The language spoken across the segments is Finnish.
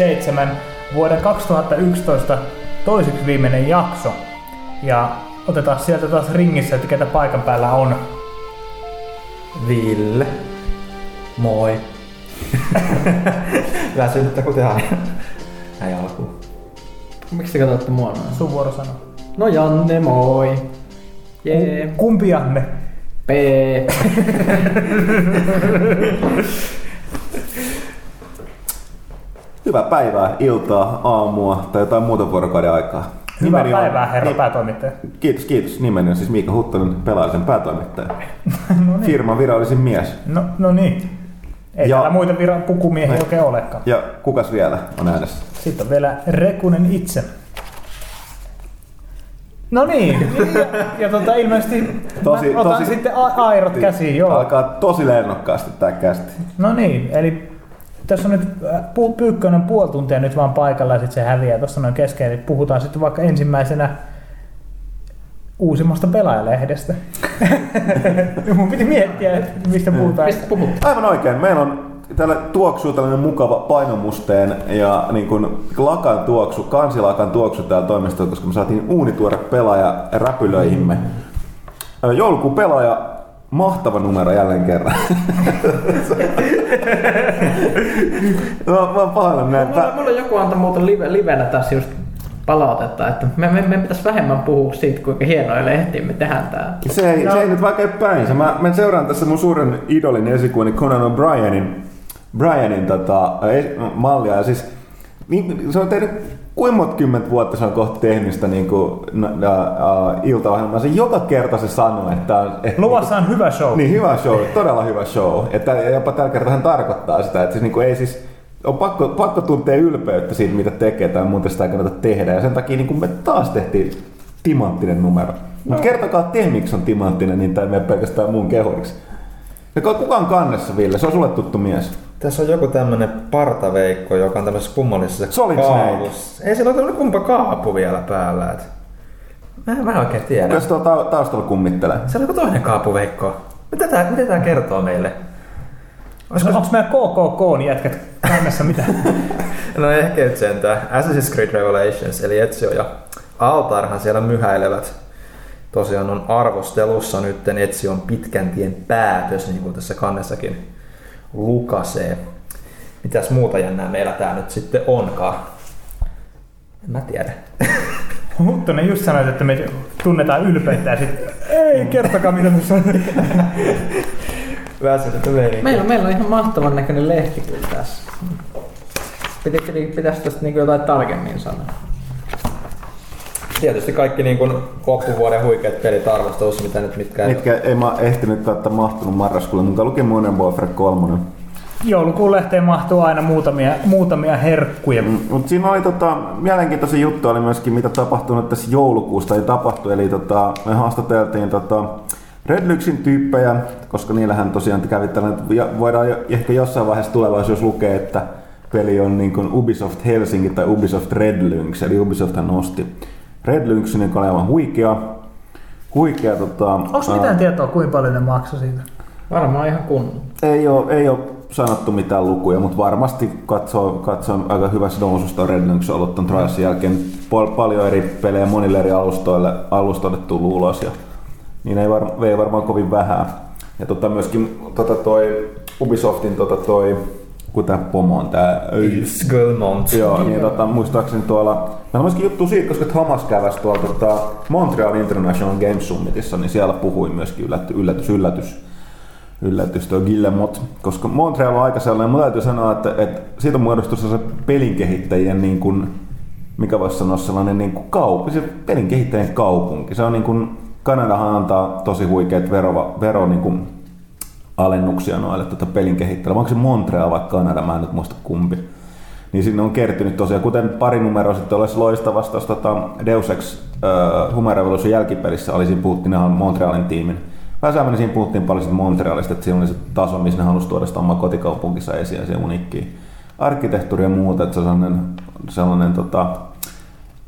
Cast numero 77 vuoden 2011 toiseksi viimeinen jakso. Ja otetaan sieltä taas ringissä, että ketä paikan päällä on. Ville. Moi. Väsynyttä kuten aina. Näin alkuun. Miksi te katsotte mua noin? Sun vuoro sanoa. No Janne, moi. Jee. Kumpi Janne? P. Hyvää päivää, iltaa, aamua tai jotain muuta vuorokauden aikaa. Hyvää Nimeni on- päivää, herra Ni- päätoimittaja. Kiitos, kiitos. Nimeni on siis Miika Huttonen, pelaajisen päätoimittaja. No niin. Firman virallisin mies. No, no niin. Ei Ja- täällä muita vira- pukumiehiä Niin. oikein olekaan. Ja kukas vielä on äänessä? Sitten on vielä Rekunen itse. No niin, ja, ja tota, ilmeisesti Tosi- mä otan tosi- sitten airot käsiin, joo. Alkaa tosi lennokkaasti tää kästi. No niin, eli tässä on nyt äh, Pyykkönen puoli tuntia nyt vaan paikalla ja sitten se häviää tuossa noin kesken. Eli puhutaan sitten vaikka ensimmäisenä uusimmasta pelaajalehdestä. Mun piti miettiä, että mistä puhutaan. Mistä puhut? Aivan oikein. Meillä on täällä tuoksuu tällainen mukava painomusteen ja niin kuin lakan tuoksu, kansilakan tuoksu täällä toimistolla, koska me saatiin uunituore pelaaja räpylöihimme. Ö, Joulukuun pelaaja, mahtava numero jälleen kerran. mä, mä oon pahoillani näin. Mulla, mulla joku antaa muuten live, livenä tässä just palautetta, että me, me, me pitäisi vähemmän puhua siitä, kuinka hienoja lehtiä me tehdään täällä. Se ei, No. se ei nyt vaikka päinsä. Mä, mä seuraan tässä mun suuren idolin esikuvani Conan O'Brienin Brianin tota, es- mallia. Ja siis, niin, se on tehnyt kuinka monta kymmentä vuotta se on kohta tehnyt sitä niin kuin, uh, iltaohjelmaa. Se joka kerta se sanoo, että. Että, Luvassa on hyvä show. niin, hyvä show, todella hyvä show. Että jopa tällä kertaa hän tarkoittaa sitä, että siis niin kuin ei siis on pakko, pakko tuntea ylpeyttä siitä, mitä tekee, tai muuten sitä ei kannata tehdä. Ja sen takia niin kuin me taas tehtiin timanttinen numero. Mutta kertokaa te, miksi on timanttinen, niin tämä ei mene pelkästään muun kehoiksi. Ja kuka on kannessa, Ville? Se on sulle tuttu mies. Tässä on joku tämmönen partaveikko, joka on tämmöisessä kummallisessa Solid kaavussa. Ei sillä ole tämmönen kumpa kaapu vielä päällä. Et... Mä, en- mä en oikein tiedä. Jos tuolla ta- taustalla kummittelee. Siellä on joku toinen kaapuveikko. Mitä tää, mitä tää kertoo meille? Olisiko onko meidän KKK jätkät kannessa mitä? No ehkä nyt sentään. Assassin's Creed Revelations, eli Ezio ja Altarhan siellä myhäilevät. Tosiaan on arvostelussa nyt Ezion pitkän tien päätös, niin kuin tässä kannessakin lukasee. Mitäs muuta jännää meillä tää nyt sitten onkaan? En mä tiedä. Huttunen just sanoi, että me tunnetaan ylpeyttä ja sitten ei kertokaa mitä on. Väsytettä meininki. Meillä, meillä on ihan mahtavan näköinen lehti kyllä tässä. Piti, pitäisi tästä niin jotain tarkemmin sanoa. Tietysti kaikki niin kuin loppuvuoden huikeat pelit arvostelussa, mitä nyt mitkä ei Mitkä ei mä ehtinyt katsoa mahtunut marraskuulle, mukaan lukee Modern Warfare 3. Joulukuun lehteen mahtuu aina muutamia, muutamia herkkuja. Mutta siinä oli tota, mielenkiintoisia juttu oli myöskin, mitä tapahtui nyt tässä joulukuusta ei tapahtui. Eli tota, me haastateltiin tota, Red Luxin tyyppejä, koska niillähän tosiaan kävi tällainen, ja voidaan jo, ehkä jossain vaiheessa tulevaisuudessa lukea, että peli on niin kuin Ubisoft Helsinki tai Ubisoft Red Lynx, eli Ubisoft nosti Red Lynxin, aivan huikea. huikea tota, Onko ää, mitään tietoa, kuinka paljon ne maksoi siitä? Varmaan ihan kunnon. ei ole, ei ole sanottu mitään lukuja, mutta varmasti katsoo, katsoo aika hyvässä noususta on Red Lynx ollut ton Trialsin jälkeen. Pal- paljon eri pelejä monille eri alustoille, alustoille tullut ulos ja niin ei, var, ei varmaan kovin vähän. Ja tota myöskin tota toi Ubisoftin tota toi, kun tää pomo on tää Skullmont. Joo, niin tota, muistaakseni tuolla... Meillä on myöskin juttu siitä, koska Thomas käväsi tuolla tota, Montreal International Games Summitissa, niin siellä puhui myöskin yllätys, yllätys, yllätys, yllätys tuo Guillemot, koska Montreal on aika sellainen, mun täytyy sanoa, että, että siitä on muodostunut se pelinkehittäjien niin kuin, mikä voisi sanoa sellainen niin kuin kaupunki, se pelinkehittäjien kaupunki. Se on niin kuin, Kanadahan antaa tosi huikeat vero, vero niin kuin, alennuksia noille tota pelin kehittäjille. Onko se Montreal vai Kanada, mä en nyt muista kumpi. Niin sinne on kertynyt tosiaan, kuten pari numeroa sitten olisi loistavasta tuossa tota Deus Ex Revolution jälkipelissä oli, siinä puhuttiin, nehän on Montrealin tiimin. Pääsääntöisesti siinä puhuttiin paljon siitä Montrealista, että siinä oli se taso, missä ne halusi tuoda sitä omaa kotikaupunkinsa esiin ja se uniikkiä arkkitehtuuri ja muuta, että se on sellainen, sellainen tota,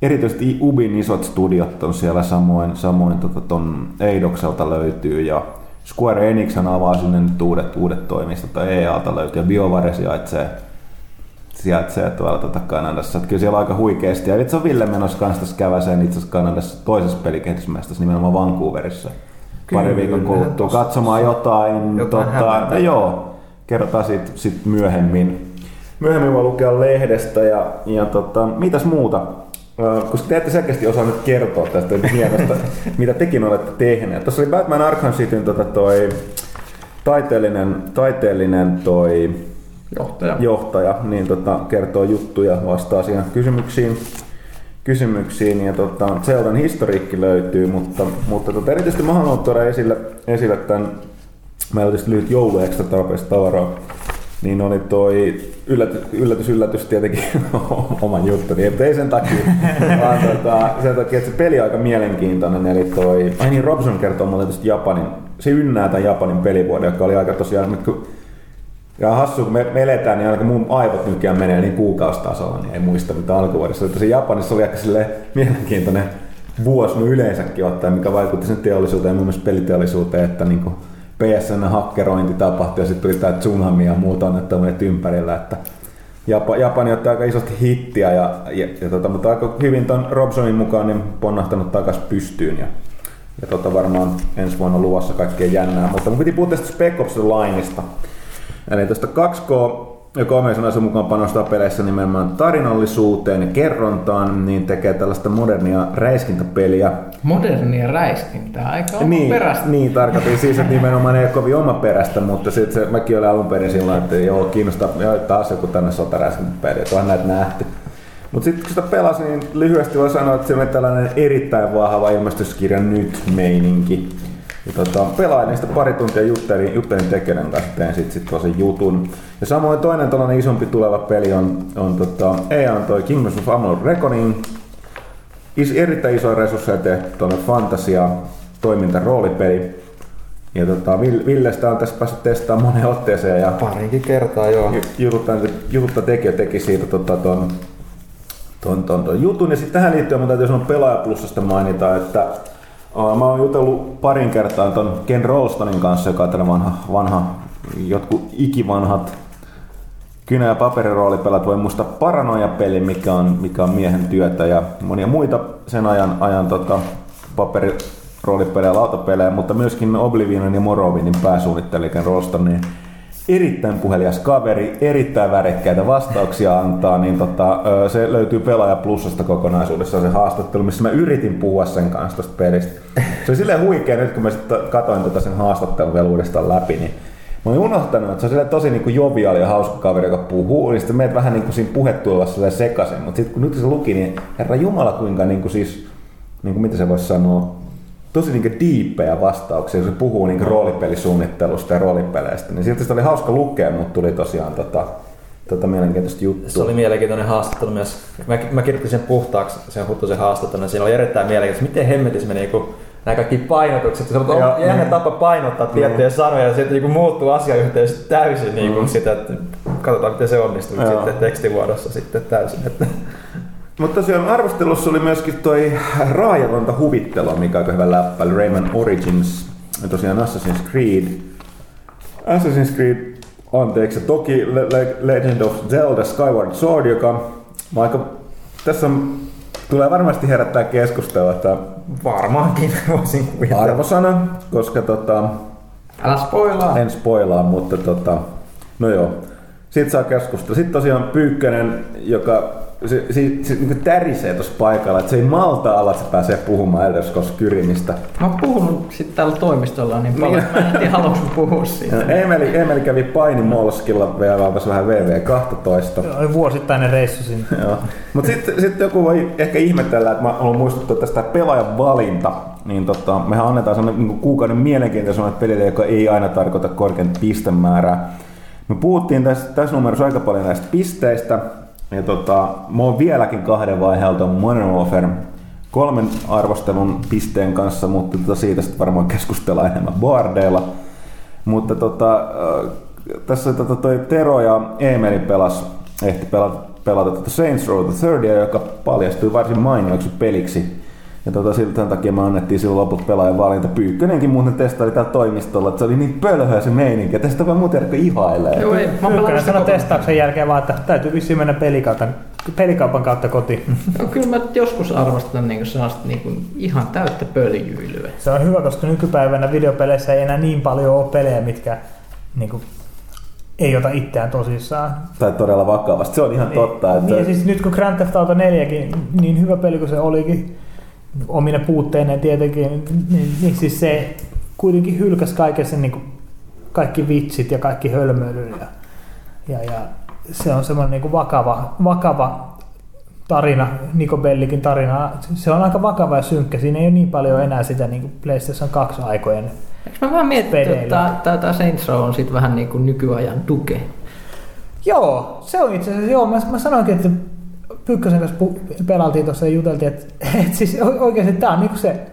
erityisesti Ubin isot studiot on siellä samoin, samoin tota, ton Eidokselta löytyy ja Square Enix avaa sinne nyt uudet, uudet toimistot, tai EAlta löytyy ja BioWare sijaitsee, sijaitsee tuolla tuota Kanadassa. Että kyllä siellä on aika huikeasti. Ja itse on Ville menossa kanssa tässä käväseen itse asiassa Kanadassa toisessa pelikehitysmästössä nimenomaan Vancouverissa. Pari Kyllä, viikon kuluttua katsomaan jotain. jotain tota, no joo, kerrotaan siitä sit myöhemmin. Myöhemmin voi lukea lehdestä ja, ja tota, mitäs muuta? Ö, Koska te ette selkeästi osaa nyt kertoa tästä hienosta, mitä tekin olette tehneet. Tuossa oli Batman Arkham Cityn tota toi taiteellinen, taiteellinen toi Johtaja. johtaja niin tota, kertoo juttuja, vastaa siihen kysymyksiin. kysymyksiin ja tota, Zeldan historiikki löytyy, mutta, mutta tota, erityisesti mä haluan tuoda esille, esille tämän, meillä oli tietysti lyhyt joulu ekstra tarpeesta tavaraa, niin oli toi yllätys, yllätys, yllätys tietenkin oman juttuni, mutta ei sen takia, vaan tota, sen takia, että se peli on aika mielenkiintoinen, eli toi, ai niin, Robson kertoo mulle tietysti Japanin, se ynnää tämän Japanin pelivuoden, joka oli aika tosiaan, nyt kun ja hassu, kun me, me eletään, niin ainakin mun aivot nykyään menee niin kuukausitasolla, niin ei muista mitä alkuvuodessa. Että se Japanissa oli aika silleen mielenkiintoinen vuosi no yleensäkin ottaen, mikä vaikutti sen teollisuuteen ja myös peliteollisuuteen, että niin kuin PSN hakkerointi tapahtui ja sitten tuli tämä tsunami ja muuta onnettomuudet ympärillä, että Japa, Japani otti aika isosti hittiä, ja, ja, ja tota, mutta aika hyvin ton Robsonin mukaan niin ponnahtanut takas pystyyn ja, ja tota, varmaan ensi vuonna luvassa kaikkea jännää. Mutta mun piti puhua tästä Spec Ops Lineista. Eli tuosta 2K ja komeisanaisen mukaan panostaa peleissä nimenomaan tarinallisuuteen ja kerrontaan, niin tekee tällaista modernia räiskintäpeliä. Modernia räiskintää, aika oma Niin, perästä. niin tarkoitin siis, että nimenomaan ei ole kovin oma perästä, mutta sitten se, mäkin olin alun perin sillä että joo, kiinnostaa, joo, taas joku tänne sotaräiskintäpeli, että on näitä nähty. Mutta sitten kun sitä pelasin, niin lyhyesti voi sanoa, että se oli tällainen erittäin vahva ilmestyskirja nyt meininki. Ja tota, pelailin sitä pari tuntia juttelin, juttelin tekijöiden kanssa, tein sitten sit sen jutun. Ja samoin toinen tällainen isompi tuleva peli on, on tota, EA on toi Kingdoms of Amalur Reckoning, is, erittäin isoja resursseja tehty tuonne fantasia toimintaroolipeli. Ja tota, Vil- Villestä on tässä päässyt testaamaan moneen otteeseen ja Parinkin kertaa joo. jututta, jututta tekijä teki siitä tota, ton, ton, ton, ton jutun. Ja sitten tähän liittyen mun täytyy sanoa Pelaajaplussasta mainita, että mä oon jutellut parin kertaa ton Ken Rolstonin kanssa, joka on vanha, vanha jotkut ikivanhat kynä- ja paperiroolipelat. Voi muistaa Paranoia-peli, mikä on, mikä on miehen työtä ja monia muita sen ajan, ajan tota, paperiroolipelejä ja lautapelejä, mutta myöskin Oblivionin ja Morrowindin pääsuunnittelija Ken Rolston, niin erittäin puhelias kaveri, erittäin värekkäitä vastauksia antaa, niin tota, se löytyy Pelaaja Plusasta kokonaisuudessaan se haastattelu, missä mä yritin puhua sen kanssa tosta pelistä. Se oli silleen huikea nyt, kun mä sitten katsoin tota sen haastattelun vielä uudestaan läpi, niin Mä olin unohtanut, että se on tosi niinku joviaali ja hauska kaveri, joka puhuu, niin sitten meet vähän niinku siinä puhetulvassa sekaisin. Mutta sitten kun nyt se luki, niin herra Jumala kuinka niinku siis, niinku mitä se voisi sanoa, tosi niinku diippejä vastauksia, kun se puhuu niinku roolipelisuunnittelusta ja roolipeleistä. Niin silti sitä oli hauska lukea, mutta tuli tosiaan tota, tota mielenkiintoista juttua. Se oli mielenkiintoinen haastattelu myös. Mä, mä kirjoitin sen puhtaaksi, sen huttuisen haastattelun. Siinä oli erittäin mielenkiintoista, miten hemmetissä me niinku, nämä kaikki painotukset. Se on jännä niin. tapa painottaa tiettyjä sanoja ja sitten niinku muuttuu asiayhteys täysin niinku Mm. sitä, että katsotaan miten se onnistuu Joo. sitten tekstivuodossa sitten täysin. Että. Mutta tosiaan arvostelussa oli myöskin toi raajatonta huvittelua, mikä on aika hyvä läppä, Rayman Origins, ja tosiaan Assassin's Creed. Assassin's Creed, anteeksi, toki Le- Le- Legend of Zelda Skyward Sword, joka mä aika, tässä on, tulee varmasti herättää keskustelua, että Varmaankin voisin kuvitella. arvosana, koska tota, Älä spoilaa. en spoilaa, mutta tota, no joo. Sitten saa keskustella. Sitten tosiaan Pyykkönen, joka se, se, se niin tärisee tuossa paikalla, että se ei malta alla, että se pääsee puhumaan Elder Scrolls Skyrimistä. Mä oon puhunut sit täällä toimistolla niin paljon, että mä en tiedä haluanko mä puhua siitä. Ja Emeli, Emeli kävi paini Molskilla vielä valpas vähän VV12. Oli vuosittainen reissu sinne. Joo. Mutta sitten sit joku voi ehkä ihmetellä, että mä haluan muistuttaa tästä pelaajan valinta. Niin tota, mehän annetaan sellainen niin kuukauden mielenkiintoisuuden pelille, joka ei aina tarkoita korkeinta pistemäärää. Me puhuttiin tässä, tässä numerossa aika paljon näistä pisteistä. Ja tota, mä oon vieläkin kahden vaiheelta Modern Warfare kolmen arvostelun pisteen kanssa, mutta tota siitä sitten varmaan keskustellaan enemmän boardeilla. Mutta tota, äh, tässä tota, toi Tero ja Emeli pelas, ehti pelata, pelata tota Saints Row the Thirdia, joka paljastui varsin mainioksi peliksi Ja tota, siltä sen takia me annettiin silloin loput pelaajan valinta. Pyykkönenkin muuten testaili täällä toimistolla, että se oli niin pölhöä se meininki, että sitä vaan muuten Jarkko ihailee. Joo, ei. Mä oon Ykkönen pelannut sitä sanoi kokonaan. testauksen jälkeen vaan, että täytyy vissiin mennä pelikaupan, pelikaupan kautta kotiin. No, kyllä mä joskus arvostan niin sellaista niin kuin ihan täyttä pöljyilyä. Se on hyvä, koska nykypäivänä videopeleissä ei enää niin paljon ole pelejä, mitkä niin kuin, ei ota itseään tosissaan. Tai todella vakavasti. Se on ihan totta. Että... Niin, siis nyt kun Grand Theft Auto 4, niin hyvä peli kuin se olikin, omine puutteineen tietenkin, niin, niin siis se kuitenkin hylkäsi kaiken sen, niin kuin, kaikki vitsit ja kaikki hölmöilyn. Ja, ja, ja se on semmoinen niin kuin vakava, vakava tarina, Niko Bellikin tarina. Se on aika vakava ja synkkä. Siinä ei ole niin paljon enää sitä niin kuin PlayStation 2 aikojen. Eikö mä vähän miettinyt, että tää Saints Row on sit vähän niin kuin nykyajan duke. Joo, se on itse asiassa, joo, mä, mä sanoinkin, että Pykkösen kanssa pelailtiin tuossa ja juteltiin, että, että siis oikeasti tämä on niinku se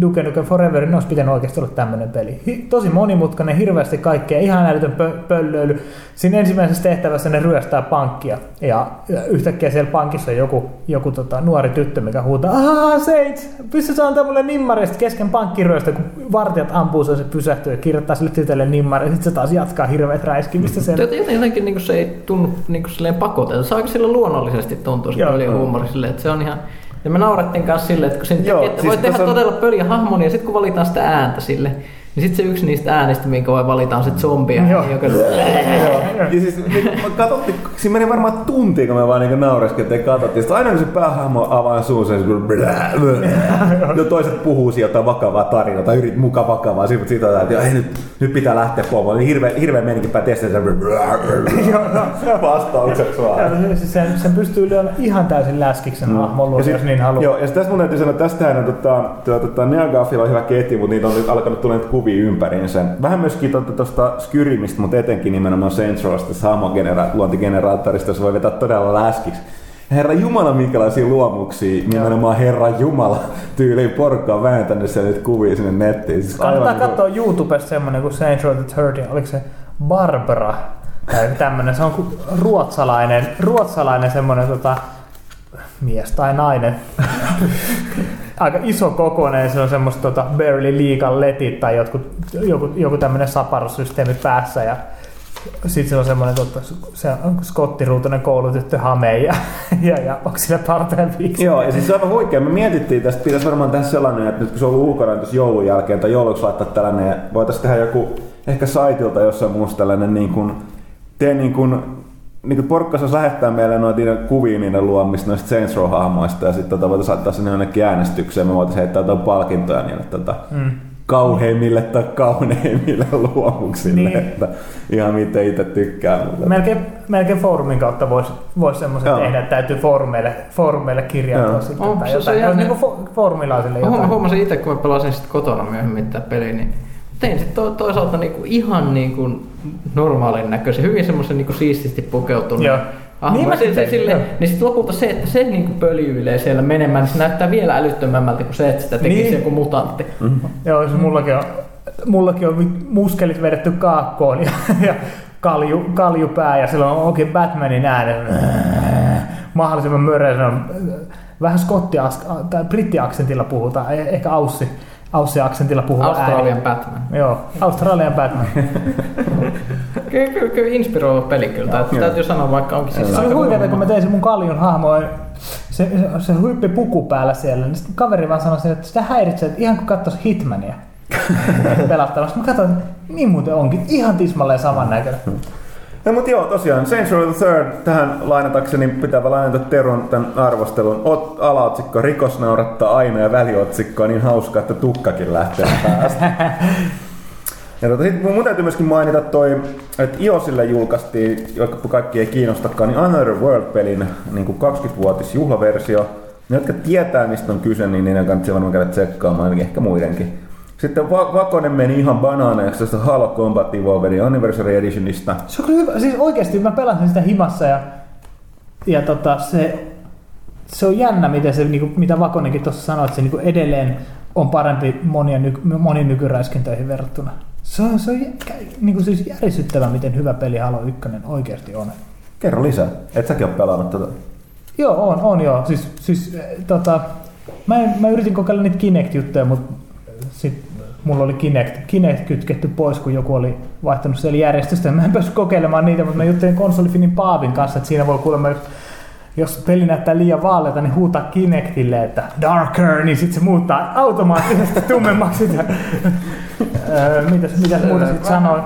Duke Nukem Forever, niin olisi pitänyt oikeasti olla tämmöinen peli. Hi- tosi monimutkainen, hirveästi kaikkea, ihan älytön pö- pöllöily. Siinä ensimmäisessä tehtävässä ne ryöstää pankkia ja, yhtäkkiä siellä pankissa on joku, joku tota, nuori tyttö, mikä huutaa, aah Seits, pysty antaa mulle nimmari, Sitten kesken pankkiryöstä, kun vartijat ampuu sen, se pysähtyy ja kirjoittaa sille tytölle nimmari, ja sitten se taas jatkaa hirveät räiskimistä siellä. Joten jotenkin niin se ei tunnu niin pakotelta. Se aika sillä luonnollisesti tuntuu se Joo. pöljä huumori silleen, että se on ihan... Ja me naurettiin kanssa silleen, että kun siinä Joo, tekee, että siis voi tehdä on- todella pöljä hahmon, ja sitten kun valitaan sitä ääntä sille, niin sitten se yksi niistä äänistä, minkä voi valita, on se zombi Joo. joka... Ja siis niin, me katsottiin, siinä meni varmaan tunti, kun me vaan niin naureskeltiin ja katsottiin. Sitten aina kun se päähahmo avaa suunsa, niin se blää. no toiset puhuu siitä jotain vakavaa tarinaa tai yrit muka vakavaa. Sitten siitä, että ei, nyt, nyt pitää lähteä pomoon. Niin hirveä, hirveä meininki päin testiä sen vastaukseksi vaan. Ja siis sen, sen pystyy lyömään ihan täysin läskiksi sen hahmon luo, jos niin haluaa. Joo, ja sit tässä mun täytyy sanoa, että tästähän on tota, tota, Neogafilla on hyvä ketju, mutta niitä on nyt alkanut tulla niitä kuvia ympäriinsä. Vähän myöskin tuosta tuosta Skyrimistä, mutta etenkin nimenomaan Saints Rowsta, hahmogenera- luontigeneraattorista, jos voi vetää todella läskiksi. Herra Jumala, minkälaisia luomuksia nimenomaan Herra Jumala tyyliin porukka on vääntänyt siellä niitä kuvia sinne nettiin. Siis Kannattaa niinku- katsoa YouTubesta semmonen kuin Saints Row the 30, oliko se Barbara tai tämmönen, se on kuin ruotsalainen, ruotsalainen semmonen tota, mies tai nainen. Aika iso kokoinen, se on semmoista tota, barely legal letit tai jotkut, joku, joku tämmönen saparussysteemi päässä ja sitten se on semmoinen totta, se on skottiruutunen koulutyttö hame ja, ja, ja onko sillä tarpeen viiksi? Joo, ja siis se on aivan huikea. Me mietittiin tästä, pitäisi varmaan tehdä sellainen, että nyt kun se on ollut ulkona tuossa joulun jälkeen tai jouluksi laittaa tällainen, voitaisiin tehdä joku ehkä saitilta jossain muussa tällainen niin kuin, tee niin kuin, niin kuin porukka saisi lähettää meille noita niiden kuvia niiden luomista noista Saints Row-hahmoista ja sitten tota, voitaisiin laittaa sinne jonnekin äänestykseen. Me voitaisiin heittää jotain palkintoja niille tota, Mm. kauheimmille tai kauneimmille luomuksille. Niin. Että ihan miten itse tykkää. Mutta... Melkein, melkein foorumin kautta voisi vois semmoisen Joo. tehdä, että täytyy foorumeille, foorumeille kirjautua Joo. sitten. On, tai se- se jotain. jännä. niin kuin fo- foorumilaisille jotain. huomasin itse, kun mä pelasin sit kotona myöhemmin tätä peliä, niin tein sitten to, toisaalta niinku ihan niinku normaalin näköisen, hyvin semmoisen niinku siististi pukeutunut. Joo. hahmo. Niin mäkin se, se, sille, niin sitten lopulta se, että se niinku pöljyilee siellä menemään, niin se näyttää vielä älyttömämmältä kuin se, että sitä tekisi Niin. joku mutantti. Joo, se mullakin on, mullakin on muskelit vedetty kaakkoon ja, ja kalju, kaljupää ja sillä on oikein Batmanin äänen. Mahdollisimman möröisen on vähän skotti tai brittiaksentilla puhutaan, eh- ehkä aussi, aussi aksentilla puhutaan Australian Batman. Joo, Australian Batman. Kyllä, kyllä, kyllä inspiroiva peli kyllä. Täytyy, täytyy sanoa, vaikka onkin siis Se oli huono. kun mä tein sen mun kaljun hahmoa. Se, se, se huippi puku päällä siellä, niin sitten kaveri vaan sanoi, että sitä häiritsee, että ihan kuin katsoisi Hitmania pelattavasti. Mä katsoin, että niin muuten onkin. Ihan tismalleen saman näköinen. No mutta joo, tosiaan Saints Row the Third, tähän lainatakseni pitää lainata Teron tämän arvostelun. Ot, alaotsikko, rikos naurattaa aina ja väliotsikko on niin hauska, että tukkakin lähtee päästä. Ja tota, sit mun täytyy myöskin mainita toi, että iOSille julkaistiin, vaikka kaikki ei kiinnostakaan, niin Another World-pelin niin kuin 20-vuotis juhlaversio. Ne, jotka tietää mistä on kyse, niin niiden kannattaa varmaan käydä tsekkaamaan, ainakin ehkä muidenkin. Sitten Va- Vakonen meni ihan banaaneeksi tästä Halo Combat Evolvedin Anniversary Editionista. Se on kyllä hyvä. Siis oikeasti mä pelasin sitä himassa ja, ja tota, se, se on jännä, miten se, niin kuin, mitä Vakonenkin tuossa sanoi, että se niin kuin edelleen on parempi monia nyky, moniin nykyräiskintöihin verrattuna. Se on, se on niin kuin siis järisyttävä, miten hyvä peli Halo 1 oikeasti on. Kerro lisää. Et säkin ole pelannut tätä. Joo, on, on joo. Siis, siis eh, tota, mä, en, mä yritin kokeilla niitä Kinect-juttuja, mutta sit mulla oli Kinect, Kinect kytketty pois, kun joku oli vaihtanut siellä järjestystä. Mä en päässyt kokeilemaan niitä, mutta mä juttelin konsolifinin Paavin kanssa, että siinä voi kuulemma, jos peli näyttää liian vaaleita, niin huutaa Kinectille, että darker, niin sitten se muuttaa automaattisesti tummemmaksi. Öö, mitäs, mitäs muuta sitten sanoin?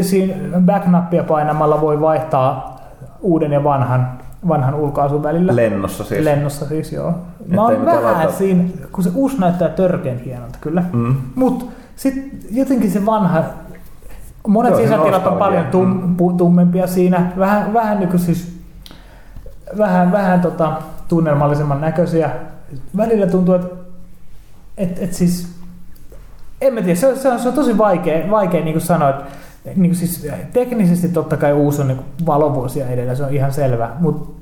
Siinä backnappia painamalla voi vaihtaa uuden ja vanhan, vanhan ulkoasun välillä. Lennossa siis. Lennossa siis, joo. Mä oon vähän avata- siinä, kun se uusi näyttää törkeän hienolta kyllä. Mm. Mut sitten jotenkin se vanha, monet Joo, sisätilat on paljon tum, pu- tummempia siinä. Vähän, vähän niin siis, vähän, vähän tota, tunnelmallisemman näköisiä. Välillä tuntuu, että et, et siis, en mä tiedä, se on, se on, se on tosi vaikea, vaikea niin sanoa, että niin kuin siis teknisesti totta kai uusi on niin valovuosia edellä, se on ihan selvä, mutta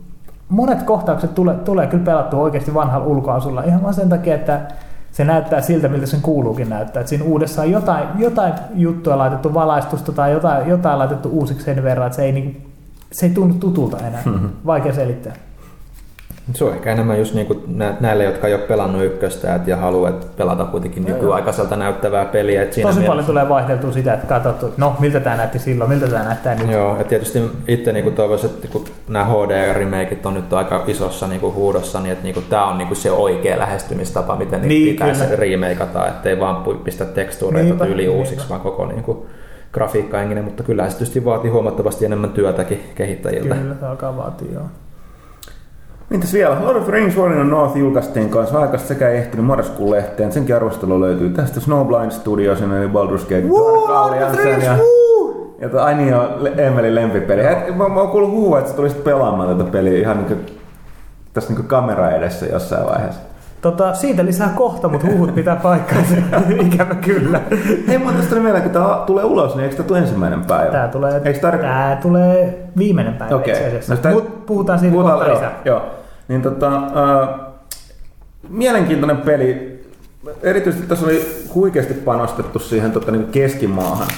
monet kohtaukset tulee, tulee kyllä pelattua oikeasti vanhalla ulkoasulla ihan vaan sen takia, että se näyttää siltä, miltä sen kuuluukin näyttää. Et siinä uudessa on jotain, jotain juttua laitettu valaistusta tai jotain, jotain laitettu uusiksi sen verran, että se ei, niinku, se ei tunnu tutulta enää. Vaikea selittää. Se on ehkä enemmän just niinku nä- näille, jotka ei ole pelannut ykköstä et ja haluavat pelata kuitenkin nykyaikaiselta näyttävää peliä. Et siinä Tosi mielessä- paljon tulee vaihdeltua sitä, että katsottu, että no miltä tämä näytti silloin, miltä tämä näyttää nyt. Joo, ja tietysti itse niinku toivoisin, että kun nämä HD-remakeit on nyt aika isossa niinku huudossa, niin että niinku tämä on niinku se oikea lähestymistapa, miten niitä Niin, pitäisi kyllä. remakeata, ettei vaan pistä tekstuureita Niinpä, yli niinpä. uusiksi, vaan koko niinku grafiikka enginen, mutta kyllä se tietysti vaatii huomattavasti enemmän työtäkin kehittäjiltä. Kyllä, se alkaa vaatia, joo. Mitäs vielä? Lord of the Rings Warring of North julkaistiin kanssa aikaisesti sekä ehtinyt marraskuun lehteen. Senkin arvostelu löytyy tästä Snowblind Studios, eli Baldur's Gate, Dark Alliance ja, ja ai niin, on Le- Emelin lempipeli. Et, mä, mä oon kuullut huhua, että sä tulisit pelaamaan tätä peliä ihan niinku, tässä niinku kamera edessä jossain vaiheessa. Tota, siitä lisää kohta, mutta huhut pitää paikkaansa. Ikävä kyllä. Hei, mä tästä vielä, kun tää tulee ulos, niin eikö tää tule ensimmäinen päivä? Tää tulee, tar- tää tulee viimeinen päivä Okei. itse asiassa. No sitä- Mut puhutaan siitä Puhutaan- kohta joo, lisää. Joo. Niin tota, äh, mielenkiintoinen peli. Erityisesti tässä oli huikeasti panostettu siihen tota, niin keskimaahan.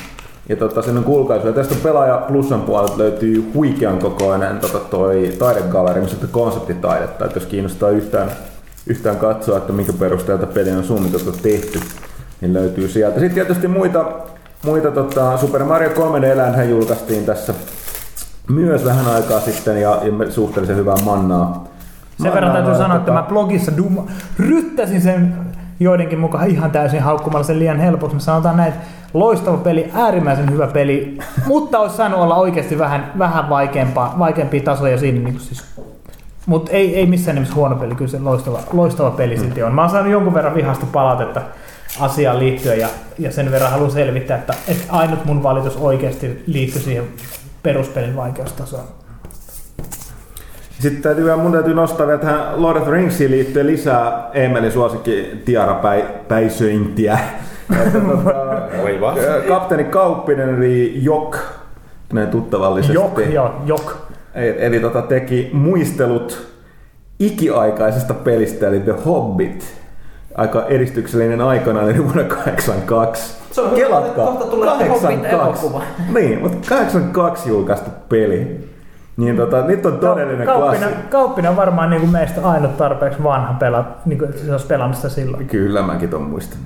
Ja tota, sen kulkaisu. Ja tästä pelaaja Plusan puolelta löytyy huikean kokoinen tota, toi taidegalleri, missä on konseptitaidetta. Että jos kiinnostaa yhtään, yhtään katsoa, että minkä perusteelta peli on suunniteltu tehty, niin löytyy sieltä. Sitten tietysti muita, muita tota, Super Mario 3D-eläinhän julkaistiin tässä myös vähän aikaa sitten ja, ja suhteellisen hyvää mannaa. Sen verran täytyy sanoa, että mä blogissa duma, ryttäsin sen joidenkin mukaan ihan täysin haukkumalla sen liian helpoksi. Mä sanotaan näin, että loistava peli, äärimmäisen hyvä peli, mutta olisi saanut olla oikeasti vähän, vähän vaikeampaa, vaikeampia tasoja siinä. Niin siis, mutta ei, ei missään nimessä huono peli, kyllä se loistava, loistava peli silti on. Mä oon saanut jonkun verran vihasta palautetta asiaan liittyen ja, ja sen verran haluan selvittää, että, että ainut mun valitus oikeasti liittyy siihen peruspelin vaikeustasoon. Sitten täytyy mun täytyy nostaa vielä tähän Lord of the Ringsiin liittyen lisää Emelin suosikki Tiara Päisöintiä. Tota. Kapteeni Kauppinen eli Jok, näin tuttavallisesti. Jok, joo, jok. Eli, eli tota, teki muistelut ikiaikaisesta pelistä, eli The Hobbit. Aika edistyksellinen aikana, eli vuonna 82. Se on hyvä, että kohta tulee Hobbit-elokuva. Niin, mutta 82 julkaistu peli. Niin tota, nyt on todellinen Kauppina, klassikko. Kauppina on varmaan niin kuin meistä ainut tarpeeksi vanha pela, niin kuin se olisi pelaamista silloin. Kyllä mäkin ton muistan.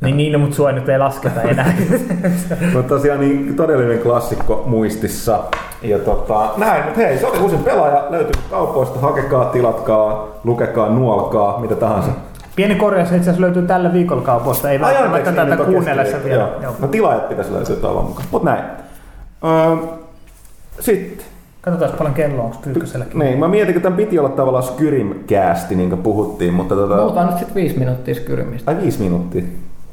Niin, niin mutta sua nyt ei lasketa enää. Mutta tosiaan niin todellinen klassikko muistissa. Ja tota, näin, mutta hei, se oli uusin pelaaja. Löytyy kaupoista, hakekaa, tilatkaa, lukekaa, nuolkaa, mitä tahansa. Pieni korjaus itse asiassa löytyy tällä viikolla kaupoista, ei välttämättä tätä niin, on kuunnellessa vielä. Joo. Joo. No tilaajat pitäisi löytyä toivon mukaan. Mut näin. Öö, sitten. Katsotaan paljon kello on Pyykköselläkin. Niin, mä mietin, että tämän piti olla tavallaan Skyrim-käästi, niin kuin puhuttiin, mutta tota... Puhutaan nyt sitten viisi minuuttia Skyrymistä. Ai viisi minuuttia.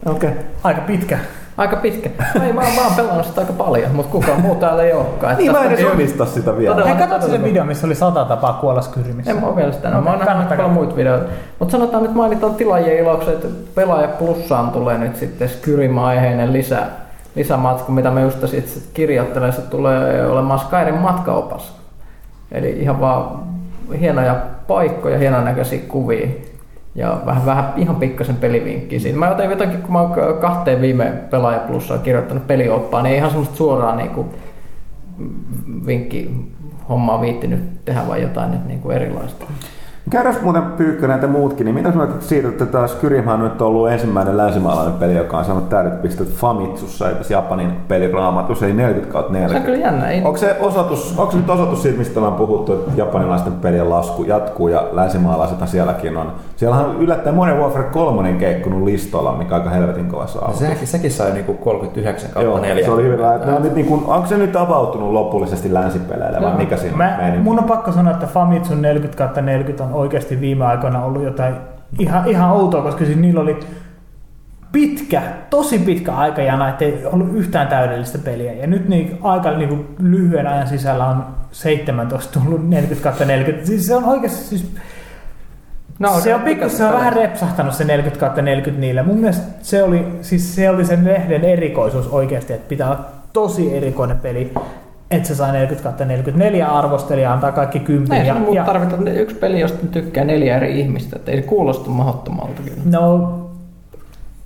Okei. Okay. Aika pitkä. Aika pitkä. Ei, mä, oon- mä oon pelannut sitä aika paljon, mutta kukaan muu täällä ei olekaan. Niin mä en edes omista sitä vielä. Todella. Hei, katsotko sen video, missä oli sata tapaa kuolla Skyrymissä? En mä oo vielä sitä. Okei, mä oon nähnyt paljon muita videoita. Mutta sanotaan nyt mainitaan tilaajien iloksi, että pelaaja plussaan tulee nyt sitten Skyrim-aiheinen lisä, lisämatsku, mitä mä just sitten kirjoittelen. Se tulee olemaan Skyrim matkaopas. Eli ihan vaan hienoja paikkoja, hienon näköisiä kuvia. Ja vähän, vähän ihan pikkasen pelivinkkiä siinä. Mä otin jotakin, kun mä oon kahteen viime pelaaja plussaan kirjoittanut pelioppaa, niin ei ihan semmoista suoraan niinku vinkki hommaa viittinyt tehdä vai jotain nyt niinku erilaista. Kerros muuten Pyykkönen että muutkin, niin mitä sanoit siitä, että tämä Skyrimhan on nyt ollut ensimmäinen länsimaalainen peli, joka on saanut täydet pistet Famitsussa, eli tässä Japanin peliraamatus, eli 40 kautta Se on 40. kyllä jännä. Ei, Onko se, osoitus, onko se nyt osoitus siitä, mistä ollaan puhuttu, että japanilaisten pelien lasku jatkuu ja länsimaalaisethan sielläkin on. Siellähän on yllättäen Modern Warfare 3 keikkunut listolla, mikä aika helvetin kova saa. Sekin, sekin sai niinku 39 kautta Joo, 4. se oli hyvä. Ne on nyt niin kuin, onko se nyt avautunut lopullisesti länsipeleille vai mikä siinä Mä, meni? mun on pakko sanoa, että Famitsun 40 40 on oikeasti viime aikoina ollut jotain ihan, ihan outoa, koska siis niillä oli pitkä, tosi pitkä aikajana, ettei ollut yhtään täydellistä peliä. Ja nyt niin aika niin kuin lyhyen ajan sisällä on 17 tullut 40 40. Siis se on oikeasti siis No, se on pikku, se on vähän repsahtanut se 40 40 niille. Mun mielestä se oli, siis se oli sen lehden erikoisuus oikeasti, että pitää olla tosi erikoinen peli, että se saa 40 44 arvostelijaa, antaa kaikki kympin. Ja, ja, ja, tarvitaan yksi peli, josta tykkää neljä eri ihmistä, että ei se kuulosta mahdottomalta kyllä. no,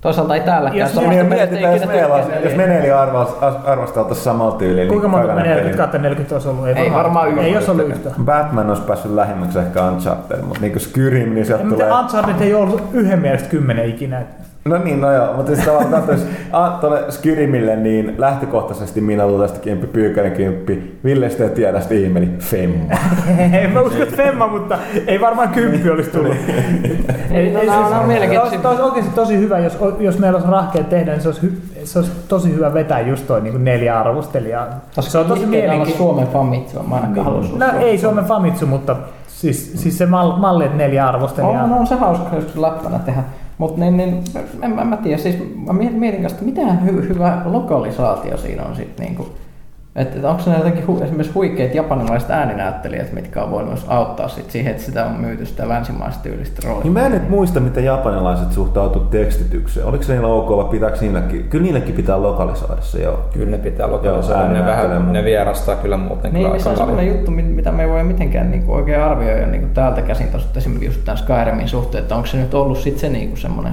Toisaalta ei täälläkään. Jos mieltä, Mietitään, jos, meillä olisi- jos neljä. me neljä as- arvosteltaisiin samalla tyylillä. kuinka niin monta jokainen 40 peli- 40 olisi ollut? Ei, Ei varmaan yhtään. Ei jos ollut yhtään. Batman olisi päässyt lähimmäksi ehkä Uncharted, mutta niin kuin Skyrim, niin sieltä tulee... Uncharted ei ollut yhden mielestä kymmenen ikinä. No niin, no joo, mutta siis tavallaan katsoisi tuolle Skyrimille, niin lähtökohtaisesti minä luulen tästä kymppi, Pyykkänen kymppi, Ville sitten tiedä sitä ihmeli Femma. En mä usko, että Femma, mutta ei varmaan kymppi olisi tullut. Ei, no, no, no, mielenkiintoisia. Olisi, olisi oikeasti tosi hyvä, jos, jos meillä olisi rahkeet tehdä, niin se olisi, hy, se olisi tosi hyvä vetää just toi niin neljä arvostelijaa. Se on tosi mielenkiintoista. Suomen famitsu, mä ainakaan No ei Suomen Famitsu, mutta siis, siis se mal, malli, että neljä arvostelijaa. On, on se hauska joskus läppänä tehdä. Mutta niin, niin, en, mä, mä tiedä, siis mä mietin, kanssa, että mitä hy, hyvä lokalisaatio siinä on sitten niinku. Että et onko ne jotenkin hu, esimerkiksi huikeat japanilaiset ääninäyttelijät, mitkä on voinut myös auttaa sit siihen, että sitä on myyty sitä länsimaista tyylistä roolia. Niin mä en nyt muista, miten japanilaiset suhtautuu tekstitykseen. Oliko se niillä ok vai pitääkö niilläkin? Kyllä niillekin pitää lokalisoida se, joo. Kyllä ne pitää Joo, lokalisoida, ne, ääninäyttelijä. vähän, ne vierastaa kyllä muuten Niin, kyllä missä on sellainen juttu, mit- mitä me ei voi mitenkään niinku oikein arvioida niinku täältä käsin tuossa esimerkiksi just tämän Skyrimin suhteen, että onko se nyt ollut sitten se niinku semmoinen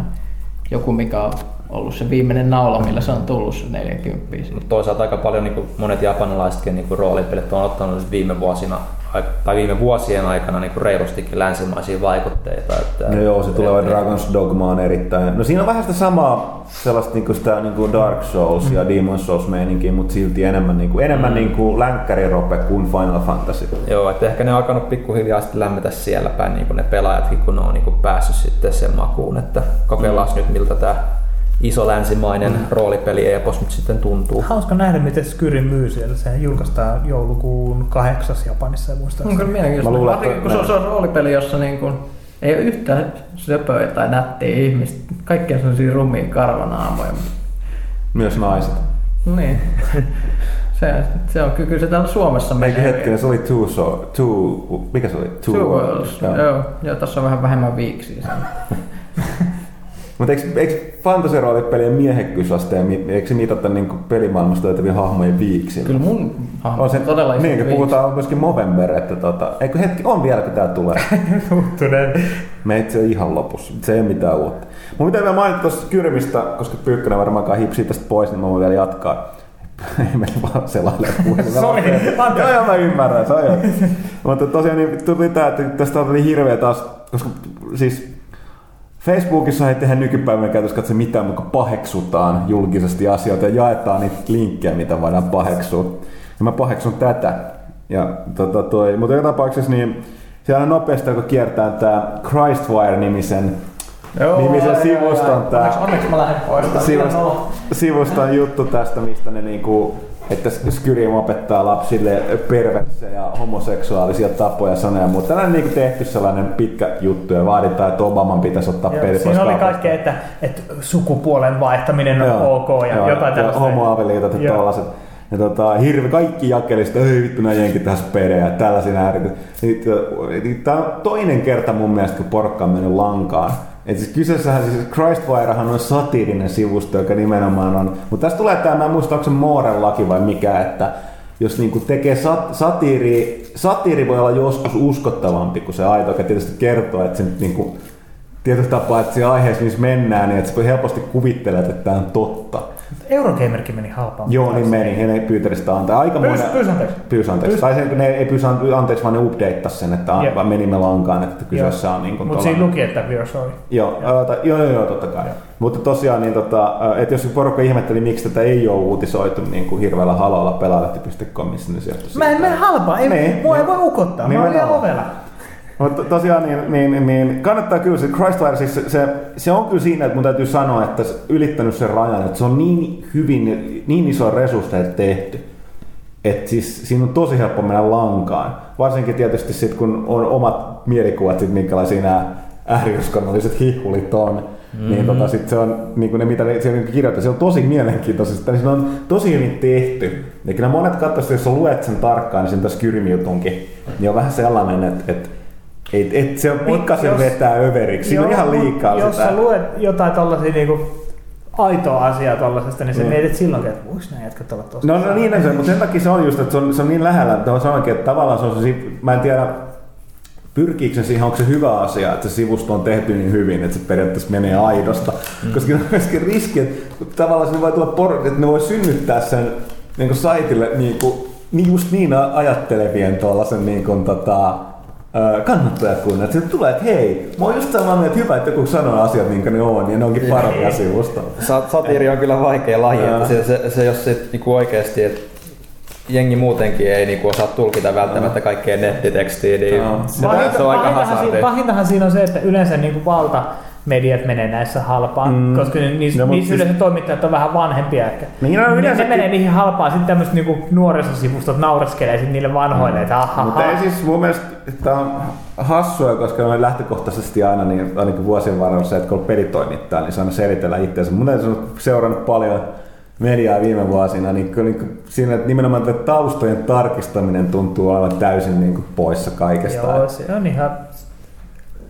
joku, mikä on ollut se viimeinen naula, millä se on tullut se 40 siitä. Mutta toisaalta aika paljon niin monet japanilaisetkin niin roolipelit on ottanut viime vuosina ai- tai viime vuosien aikana niin reilustikin länsimaisia vaikutteita. Että, No joo, se tulee Dragon's Dogma on erittäin... No siinä on vähän sitä samaa, sellaista niinku sitä niinku Dark Souls ja Demon Souls meininkiä, mutta silti enemmän, niinku, enemmän niinku länkkärirope kuin Final Fantasy. Joo, että ehkä ne on alkanut pikkuhiljaa sitten lämmetä siellä päin niin ne pelaajatkin, kun ne on niin päässyt sitten sen makuun, että kokeillaan nyt miltä tämä iso länsimainen roolipeli epos nyt sitten tuntuu. Hauska nähdä, miten Skyrim myy siellä. Sehän julkaistaan joulukuun kahdeksas Japanissa, On muistaakseni. kyllä mielenkiintoista. Mä luulen, että kun se on, se on roolipeli, jossa niin kuin, ei ole yhtään söpöä tai nättiä ihmistä. Kaikki on sellaisia rumia karvanaamoja. Myös naiset. Niin. se, se on kyllä se täällä Suomessa menee. hetkinen, se oli Two, so, two mikä se oli? Two Worlds. Joo. joo. Joo, tässä on vähän vähemmän viiksiä. Mutta eikö, eikö fantasiroolipelien miehekkyysasteen, mi- eikö se mitata niin pelimaailmasta löytävien hahmojen viiksillä? Kyllä mun hahmo On se, todella iso niin, kun viiksi. puhutaan myöskin Movember, että tota, eikö hetki, on vielä kun tää tulee. Muuttuneen. Meitä se on ihan lopussa, se ei ole mitään uutta. Mun pitää vielä mainita tuosta Kyrmistä, koska Pyykkönen varmaankaan hipsii tästä pois, niin mä voin vielä jatkaa. Ei meni vaan puhelimella. Sori. Joo, joo, mä ymmärrän, se on joo. Mutta tosiaan niin tuli tää, että tästä oli hirveä taas, koska siis Facebookissa ei tehdä nykypäivänä käytössä katsoa mitään, mutta paheksutaan julkisesti asioita ja jaetaan niitä linkkejä, mitä voidaan paheksua. Ja mä paheksun tätä. Ja, tota, toi, mutta joka tapauksessa niin siellä nopeasti, kun kiertää tämä Christwire-nimisen nimisen sivuston tää Onneksi, onneksi mä lähden pois. Nolo. sivuston juttu tästä, mistä ne niinku, että Skyrim opettaa lapsille perversejä ja homoseksuaalisia tapoja sanoja, mutta tällainen niinku tehty sellainen pitkä juttu ja vaaditaan, että Obaman pitäisi ottaa peli pois Siinä oli kaikkea, että, että sukupuolen vaihtaminen on Joo, ok ja joo, jotain tällaista. homoavioliitot ja Joo. tollaset. Ja tota, hirve, kaikki jakelista, ei vittu nämä jenkit tässä perejä, tällaisia ääriä. Niin, niin, Tämä on toinen kerta mun mielestä, kun porkka on mennyt lankaan. Et siis kyseessähän siis Christwirehan on satiirinen sivusto, joka nimenomaan on, mutta tässä tulee tämä, mä en muista, onko se Mooren laki vai mikä, että jos niinku tekee sat, satiiri, satiiri voi olla joskus uskottavampi kuin se aito, joka tietysti kertoo, että se nyt niinku, tietyllä tapaa, että se aiheessa, missä mennään, niin että sä helposti kuvittelet, että tämä on totta. Eurogamerkin meni halpaan. Joo, niin meni. Ja ne pyytäistä antaa aika Pyys, monen... pyys anteeksi. Pyys anteeksi. Pyys- Tai se, ne ei pyys anteeksi, vaan ne updateas sen, että Jep. vaan menimme lankaan, että kyseessä on niin kuin Mutta siinä luki, että we're sorry. Joo, ää, tai- joo, joo, joo, totta kai. Joo. Mutta tosiaan, niin tota, että jos porukka ihmetteli, miksi tätä ei ole uutisoitu niin kuin hirveällä halolla pelaajalehti.comissa, niin se johtui Mä en mene halpaa, ei, Niin. mua ei voi ukottaa, mä vielä Nimenomaan. ovella. Mutta tosiaan niin, niin, niin, kannattaa kyllä se Christwire, siis se, se, se, on kyllä siinä, että mun täytyy sanoa, että se ylittänyt sen rajan, että se on niin hyvin, niin iso resursseja tehty, että siis siinä on tosi helppo mennä lankaan. Varsinkin tietysti sitten, kun on omat mielikuvat, sit, minkälaisia nämä ääriuskonnolliset hihulit on, mm-hmm. niin tota, sit se on niin kuin ne, mitä ne siellä kirjoittaa, se on tosi mielenkiintoista, se on tosi hyvin tehty. Ja kyllä monet katsoisivat, jos luet sen tarkkaan, niin sen tässä Kyrmi-jutunkin, niin on vähän sellainen, että, että et, et se on Mut pikkasen jos- vetää överiksi. Siinä on ihan liikaa Jos sitä. sä luet jotain tollasia niinku aitoa asiaa tollasesta, niin sä Niin. mietit silloinkin, että voiko nämä jätkät olla tosta. No, no niin on se, mutta sen takia se on just, että se on, se on niin lähellä, että se onkin, että tavallaan se on se, mä en tiedä, pyrkiikö se siihen, onko se hyvä asia, että se sivusto on tehty niin hyvin, että se periaatteessa menee aidosta. Mm. Koska on myöskin riski, että tavallaan sinne voi tulla por- että ne voi synnyttää sen niin kuin saitille niin kuin, niin just niin ajattelevien tuollaisen niin kuin, tota, ö, kannattajakunnan. Että tulee, että hei, mä oon just sellainen, että hyvä, että joku sanoo asiat niin kuin ne on, ja ne onkin parempia sivusta. Sa- Satiiri on kyllä vaikea laji, että se, se, se jos sit niinku oikeesti, että jengi muutenkin ei niinku osaa tulkita välttämättä kaikkea nettitekstiä, niin Joo. se, se on aika pahintahan, siinä, pahintahan siinä on se, että yleensä niin kuin valta mediat menee näissä halpaan, Mm. mm. koska ni- niissä, No, niissä siis- yleensä toimittajat on vähän vanhempia ehkä. Niin, no, ne, ne menee niihin halpaan, sitten tämmöiset niinku nuorisosivustot naureskelee sit niille vanhoille, mm. että aha, Mutta ei siis mun mielestä tämä on hassua, koska me lähtökohtaisesti aina, niin ainakin vuosien varrella se, että kun on pelitoimittaa, niin se aina selitellä itseänsä. Mun että seurannut paljon mediaa viime vuosina, niin kyllä niin siinä että nimenomaan tätä taustojen tarkistaminen tuntuu olevan täysin niin kuin poissa kaikesta. Joo, se on ihan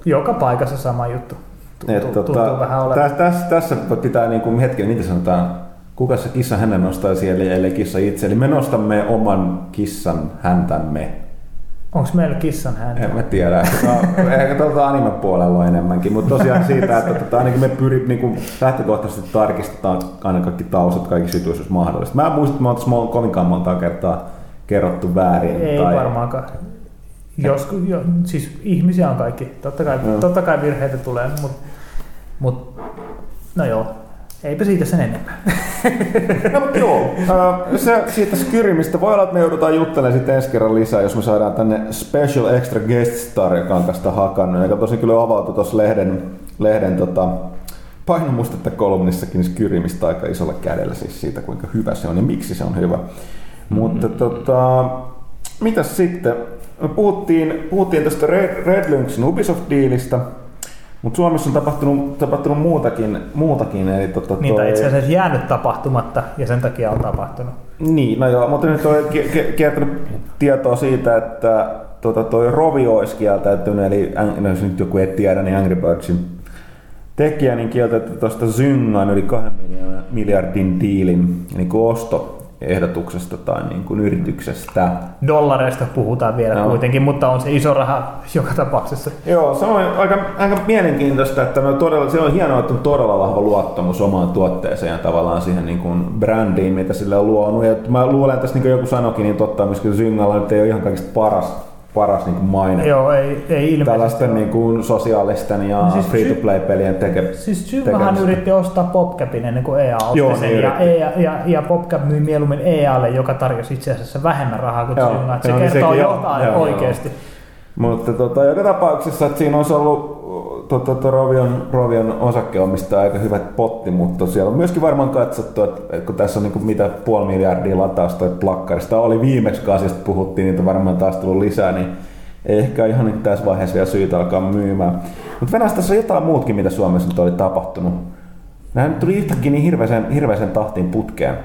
joka paikassa sama juttu. Et, tuntuu tota, vähän tässä, tässä, tässä pitää niin kuin hetken, mitä sanotaan, kuka se kissa hänen nostaa siellä, ellei kissa itse. Eli me nostamme oman kissan häntämme. Onko meillä kissan häntä? En mä tiedä. Tää- ehkä tuota anime-puolella on enemmänkin, mutta tosiaan siitä, että tota, ainakin me pyri, niin kuin lähtökohtaisesti tarkistetaan aina kaikki taustat kaikissa jutuissa, jos mahdollista. Mä en muista, että me mon- kovinkaan monta kertaa kerrottu väärin. Ei tai, varmaankaan. Joskus, jo, siis ihmisiä on kaikki. Totta kai, Joo. totta kai virheitä tulee, mutta mut, no joo, eipä siitä sen enempää. No, joo, se siitä Skyrimistä voi olla, että me joudutaan juttelemaan sitten ensi kerran lisää, jos me saadaan tänne special extra guest star, joka on tästä hakannut, joka tosi kyllä avautui tuossa lehden, lehden tota, painomustetta kolumnissakin Skyrimistä aika isolla kädellä siis siitä, kuinka hyvä se on ja miksi se on hyvä. Mutta tota, mitäs sitten? Me puhuttiin, puhuttiin tästä Red, Red Lynxin Ubisoft-diilistä, mutta Suomessa on tapahtunut, tapahtunut muutakin, muutakin eli tota, Niin toi- itse asiassa jäänyt tapahtumatta ja sen takia on tapahtunut. niin, no joo, mutta nyt on kertonut tietoa siitä, että tota, toi Rovi olisi kieltäytynyt, eli no, jos nyt joku ei tiedä, niin Angry Birdsin tekijä niin kieltäytyi tuosta Zyngan yli 2 miljardin diilin niin kuin ostoehdotuksesta tai niin kuin yrityksestä. Dollareista puhutaan vielä Joo. kuitenkin, mutta on se iso raha joka tapauksessa. Joo, se on aika, aika mielenkiintoista, että no todella, se on hienoa, että on todella vahva luottamus omaan tuotteeseen ja tavallaan siihen niin kuin brändiin, mitä sille on luonut. Ja mä luulen, että tässä niin kuin joku sanoikin, niin totta, myöskin Zyngalla nyt ei ole ihan kaikista paras, paras niin kuin maine. Joo, ei, ei ilmeisesti. Tällaisten niin kuin sosiaalisten ja No siis free-to-play-pelien teke, Siis tekemistä. yritti ostaa PopCapin ennen kuin EA osti Joo, sen, niin ja, yritti. ja, ja, PopCap myi mieluummin EAlle, joka tarjosi itse asiassa vähemmän rahaa kuin Joo, Zynga. että Se joo, niin kertoo on. jotain Joo, joo. oikeasti. Mutta tota, joka tapauksessa, että siinä olisi ollut tota, tota, Rovion, Rovion osakkeomistaja aika hyvät potti, mutta siellä on myöskin varmaan katsottu, että, kun tässä on niin kuin mitä puoli miljardia latausta plakkarista oli viimeksi, kun asiasta puhuttiin, niitä varmaan taas tullut lisää, niin ei ehkä ihan nyt tässä vaiheessa vielä syytä alkaa myymään. Mutta Venäjässä tässä on jotain muutkin, mitä Suomessa nyt oli tapahtunut. Nämä nyt tuli yhtäkkiä niin hirveäseen, hirveäseen tahtiin putkeen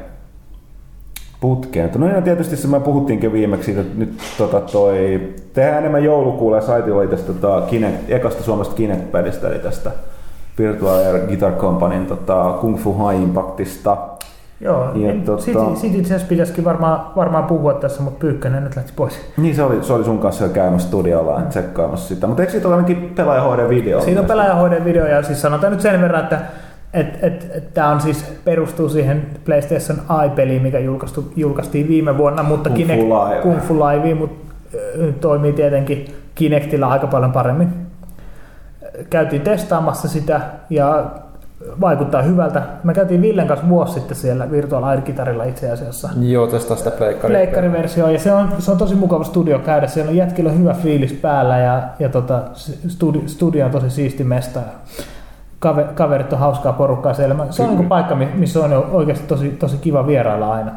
putkeen. No ja tietysti se me puhuttiinkin viimeksi siitä, että nyt tota toi, tehdään enemmän joulukuulla ja saitilla oli tästä tota, Kinect, ekasta Suomesta Kinect-pelistä, eli tästä Virtual Air Guitar Companyn tota, Kung Fu High Impactista. Joo, Ja niin, tota- siitä, siitä itse asiassa pitäisikin varmaan, varmaan puhua tässä, mutta Pyykkönen nyt lähti pois. Niin se oli, se oli sun kanssa jo käymässä studiolla ja tsekkaamassa sitä. Mutta eikö siitä ole ainakin pelaajahoiden video? Siitä on pelaajahoiden video ja siis sanotaan nyt sen verran, että Et, et, et Tämä on siis, perustuu siihen PlayStation i-peliin, mikä julkaistu, julkaistiin viime vuonna, mutta Kung Fu Kinect, Live. Kung Fu Live, mutta toimii tietenkin Kinectillä aika paljon paremmin. Käytiin testaamassa sitä ja vaikuttaa hyvältä. Me käytiin Villen kanssa vuosi sitten siellä Virtual Air Guitarilla itse asiassa. Joo, testaa sitä. Pleikkariversio ja se on, se on tosi mukava studio käydä. Siellä on jätkillä hyvä fiilis päällä ja, ja tota, studio, studio on tosi siisti mesta. Kaver, kaverit on hauskaa porukkaa siellä. Se on niin paikka, mi- missä on oikeasti tosi, tosi kiva vierailla aina.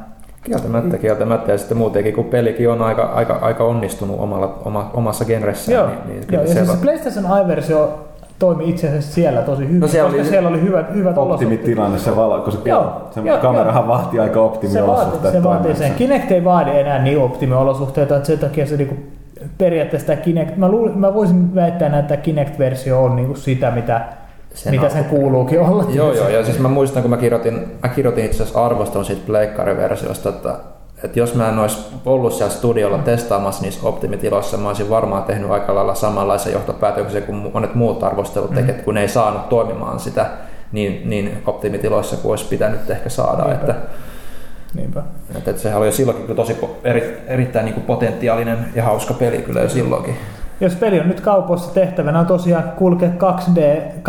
Kieltämättä, kieltämättä. Ja sitten muutenkin, kun pelikin on aika, aika, aika onnistunut omalla, oma, omassa genressään, Joo, niin, niin joo ja siis siellä se PlayStation i-versio toimi itse asiassa siellä tosi hyvin, No siellä koska oli- siellä oli hyvät, hyvät olosuhteet. Optimitilanne, se valo, kun se, Joo, se joo, kamerahan vahti aika Se, optimiolosuhteet. se vaatii toimiessa. sen. Kinect ei vaadi enää niin optimiolosuhteita, että sen takia se niinku periaatteessa Kinect, mä, luulin, mä voisin väittää, että Kinect-versio on niinku sitä, mitä Sen mitä sen kuuluukin olla. Joo, joo, ja siis mä muistan, kun mä kirjoitin, mä kirjoitin itse asiassa arvostelun siitä pleikkariversiosta, että, että jos mä en olisi ollut siellä studiolla testaamassa niissä optimitiloissa, mä olisin varmaan tehnyt aika lailla samanlaisen johtopäätöksen kuin monet muut arvostelut tekevät, kun ne ei saanut toimimaan sitä niin, niin optimitiloissa kuin olisi pitänyt ehkä saada. Niinpä. Että, Niinpä. että, että sehän oli jo silloinkin tosi eri, erittäin niin kuin potentiaalinen ja hauska peli kyllä jo silloinkin. Jos peli on nyt kaupoissa tehtävänä on tosiaan kulkea 2D,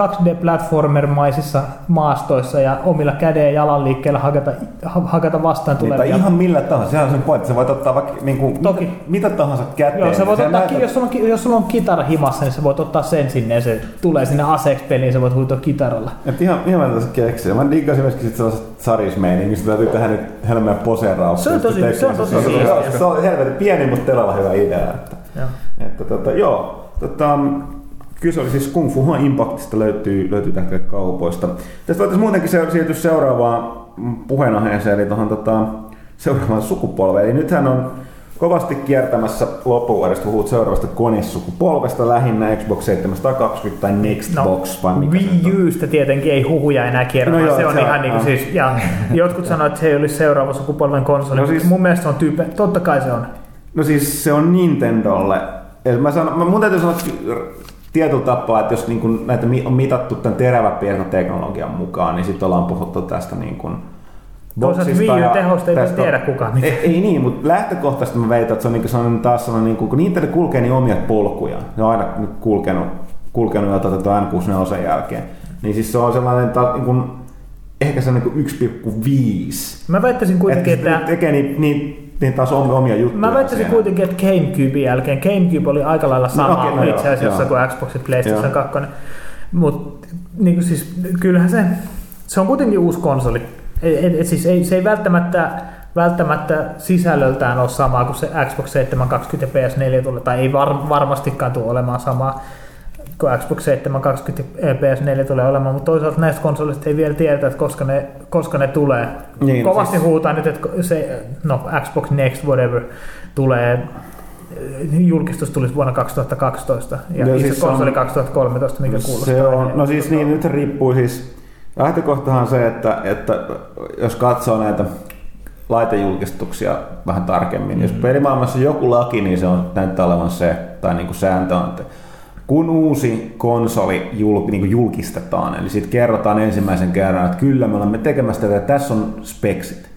2D-platformer-maisissa maastoissa ja omilla käden ja jalan liikkeellä hakata, ha- hakata vastaan Niin, tulevia. ihan millä tahansa, sehän on sen pointti. Sä voit ottaa vaikka niin kuin, Toki. mitä, mitä, tahansa käteen. Joo, sä voit ottaa, näytät- jos, sulla on, jos sulla on kitara himassa, niin sä voit ottaa sen sinne ja se tulee sinne aseeksi peliin, sä voit huitoa kitaralla. Et ihan, ihan mä tässä keksin. Mä diggasin myöskin sit sellaiset sarismeiningistä, täytyy tehdä nyt helmeä poseerauksia. Se on tosi- se on tosi se, siistiä. se, se on helvetin pieni, mutta todella hyvä idea. Joo. että tota, joo, tota, kyse oli siis Kung Fu Impactista löytyy, löytyy tästä kaupoista. Tästä voitaisiin muutenkin se, siirtyä seuraavaan puheenaiheeseen, eli tuohon tota, seuraavaan sukupolveen. Eli nythän on kovasti kiertämässä loppuvuodesta, puhut seuraavasta konesukupolvesta lähinnä Xbox 720 tai Nextbox, vai mikä se on? Wii Ustä tietenkin ei huhuja enää kierrä, No no joo, se on se on- ihan niin kuin joo. siis, ja jotkut sanoivat, että se ei olisi seuraava sukupolven konsoli, No no siis- siis, mun mielestä se on tyyppi, totta kai se on. No siis se on Nintendolle. Mä sanon, mä mun täytyy sanoa tietyllä tapaa, että jos niin kun näitä on mitattu tämän teräväpiirtoteknologian mukaan, niin sitten ollaan puhuttu tästä niin kun Toisaalta Wii ja U-tehosta ei tästä- tiedä kukaan mitään. Ei, ei niin, mutta lähtökohtaisesti mä väitän, että se on niin sellainen taas sellainen, niin kun Nintendo kulkee niin omia polkuja. Ne on aina kulkenut, kulkenut jo tätä N64 jälkeen. Niin siis se on sellainen ta, niin kun, ehkä se on niin 1,5. Mä väittäisin kuitenkin, Että että, se tekee niin, niin, niin taas omia, omia juttuja. Mä väittäisin kuitenkin, että Gamecubein jälkeen, Gamecube oli aika lailla sama okei, no no, itse asiassa joo. kuin Xbox ja PlayStation Joo. 2. Mutta niin siis, kyllähän se, se on kuitenkin uusi konsoli. Et, et, et siis ei, se ei välttämättä, välttämättä sisällöltään ole samaa kuin se Xbox 720 ja PS4 tulee, tai ei var, varmastikaan tule olemaan samaa kuin Xbox 720 ja PS4 tulee olemaan, mutta toisaalta näistä konsoleista ei vielä tiedetä, että koska ne, koska ne tulee. Niin, Kovasti siis- huutaa nyt, että se, no Xbox Next, whatever, tulee julkistus tulisi vuonna 2012 ja No itse siis konsoli on- 2013, mikä kuulostaa. Se on, no siis niin, nyt riippuu siis, lähtökohtahan se, että, että jos katsoo näitä laitejulkistuksia vähän tarkemmin, mm. jos pelimaailmassa joku laki, niin se on näyttää olevan se, tai niin kuin sääntö on, että kun uusi konsoli jul, niin kuin julkistetaan, eli sitten kerrotaan ensimmäisen kerran, että kyllä me olemme tekemässä tätä, tässä on speksit,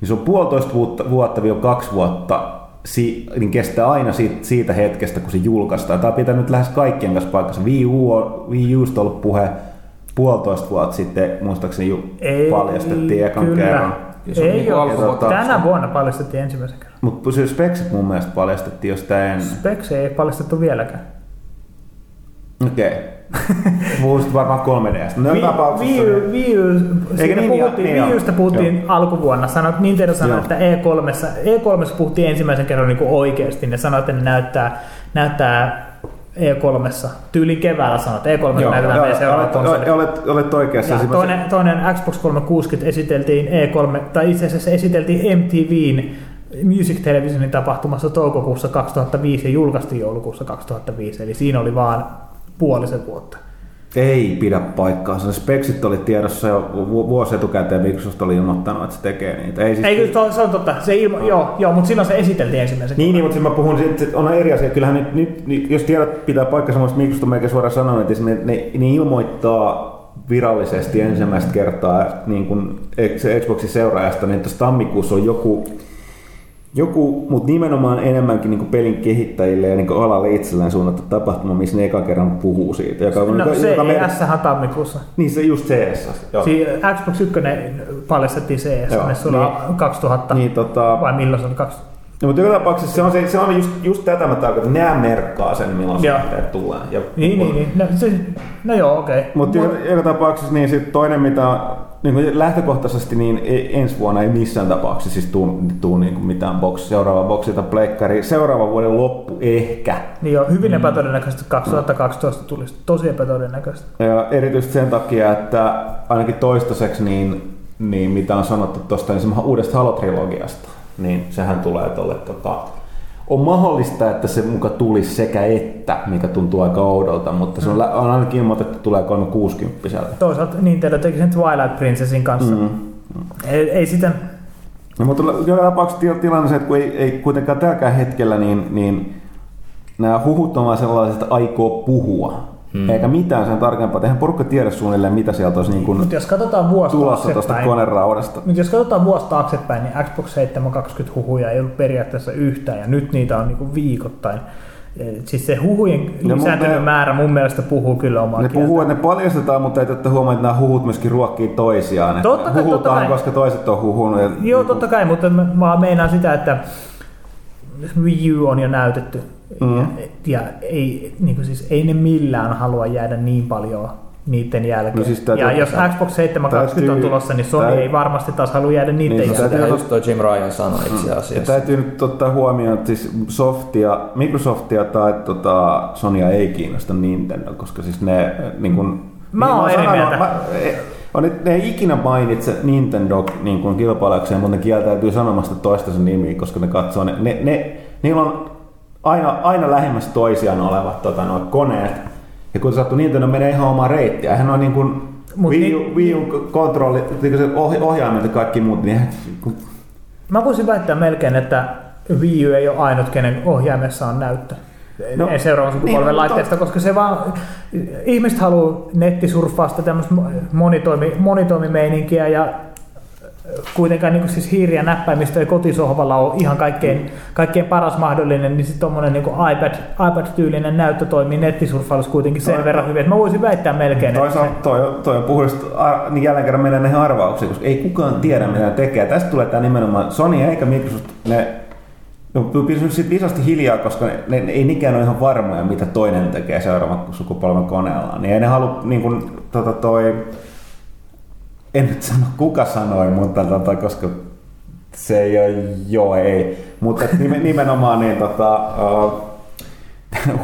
niin se on puolitoista vuotta, vuotta vielä kaksi vuotta si, niin kestää aina siitä, siitä hetkestä, kun se julkaistaan. Tämä on pitänyt lähes kaikkien kanssa paikkansa. Wii, U Wii Usta ollut puhe puolitoista vuotta sitten, muistaakseni ju, Ei, paljastettiin ekan kyllä. kerran. Se on Ei niinku ole. alkuvuotta. Tänä vuonna paljastettiin ensimmäisen kerran. Mutta se speksit mun mielestä paljastettiin jostain ennen. Specs ei paljastettu vieläkään. Okei. Okay. Puhuisit varmaan 3DS. No, joka tapauksessa- Wii Wii siitä niin, puhuttiin, niin, Wii joo. Puhuttiin alkuvuonna. Sanot, Nintendo sanoi, Joo. että E E3, E3 puhuttiin ensimmäisen kerran niin oikeasti. Ne sanoivat, että ne näyttää, näyttää E3. Tyyli keväällä sanot, E3 Joo, näytetään joo, meidän seuraava olet, konsoli. olet, olet oikeassa. Ja Siis toinen, toinen Xbox 360 esiteltiin E3, tai itse asiassa esiteltiin MTVn Music Televisionin tapahtumassa toukokuussa 2005 ja julkaistiin joulukuussa 2005, eli siinä oli vaan puolisen vuotta. Ei pidä paikkaansa. Ne speksit oli tiedossa jo vu- vuosi etukäteen. Microsoft oli ilmoittanut, että se tekee niitä. Ei, siis Ei, kyllä se on totta, se ilmo, joo, joo, mutta silloin se esiteltiin ensimmäisen Niin, niin, mutta siis mä puhun, että on eri asia. Kyllähän nyt, nyt niin jos tiedät pitää paikkansa, mutta Microsoft on melkein suoraan sanonut, että ne, ne, ne ilmoittaa virallisesti ensimmäistä kertaa niin kun se Xboxin seuraajasta, niin tuossa tammikuussa on joku, joku mutta nimenomaan enemmänkin niin pelin kehittäjille ja niin alalle itselleen suunnattu tapahtuma, missä ne eka kerran puhuu siitä. Joka, no joka, se joka me... tammikuussa. Niin se just CS. Si- Xbox 1 paljastettiin CS, sulla niin, 2000, niin, tota, vai milloin se oli 2000? No, mutta joka tapauksessa se on, se, se on just, just tätä mä tarkoitan, nämä merkkaa sen, milloin se tulee. Ja, niin, niin, niin. No, se, no joo, okei. Okay. Mutta joka, joka tapauksessa niin sit toinen, mitä niin kuin lähtökohtaisesti niin e- ensi vuonna ei missään tapauksessa siis tuu, tuu niin kuin mitään box, seuraava boksi tai pleikkari. Seuraava vuoden loppu ehkä. Niin joo, hyvin mm. epätodennäköisesti 2012 tulisi. Tosi epätodennäköisesti. Ja erityisesti sen takia, että ainakin toistaiseksi niin, niin mitä on sanottu tuosta niin uudesta Halo-trilogiasta, niin sehän tulee tuolle tota, on mahdollista, että se muka tulisi sekä että, mikä tuntuu aika oudolta, mutta se on, mm. on ainakin ilmoitettu, että tulee 360 Toisaalta Nintendo teki sen Twilight Princessin kanssa. Mm. Ei, ei sitä... No, mutta joka tapauksessa tilanne se, että kun ei, ei kuitenkaan tälläkään hetkellä, niin, niin nämä huhut on vaan sellaiset, että aikoo puhua. Hmm. Eikä mitään sen tarkempaa. Eihän porukka tiedä suunnilleen, mitä sieltä olisi niin kuin Mut jos katsotaan vuosi tulossa tuosta koneraudasta. Mutta jos katsotaan vuosi taaksepäin, niin Xbox 720 huhuja ei ollut periaatteessa yhtään, ja nyt niitä on niin kuin viikoittain. Siis se huhujen lisääntynyt määrä mun mielestä puhuu kyllä omaa Ne puhuu, että ne paljastetaan, mutta ei täytyy huomata, että nämä huhut myöskin ruokkii toisiaan. Totta kai, totta kai. koska toiset on huhunut. Joo, totta kai, mutta mä vaan meinaan sitä, että Wii U on jo näytetty Mm. Ja, ja ei, niin kuin siis, ei ne millään halua jäädä niin paljon niiden jälkeen. No siis ja jos Xbox 720 on tulossa, niin Sony täytyy, ei varmasti taas halua jäädä niiden niin, jälkeen. Täytyy, just toi Jim Ryan sanoi itse mm. asiassa. Ja täytyy nyt ottaa huomioon, että siis Softia, Microsoftia tai tota, Sonya ei kiinnosta Nintendo, koska siis ne niin kuin, Mä oon eri mieltä. Mä, on, ne, ne ei ikinä mainitse Nintendo niin kuin kilpailijakseen, mutta ne kieltäytyy sanomasta toista sen nimiä, koska ne katsoo, ne, ne, ne, niillä on aina, aina lähemmäs toisiaan olevat tota, nuo koneet. Ja kun sattuu niin, että ne menee ihan omaa reittiä. Eihän on niin kuin Mut Wii, U, niin, Wii U kontrolli, niin ohjaimet ja kaikki muut. Niin, kun... Mä voisin väittää melkein, että Wii U ei ole ainut, kenen ohjaimessa on näyttö. No, seuraavan sukupolven niin, laitteesta, koska se vaan, ihmiset haluaa nettisurfausta, tämmöistä monitoimi, monitoimimeininkiä ja kuitenkaan niin siis hiiriä näppäimistö ja kotisohvalla on ihan kaikkein, kaikkein paras mahdollinen, niin sitten tuommoinen niin iPad, iPad-tyylinen näyttö toimii nettisurfailussa kuitenkin sen toi, verran hyvin, että mä voisin väittää melkein. Toisaalta se... toi, toi on puhdasta, niin jälleen kerran mennään näihin arvauksiin, koska ei kukaan tiedä mitä tekee. Tästä tulee tämä nimenomaan Sony eikä Microsoft, ne No, pysynyt sitten viisasti hiljaa, koska ne, ne, ei nikään ole ihan varmoja, mitä toinen tekee seuraavan sukupolven koneella. Niin ei ne halua, niin kuin, tota, toi, en nyt sano kuka sanoi, mutta tota, koska se ei ole, joo ei. Mutta nimenomaan niin tota, uh,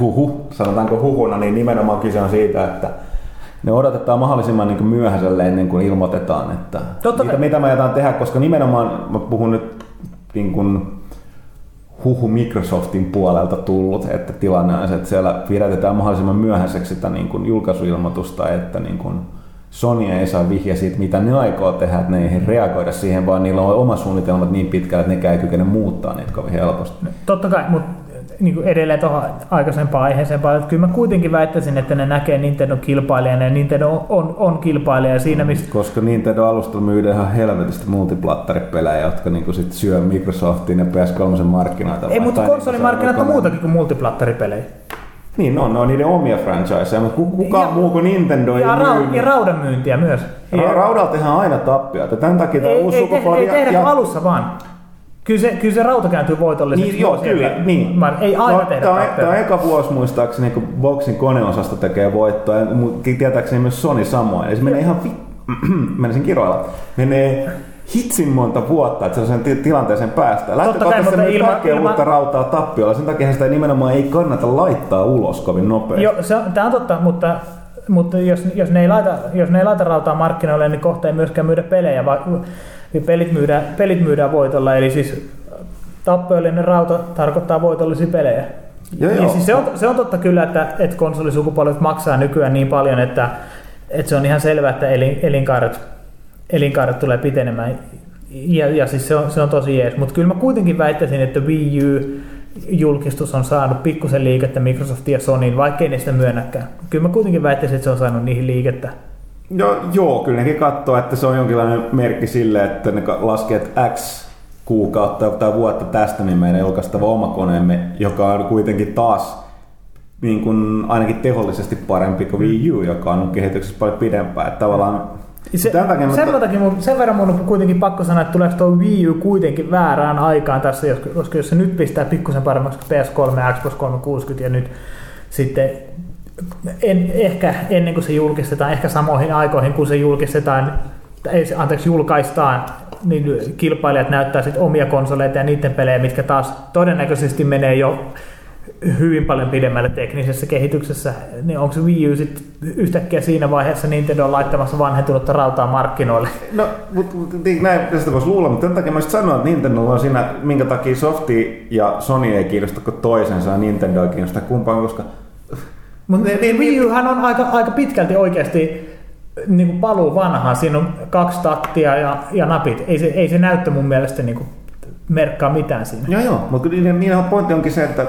huhu, sanotaanko huhuna, niin nimenomaan kyse on siitä, että ne odotetaan mahdollisimman niin myöhäiselle ennen kuin ilmoitetaan, että Totta mitä, mitä mä jätän tehdä, koska nimenomaan mä puhun nyt niin kuin, huhu Microsoftin puolelta tullut, että tilanne on se, että siellä pidätetään mahdollisimman myöhäiseksi sitä niin kuin julkaisuilmoitusta, että niin kuin, Sony ei saa vihja siitä, mitä ne aikoo tehdä, että ne ei reagoida siihen, vaan niillä on oma suunnitelmat niin pitkälle, että ne ei kykene muuttaa niitä kovin helposti. Totta kai, mutta niin kuin edelleen tuohon aikaisempaan aiheeseen paljon, että kyllä mä kuitenkin väittäisin, että ne näkee Nintendo kilpailijana ja Nintendo on, on, on kilpailija siinä, missä... Koska Nintendo alustalla myydään ihan helvetistä multiplattaripelejä, jotka niin kuin sit syö Microsoftin ja PS3 markkinoita. Ei, mutta konsolimarkkinat on muutakin kuin multiplattaripelejä. Niin, no, ne on niiden omia franchiseja, mutta kukaan ja, muu kuin Nintendo ja ei ra- myy. Ja raudan myyntiä myös. Ra- raudalla tehdään aina tappioita. Tämän takia tämä uusi ei, sukupolvi... Ei, ei tehdä ja... alussa vaan. Kyllä se, kyllä se rauta kääntyy voitolliseksi. Niin, joo, kyllä. Niin. Mä, ei aina no, tehdä tämä, tämä on eka vuosi muistaakseni, kun Boxin koneosasta tekee voittoa. Ja tietääkseni myös Sony samoin. Eli se menee ihan vi... menisin kiroilla. Menee hitsin monta vuotta, että sellaisen tilanteeseen päästään. Lähtökohtaisesti me ilma, kaikkea ilma... uutta rautaa tappiolla, sen takia sitä nimenomaan ei kannata laittaa ulos kovin nopeasti. Joo, se, tämä on totta, mutta, mutta jos, jos, ne ei laita, jos ne ei laita rautaa markkinoille, niin kohta ei myöskään myydä pelejä, vaan pelit myydään, pelit myydään voitolla, eli siis tappiollinen rauta tarkoittaa voitollisia pelejä. Joo, joo. Siis se, on, se on totta kyllä, että, että konsolisukupolvet maksaa nykyään niin paljon, että, että se on ihan selvää, että elin, elinkaaret elinkaaret tulee pitenemään. Ja, ja siis se on, se on tosi jees. Mutta kyllä mä kuitenkin väittäisin, että Wii U julkistus on saanut pikkusen liikettä Microsoftin ja Sonyin, vaikkei ne sitä myönnäkään. Kyllä mä kuitenkin väittäisin, että se on saanut niihin liikettä. No, joo, kyllä nekin katsoo, että se on jonkinlainen merkki sille, että ne laskee, että X kuukautta tai vuotta tästä niin meidän julkaistava oma koneemme, joka on kuitenkin taas niin kuin ainakin tehollisesti parempi kuin Wii U, joka on kehityksessä paljon pidempään. Että tavallaan Se, tämän takia, sen, mutta- takia mun, sen verran mun on kuitenkin pakko sanoa, että tuleeko tuo Wii U kuitenkin väärään aikaan tässä, jos- koska jos se nyt pistää pikkusen paremmaksi kuin PS3 ja Xbox 360 ja nyt sitten en, ehkä ennen kuin se julkistetaan, ehkä samoihin aikoihin kun se julkistetaan, ei se, anteeksi, julkaistaan, niin kilpailijat näyttää sitten omia konsoleita ja niiden pelejä, mitkä taas todennäköisesti menee jo hyvin paljon pidemmälle teknisessä kehityksessä, niin onko se Wii U sitten yhtäkkiä siinä vaiheessa Nintendo on laittamassa vanhentunutta rautaa markkinoille? No, mutta mut, niin, näin tästä voisi luulla, mutta tämän takia mä sanoin, että Nintendo on siinä, minkä takia Softi ja Sony ei kiinnosta kuin toisensa ja Nintendo ei kiinnosta kumpaan, koska Mutta ne- Wii Uhan on aika, aika pitkälti oikeasti niin kuin paluu vanhaan. Siinä on kaksi taktia ja, ja napit. Ei se, ei se näyttö mun mielestä niin kuin merkkaa mitään siinä. Joo, joo, mutta niiden, niiden pointti onkin se, että äh,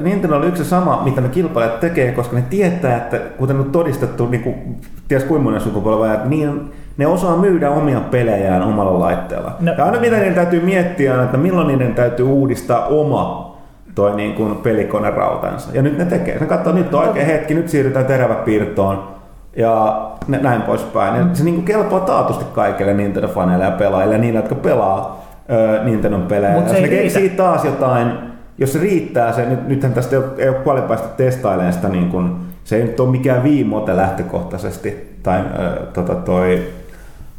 Nintendo on yksi sama, mitä ne kilpailijat tekee, koska ne tietää, että kuten on todistettu, niin kuin, ties kuinka monen sukupolven, että niin, ne osaa myydä omia pelejään omalla laitteella. No. No. Ja aina mitä niiden täytyy miettiä on, että milloin niiden täytyy uudistaa oma toi niin kuin pelikonerautansa. Ja nyt ne tekee. Ne katsoo, nyt on oikea hetki, nyt siirrytään teräväpiirtoon ja näin poispäin. Ja se niin kuin kelpaa taatusti kaikille Nintendo-faneille ja pelaajille ja niille, jotka pelaa ö, Nintendon pelejä. Mut se Jos ei ne keksii taas jotain, jos se riittää, se, nyt, nythän tästä ei ole, ei ole paljon päästä testailemaan sitä, niin kuin, se ei nyt ole mikään viimote lähtökohtaisesti, tai ö, tota, toi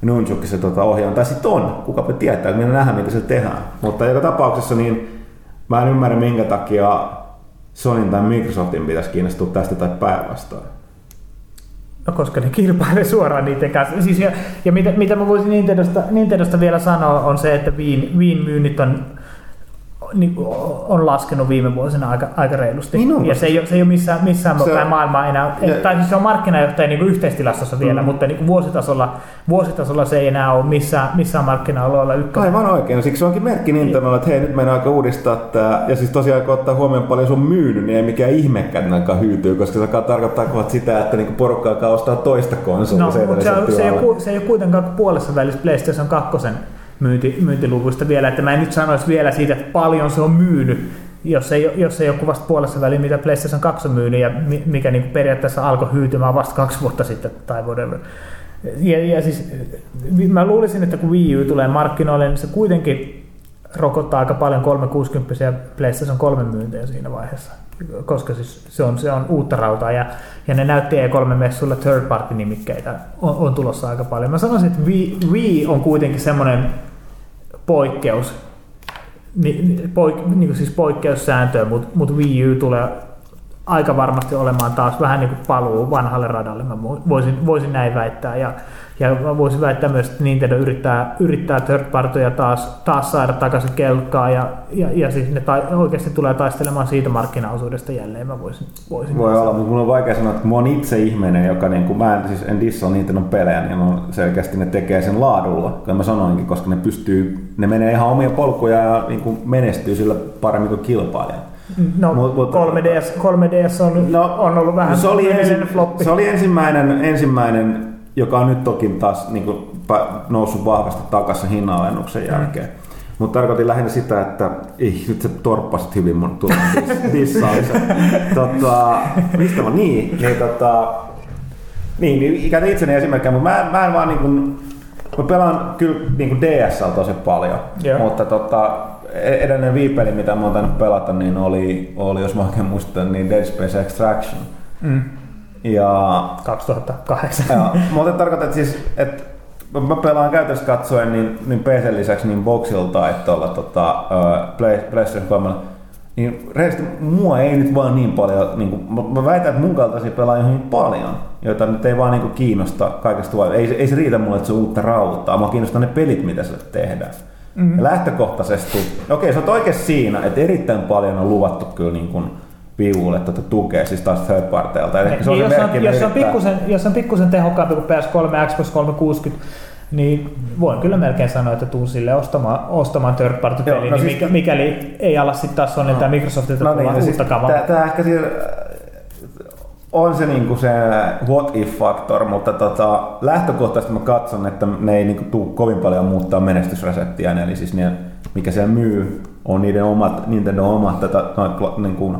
Nunchukki se tota, ohjaaja, tai sitten on, kukapa tietää, että minä nähdään, mitä se tehdään. Mutta joka tapauksessa niin mä en ymmärrä, minkä takia Sonyn tai Microsoftin pitäisi kiinnostua tästä tai päinvastoin. No koska ne kilpailee suoraan niiden kanssa. Siis ja, ja mitä, mitä mä voisin Nintendosta, Nintendosta vielä sanoa on se, että Viin, Viin myynnit on, niin, on laskenut viime vuosina aika, aika reilusti. Niin on. ja se ei, ole, se ei ole missään, missään Se- päin maailmaa enää, Ja- tai siis se on markkinajohtaja niin yhteistilastossa vielä, Mm. mutta niin kuin vuositasolla, vuositasolla se ei enää ole missään, missään markkina-alueella ykkönen. Aivan oikein. Siksi se onkin merkki Nintendolle, että hei, nyt meidän aika uudistaa tämä. Ja siis tosiaan, kun ottaa huomioon paljon sun myynyt, niin ei mikään ihmekään että ne alkaa hyytyä, koska se alkaa tarkoittaa kohta sitä, että niinku porukka alkaa ostaa toista konsolia. No, se mutta se, on- se, ei ku- se ei ole kuitenkaan puolessa välissä PlayStation 2 myynti, myyntiluvuista vielä, että mä en nyt sanoisi vielä siitä, että paljon se on myynyt, jos ei, jos ei ole kuvasta puolessa väliin, mitä PlayStation 2 on myynyt ja mi- mikä niin periaatteessa alkoi hyytymään vasta kaksi vuotta sitten tai whatever. Ja, ja siis, mä luulisin, että kun Wii U tulee markkinoille, niin se kuitenkin rokottaa aika paljon 360 ja PlayStation 3 myyntejä siinä vaiheessa, koska siis se, on, se on uutta rautaa ja, ja ne näytti E3-messuilla third party nimikkeitä on, on tulossa aika paljon. Mä sanoisin, että Wii, Wii on kuitenkin semmoinen poikkeus, ni, ni- poik, niin kuin siis poikkeussääntöä, mutta mut Wii U tulee aika varmasti olemaan taas vähän niin kuin paluu vanhalle radalle, mä voisin, voisin näin väittää. Ja, ja mä voisin väittää myös, että Nintendo yrittää, yrittää third partyja taas, taas saada takaisin kelkkaa ja, ja, ja siis ne ta, oikeasti tulee taistelemaan siitä markkinaosuudesta jälleen, mä voisin, voisin Voi olla, mutta mun on vaikea sanoa, että mä oon itse ihminen, joka niin kuin, mä en, siis en dissaa Nintendon pelejä, niin on selkeästi ne tekee sen laadulla, kuten mä sanoinkin, koska ne pystyy, ne menee ihan omia polkuja ja niin kuin menestyy sillä paremmin kuin kilpailijat. No, Mut- mut- 3DS, 3DS on, no, on ollut vähän se oli, ensin, floppi. se oli ensimmäinen, ensimmäinen, joka on nyt toki taas niin kuin, noussut vahvasti takaisin hinnanalennuksen jälkeen. Mutta tarkoitin lähinnä sitä, että ei, nyt sä torppasit hyvin mun tuon dis- dissauksen. tota, mistä mä niin, niin tota, niin, niin ikään itseni esimerkkinä, mutta mä, en- mä en vaan niin kuin, mä pelaan kyllä niin kuin DSL tosi paljon, Joo. mutta tota, e- edellinen viipeli, mitä mä oon tainnut pelata, niin oli, oli jos mä oikein muistan, niin Dead Space Extraction. Mm, Ja 2008. Joo, mutta tarkoitan, että siis, että mä pelaan käytännössä katsoen niin, niin PC lisäksi niin Boxilta tai tuolla tota, Play, PlayStation 3. Niin rehellisesti mua ei nyt vaan niin paljon, niin kuin, mä, mä väitän, että mun kaltaisia pelaajia on hyvin paljon, joita nyt ei vaan niin kuin kiinnosta kaikesta vaan. Ei, ei se riitä mulle, että se on uutta rautaa, mä kiinnostaa ne pelit, mitä sille tehdään. Mm-hmm. Ja lähtökohtaisesti, okei, sä oot oikein siinä, että erittäin paljon on luvattu kyllä niin kuin Viulle tuota tukea, siis taas third parteilta. Eli se on Niin, se jos, on, jos, on pikkusen, jos on pikkusen tehokkaampi kuin PS3 ja Xbox 360, niin voin kyllä melkein sanoa, että tuun sille ostamaan, ostamaan third party Joo, peli, no niin siis- mikä, mikäli ei ala sitten taas Sony tai Microsoftilta No niin, no uutta siis kamaa. tää ehkä siellä, on se niinku se what if factor, mutta tota, lähtökohtaisesti mä katson, että ne ei niinku tuu kovin paljon muuttaa menestysreseptiä, eli siis ne, mikä siellä myy, on niiden omat, Nintendo omat tätä, no, niin kuin,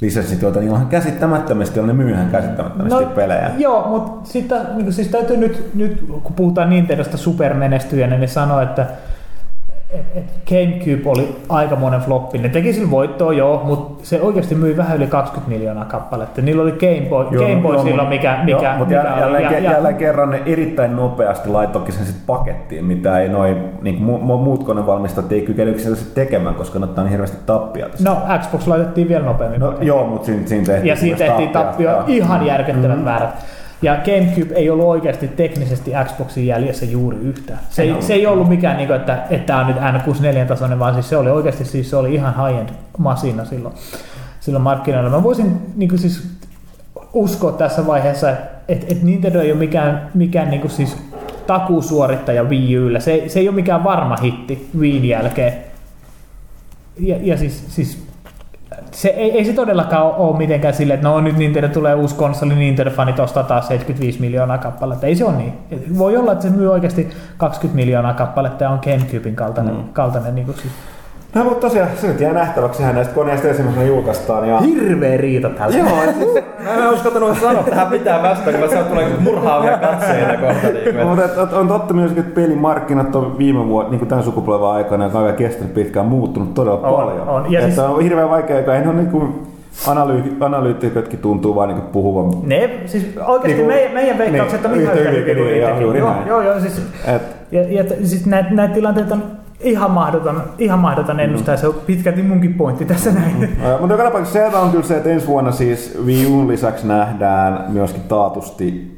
lisenssit, joita niillä on käsittämättömästi, on ne myyhän käsittämättömästi no, pelejä. Joo, mutta sitten niin siis täytyy nyt, nyt, kun puhutaan Nintendosta supermenestyjänä, niin sanoa, että et, et Gamecube oli aikamoinen floppi. Ne teki sillä voittoa, joo, mutta se oikeasti myi vähän yli 20 miljoonaa kappaletta. Niillä oli Game Boy, joo, Game Boy joo, silloin, mikä, mikä, joo, mutta mikä jälleen, oli. Ja, jälleen ja, kerran ne erittäin nopeasti laittoikin sen sit pakettiin, mitä ei noin niin mu- muut konevalmistajat ei kykene yksinkertaisesti tekemään, koska ne ottaa niin hirveästi tappia. No, Xbox laitettiin vielä nopeammin. No, joo, mutta siinä, siinä tehtiin Ja siinä tehtiin tappio ihan järkyttävät mm-hmm. määrät. Ja GameCube ei ollut oikeasti teknisesti Xboxin jäljessä juuri yhtään. Se ei, se ei ollut mikään, niin kuin, että, että tämä on nyt N64-tasoinen, vaan siis se oli oikeasti siis se oli ihan high-end masina silloin, silloin markkinoilla. Mä voisin niin kuin siis uskoa tässä vaiheessa, että, että, että Nintendo ei ole mikään, mikään niin kuin siis takuusuorittaja Wii Ullä. Se, se ei ole mikään varma hitti Wiiin jälkeen. Ja, ja siis, siis se, ei, ei se todellakaan ole mitenkään silleen, että no nyt Nintendo tulee uusi konsoli, Nintendo-fanit ostaa taas 75 miljoonaa kappaletta. Ei se ole niin. Voi olla, että se myy oikeasti 20 miljoonaa kappaletta ja on Gamecubein kaltainen, mm. kaltainen niin kuin No mutta tosiaan se nyt jää nähtäväksi, sehän näistä koneista ensimmäisenä julkaistaan. Ja... Hirveä riita tällä. Joo, siis, mä en uskaltanut sanoa tähän mitään vastaan, kun sieltä tulee murhaavia katseita kohta. Niin mutta on totta myös, että pelimarkkinat on viime vuonna, niin kuin tämän sukupolven aikana, joka on kestänyt pitkään, muuttunut todella on, paljon. On. Ja että siis... on hirveän vaikea, joka ei ole niin kuin analy- analyytikotkin tuntuu vaan niin puhuvan. Ne, siis oikeasti niin meidän, meidän veikkaukset niin, on ihan yhtä hyviä kuin joo, joo, joo, siis, Et, ja, ja, siis näitä, näitä tilanteita on ihan mahdoton, ihan mahdoton ennustaa, mm. se on pitkälti munkin pointti tässä näin. Mm. mutta joka tapauksessa se on kyllä se, että ensi vuonna siis Wii Uun lisäksi nähdään myöskin taatusti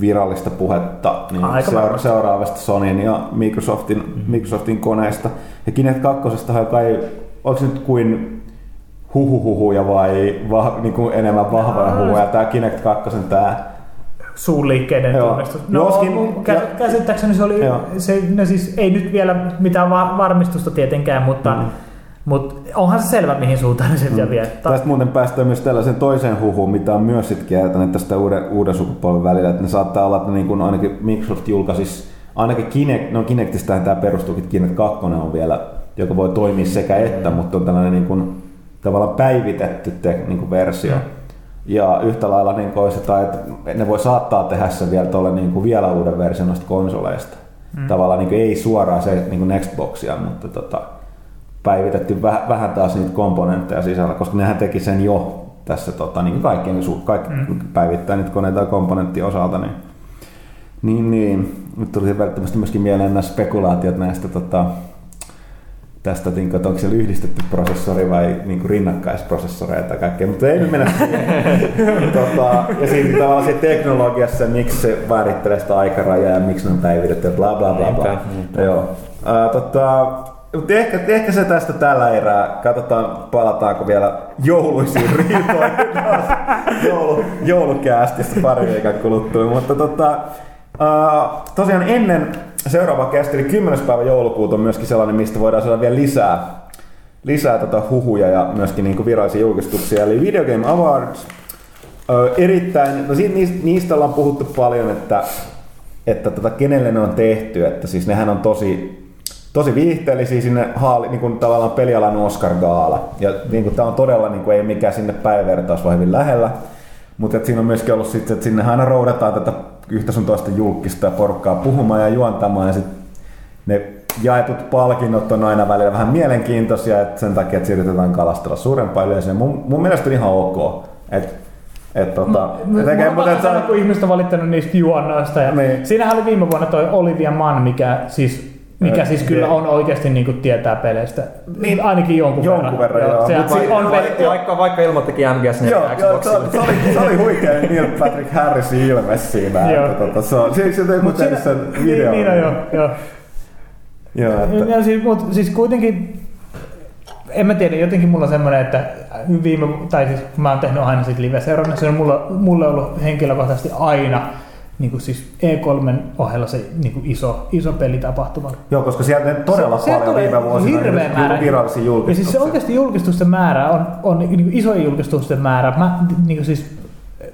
virallista puhetta niin seura- seuraavasta Sonyn ja Microsoftin, mm. Microsoftin koneesta. Ja Kinect 2, joka ei, onko se nyt kuin huhuhuhuja vai va, niin kuin enemmän vahvoja huhuja. Tämä Kinect 2, tämä suunliikkeiden tunnistus. No, Joskin, mun ja, käsittääkseni se oli, se, no siis ei nyt vielä mitään va- varmistusta tietenkään, mutta mm. Mutta onhan se selvä, mihin suuntaan sitten mm. vie. Tästä muuten päästään myös tällaisen toiseen huhuun, mitä on myös sitten kertonut tästä uuden, uuden sukupolven välillä, että ne saattaa olla, että niin kun ainakin Microsoft julkaisisi, ainakin Kinect, no Kinectistähän tämä perustuu, että Kinect 2 on vielä, joka voi toimia sekä että, mm. mutta on tällainen niin kun, tavallaan päivitetty te, niin kuin versio. Mm. Ja yhtä lailla niin kuin että ne voi saattaa tehdä sen vielä tuolle niin kuin vielä uuden version noista konsoleista. Mm. Tavallaan niin kuin ei suoraan se niin kuin Xboxia, mutta tota, päivitetty väh, vähän taas niitä komponentteja sisällä, koska nehän teki sen jo tässä tota, niin kaikkien, kaikki mm. päivittää niitä koneita ja komponenttien osalta. Niin, niin, niin. Nyt tuli välttämättä myöskin mieleen nämä spekulaatiot näistä tota, tästä, niin että onko siellä yhdistetty prosessori vai niin kuin rinnakkaisprosessoreita ja kaikkea, mutta ei nyt mennä siihen. tota, ja siinä tavallaan se teknologiassa, miksi se määrittelee sitä aikarajaa ja miksi ne on päivitetty ja bla bla bla. bla. Joo. Uh, tota, mutta ehkä, ehkä se tästä tällä erää. Katsotaan, palataanko vielä jouluisiin riitoihin Joulu, joulukäästissä pari viikon kuluttua. Mutta tota, uh, tosiaan ennen seuraava kästi, eli 10. päivä joulukuuta on myöskin sellainen, mistä voidaan saada vielä lisää, lisää tota huhuja ja myöskin niin virallisia julkistuksia. Eli Video Game Awards, ö, erittäin, no niistä, niistä ollaan puhuttu paljon, että, että tota, kenelle ne on tehty, että siis nehän on tosi, tosi viihteellisiä sinne haali, niin kuin tavallaan pelialan Oscar-gaala. Ja niin kuin, tämä on todella niin kuin, ei mikään sinne päivävertaus vaan hyvin lähellä. Mutta siinä on myöskin ollut sitten, että sinne aina roudataan tätä yhtä sun toista julkista porukkaa puhumaan ja juontamaan ja sitten ne jaetut palkinnot on aina välillä vähän mielenkiintoisia, että sen takia, että siirrytetään kalastella suurempaa yleisöä. Mun, mun mielestä on ihan ok. Et, et, tota, m- et, tekee, mutta, että, kun ihmiset on valittanut niistä juonnoista. Ja niin. Siinähän oli viime vuonna toi Olivia Mann, mikä siis mikä siis kyllä on oikeasti niin kuin tietää peleistä. Niin, ainakin jonkun, jonkun verran. verran joo. Se, vaikka, on peli, vaikka, vaikka ilmoittikin MGS 4 joo, joo, se, se, oli, se oli huikea Neil Patrick Harrisin ilme siinä. joo. Että, tota, se on, se, se joku tehnyt sen videon. Niin, niin, joo, joo. joo että... ja siis, mutta siis kuitenkin en mä tiedä, jotenkin mulla on semmoinen, että viime, tai siis mä oon tehnyt aina sit live seurannut, se on mulla, mulla ollut henkilökohtaisesti aina niin kuin siis E3 ohella se niin kuin iso, iso pelitapahtuma. Joo, koska sieltä todella se, paljon viime vuosina hirveä määrä. virallisia julkistuksia. Ja siis se oikeasti julkistusten määrä on, on niin kuin isojen julkistusten määrä. Mä, niin kuin siis,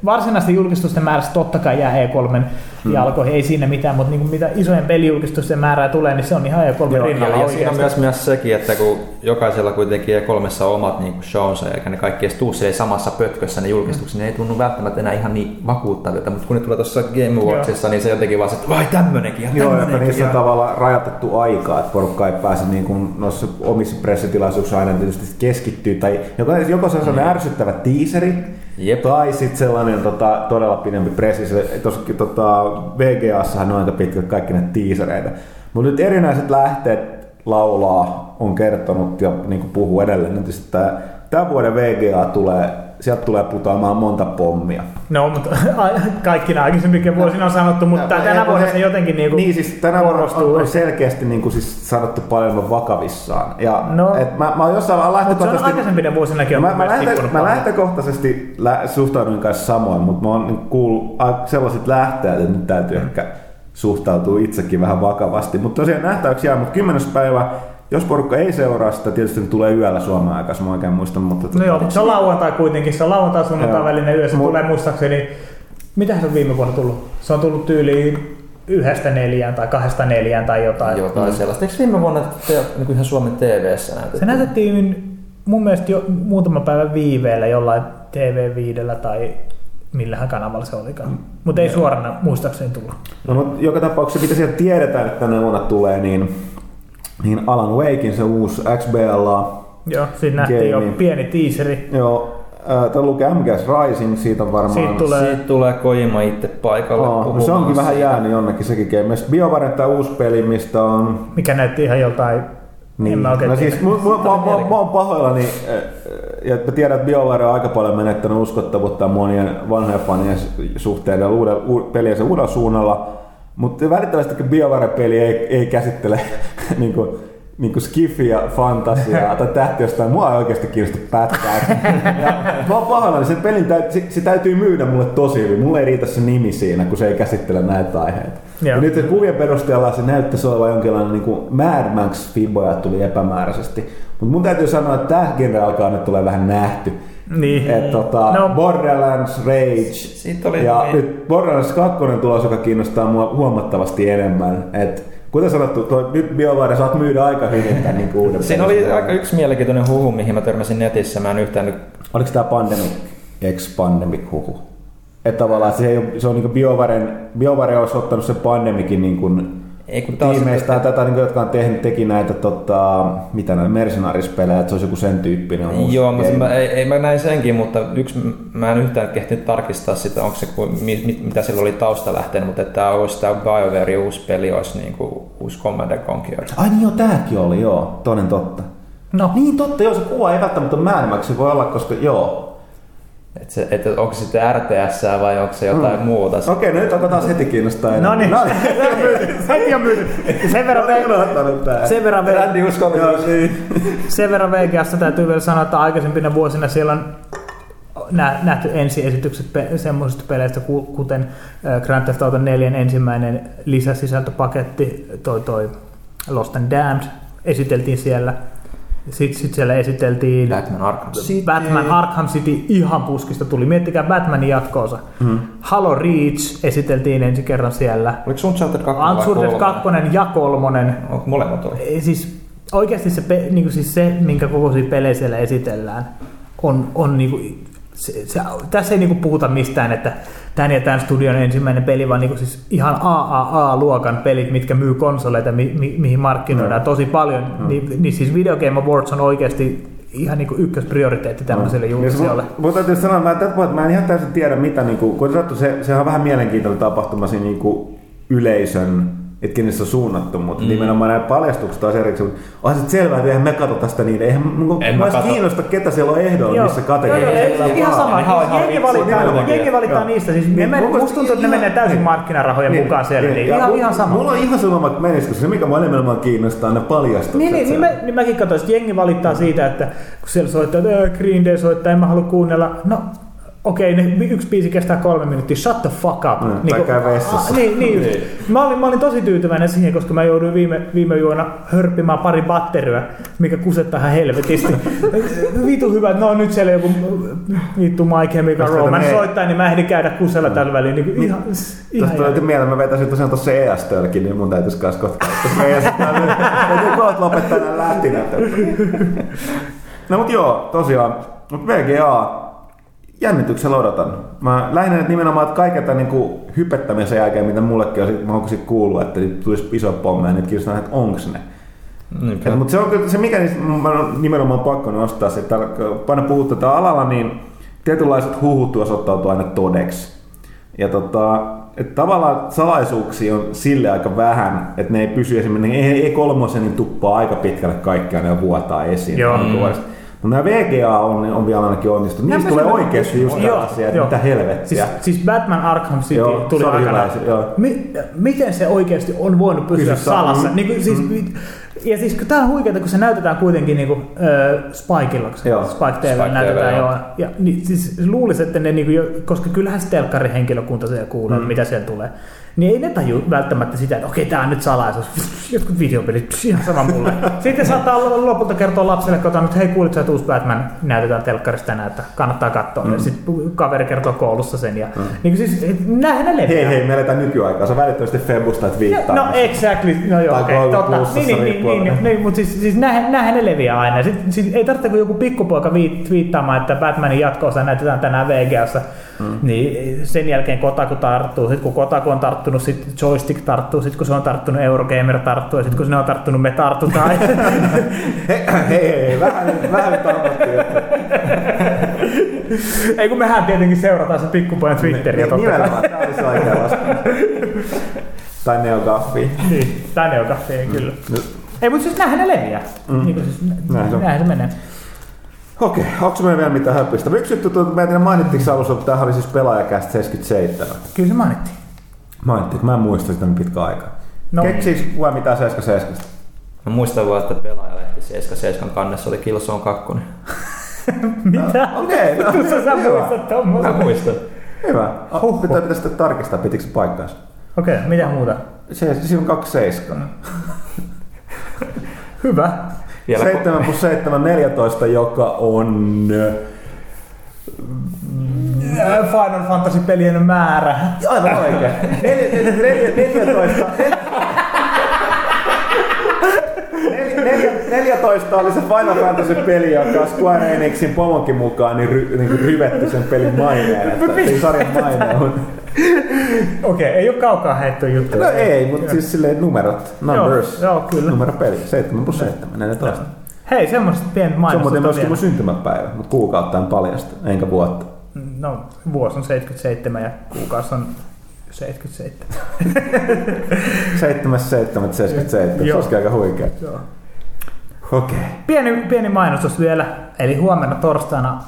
varsinaisten julkistusten määrässä totta kai jää E3 Hmm. jalkoihin, ei siinä mitään, mutta niin kuin mitä isojen pelijulkistusten määrää tulee, niin se on ihan E3 Joo, rinnalla ja, ja siinä on myös, myös sekin, että kun jokaisella kuitenkin E3 on omat niin shownsa, eikä ne kaikki edes tuu samassa pötkössä ne julkistukset, ne ei tunnu välttämättä enää ihan niin vakuuttavilta, mutta kun ne tulee tuossa Game Awardsissa, niin se jotenkin vaan se, että vai tämmönenkin ja Joo, että niissä on tavallaan rajoitettu aikaa, että porukka ei pääse niin kuin noissa omissa pressitilaisuuksissa aina tietysti keskittyy. Tai joko, joko se on sellainen ärsyttävä tiiseri, Jep. tai sitten sellainen tota, todella pidempi pressi. Tuossa tota, VGAssahan on aika pitkät kaikki ne tiisereitä. Mutta nyt erinäiset lähteet laulaa, on kertonut ja niin puhuu edelleen, että tämä, tämän vuoden VGA tulee, sieltä tulee putoamaan monta pommia. No, mutta kaikkina aikaisemminkin vuosina on sanottu, mutta Ja- tänä vuonna se jotenkin niin kuin niin siis tänä vuonna on, on selkeästi niin kuin siis sanottu paljon vakavissaan. Ja No. et mä, mä oon jossain Mutta se on lähtökohtaisesti... aikaisempina vuosinakin on Mä, mä, lähtö, mä lähtökohtaisesti lä- suhtaudun kanssa samoin, mutta mä oon niin kuullut sellaiset lähteet, että nyt täytyy Mm. ehkä suhtautua itsekin vähän vakavasti. Mutta tosiaan nähtäväksi jää, mutta kymmenes päivä, jos porukka ei seuraa sitä, tietysti tulee yöllä Suomen aikaa, mä oikein muistan. Mutta No joo, mutta se on lauantai kuitenkin, se on lauantai sunnuntai välinen yö, se Mut- tulee muistaakseni, mitä se on viime vuonna tullut? Se on tullut tyyliin yhdestä neljään tai kahdesta neljään tai jotain. Jotain sellaista. Eikö viime vuonna te, niin kuin ihan Suomen TV-ssä näytetty? Se näytettiin mun mielestä jo muutama päivä viiveellä jollain TV5 tai millähän kanavalla se olikaan. Mutta ei suorana muistaakseni tullut. No, mutta joka tapauksessa, mitä sieltä tiedetään, että tänä vuonna tulee, niin, niin Alan Wakein se uusi XBLA, Joo, siinä nähtiin jo Gaming. pieni teaseri. joo, Tämä lukee MGS Rising, siitä on varmaan... Siitä tulee- Siitä tulee Kojima itse paikalle Aa, no se onkin vähän siitä. jäänyt jonnekin sekin game. BioWare tämä uusi peli, mistä on... mikä näytti ihan joltain, en Niin, mä oikein no siis, mä, mä, mä, mä, mä oon pahoillani, äh, ja mä tiedän, että BioWare on aika paljon menettänyt uskottavuutta monien vanhojen fanien suhteen ja uuden, u, peliensä uudella suunnalla, mutta välittävästi BioWare-peli ei, ei käsittele niin kuin, niin kuin skifiä, fantasiaa tai tähti jostain. Mua ei oikeasti kiinnosta pätkää. Ja mä oon pahoillani, sen pelin täytyy, se, se, täytyy myydä mulle tosi hyvin. Mulle ei riitä se nimi siinä, kun se ei käsittele näitä aiheita. Joo. Ja nyt se kuvien perusteella se näyttäisi olevan jonkinlainen niin kuin Mad Max Fiboja tuli epämääräisesti. Mutta mun täytyy sanoa, että tämä genre alkaa nyt tulee vähän nähty. Niin. Et, tota, No. Borderlands, Rage Siitä oli ja niin- nyt Borderlands 2 tulos, joka kiinnostaa mua huomattavasti enemmän. Et, kuten sanottu, toi, nyt BioWare saat myydä aika hyvin tämän niin uuden Siinä oli aika yksi mielenkiintoinen huhu, mihin mä törmäsin netissä. Mä en yhtään nyt Oliko tämä Pandemic, ex-Pandemic huhu? Että tavallaan se, ei se on niin BioWaren, BioWare olisi ottanut sen Pandemicin niin kuin Ei, kun tiimeistä sitten- tätä, niin kuin, jotka on tehnyt, teki näitä, tota, mitä näitä Mercenaries-pelejä, että se olisi joku sen tyyppinen Joo, mutta game. mä, ei, ei, mä näin senkin, mutta yksi, mä en yhtään kehtinyt tarkistaa sitä, onko se, kuin, mi, mit, mitä sillä oli tausta lähtenyt, mutta että tämä olisi tämä BioWare uusi peli, olisi niin kuin uusi Command and Conquer. Ai niin joo, tääkin oli, joo, toden totta. No, Niin totta, joo, se kuva ei välttämättä se voi olla, koska joo. Et se, et onko se sitten RTS vai onko se jotain Mm. muuta? Okei, no nyt alkaa taas heti kiinnostaa. no niin, heti on myyty. Sen verran, tää. sen verran, niin. sen verran VGasta täytyy vielä sanoa, että aikaisempina vuosina siellä on nä- nähty ensiesitykset pe- semmoisista peleistä, ku- kuten Grand Theft Auto 4 ensimmäinen lisäsisältöpaketti, toi, toi Lost and Damned, esiteltiin siellä. Sitten sit siellä esiteltiin Batman Arkham City. Batman Arkham City ihan puskista tuli. Miettikää Batmanin jatkoosa. Mm. Halo Reach esiteltiin ensi kerran siellä. Oliko Uncharted 2 vai Uncharted kolmonen? 2 ja kolmonen. Onko molemmat oli? Siis oikeasti se, pe, niin kuin siis se, minkä kokoisia pelejä siellä esitellään, on, on niin kuin, se, se, tässä ei niin kuin puhuta mistään, että tämän ja tämän studion ensimmäinen peli, vaan niin kuin siis ihan AAA-luokan pelit, mitkä myy konsoleita, mi, mi, mihin markkinoidaan Mm. tosi paljon. Mm. Niin, niin siis Video Game Awards on oikeasti ihan niin kuin ykkösprioriteetti tämmöiselle Ja julkiselle. se- Mutta täytyy sanoa, mä, tätä, että mä en ihan täysin tiedä, mitä, niin kuin, kun sanottu, se, se on vähän mielenkiintoinen tapahtuma siinä niin kuin yleisön että kenen se on suunnattu, mutta mm. nimenomaan nämä paljastukset taas erikseen. Mutta onhan se selvää, että eihän me katso tästä niin. Eihän mun, En mä mä kiinnosta, ketä siellä on ehdolla, Joo, missä joo, kategoriassa. joo, ei, ihan sama. Ihan Jengi valitaan, jengi valitaan Joo. niistä. Siis Niin, niin, me, musta tuntuu, että ne ihan- menee täysin niin. markkinarahojen Niin, mukaan siellä. Niin, ja ihan, ihan sama. Mulla on ihan sama, menisikö se, mikä mua enemmän kiinnostaa, ne paljastukset. Niin, niin, niin, mä, niin mäkin katsoin, että jengi valittaa siitä, että kun siellä soittaa, että "Ää, Green Day soittaa, en mä halua kuunnella. No, okei, ne yksi biisi kestää kolme minuuttia, shut the fuck up. Mm, käy vessassa. a- niin, niin, Niin. Mä, olin, mä olin tosi tyytyväinen siihen, koska mä jouduin viime, viime yönä hörppimään pari batteryä, mikä kusettaa ihan helvetisti. Vitu hyvä, että no nyt siellä joku vittu My Chemical Tästä Romance menee- soittaa, niin mä ehdin käydä kusella tällä väliin. Niin kuin, ihan, ihan Tästä tuli mieleen, mä vetäisin tosiaan tuossa ES-tölkin, niin mun täytyisi kans kohta. ES täytyy kohta lopettaa nää lähtinät. No mut joo, tosiaan. Mut VGA, jännityksellä odotan. Mä lähinnä että nimenomaan, että kaiken tämän niin hypettämisen jälkeen, mitä mullekin on, sit- mä oon sit kuullut, että nyt tulisi iso pommeja, niin kiinnostaa, että onks ne. Niinpä. Et, mutta se, on, kyllä- se mikä niistä mä on nimenomaan pakko nostaa, se, että paina puhuttu tätä alalla, niin tietynlaiset huhut osoittautuu aina todeksi. Ja tota, että tavallaan salaisuuksia on sille aika vähän, että ne ei pysy esimerkiksi, ei, ei kolmosen niin tuppaa aika pitkälle kaikkia, ne vuotaa esiin. Joo. alkuvuodesta. Mutta nämä VGA on, on vielä ainakin onnistunut. Nämä Niistä tulee oikeasti just tällaisia, että mitä helvettiä. Siis, siis Batman Arkham City Joo, tuli joo. Mi- miten se oikeasti on voinut pysyä Pysy sa- salassa? mm, Niin kuin, siis, Ja siis tää on huikeeta, kun se näytetään kuitenkin niinku, äh, Spikeilla, kun Joo. Spike TV Spike näytetään TV, joo. joo. Ja niin, siis luulisi, että ne niinku koska kyllähän se telkkarihenkilökunta siellä kuulee, mm. mitä siellä tulee. Niin ei ne taju välttämättä sitä, että okei, tää on nyt salaisuus. Jotkut videopelit, ihan sama mulle. Sitten saattaa lopulta kertoa lapselle kotona, että hei kuulit sä, että uusi Batman näytetään telkkarista tänään, että kannattaa katsoa. Mm. Ja sitten kaveri kertoo koulussa sen. Ja, mm. niin siis, näinhän ne leviää. Hei hei, me eletään nykyaikaa. Sä välittömästi Febusta, että viittaa. No exactly, no joo, okei, Google totta. Plusassa Niin, niin, niin, riippuen. niin, niin, mutta siis, siis näinhän, näinhän ne leviää aina. Sitten, siis ei tarvitse kuin joku pikkupoika viit, twiittaamaan, että Batmanin jatko-osa näytetään tänään VGassa. Mm. Niin sen jälkeen Kotaku tarttuu. Sitten kun Kotaku on tarttunut, sitten Joystick tarttuu. Sitten kun se on tarttunut, Eurogamer tarttuu. Ja sitten kun se on tarttunut, me tartutaan. Hei, hei, hei, vähän, vähän ei kun mehän tietenkin seurataan se pikkupojan Twitteriä. Niin, totta kai. Nimenomaan, tämä oli se oikea vastaus. Tai neogaffi. Niin, on kahteen kyllä. Nyt- Ei, mutta siis näinhän ne leviää. Mm. Niin siis, Näin näinhän se menee. Okei, onko meillä vielä mitään höppistä? Yksi juttu, tuota, mä en tiedä mainittiinko alussa, mutta tämähän oli siis pelaajakästä 77. Kyllä se mainittiin. Mainittiin, mä en muista sitä niin pitkä aika. No. No. Keksiikö kukaan mitään 77? Mä muistan vaan, että pelaajalehti 77 kannessa oli Killzone 2. Mitä? Okei, no, Tuossa sä hyvä. muistat Mä tommosen. muistan. Hyvä. Oh, pitää, pitää sitten tarkistaa, pitikö se paikkaansa. Okei, mitä muuta? Se, siinä on kaksi seiskaa. Hyvä. Vielä 7 plus 7, 14, joka on... Äh, Final Fantasy-pelien määrä. Aivan oikein. Nel- nel- 14. Nel- neljä- 14 oli se Final Fantasy-peli, joka Square Enixin pomonkin mukaan niin, ry, niin kuin ryvetty sen pelin maineen. Että sen sarjan maine on. Okei, ei ole kaukaa heitto juttu. No ei, mutta siis silleen numerot, numbers. Joo, joo, kyllä. Numero peli, 7 plus 7, 14. Hei, semmoiset pienet Se on muuten on myöskin mun syntymäpäivä, mutta kuukautta en paljasta, enkä vuotta. No, vuosi on 77 ja kuukausi on 77. 7, 7, 77, se olisikin aika huikea. Joo. Okei. Pieni, pieni mainostus vielä. Eli huomenna torstaina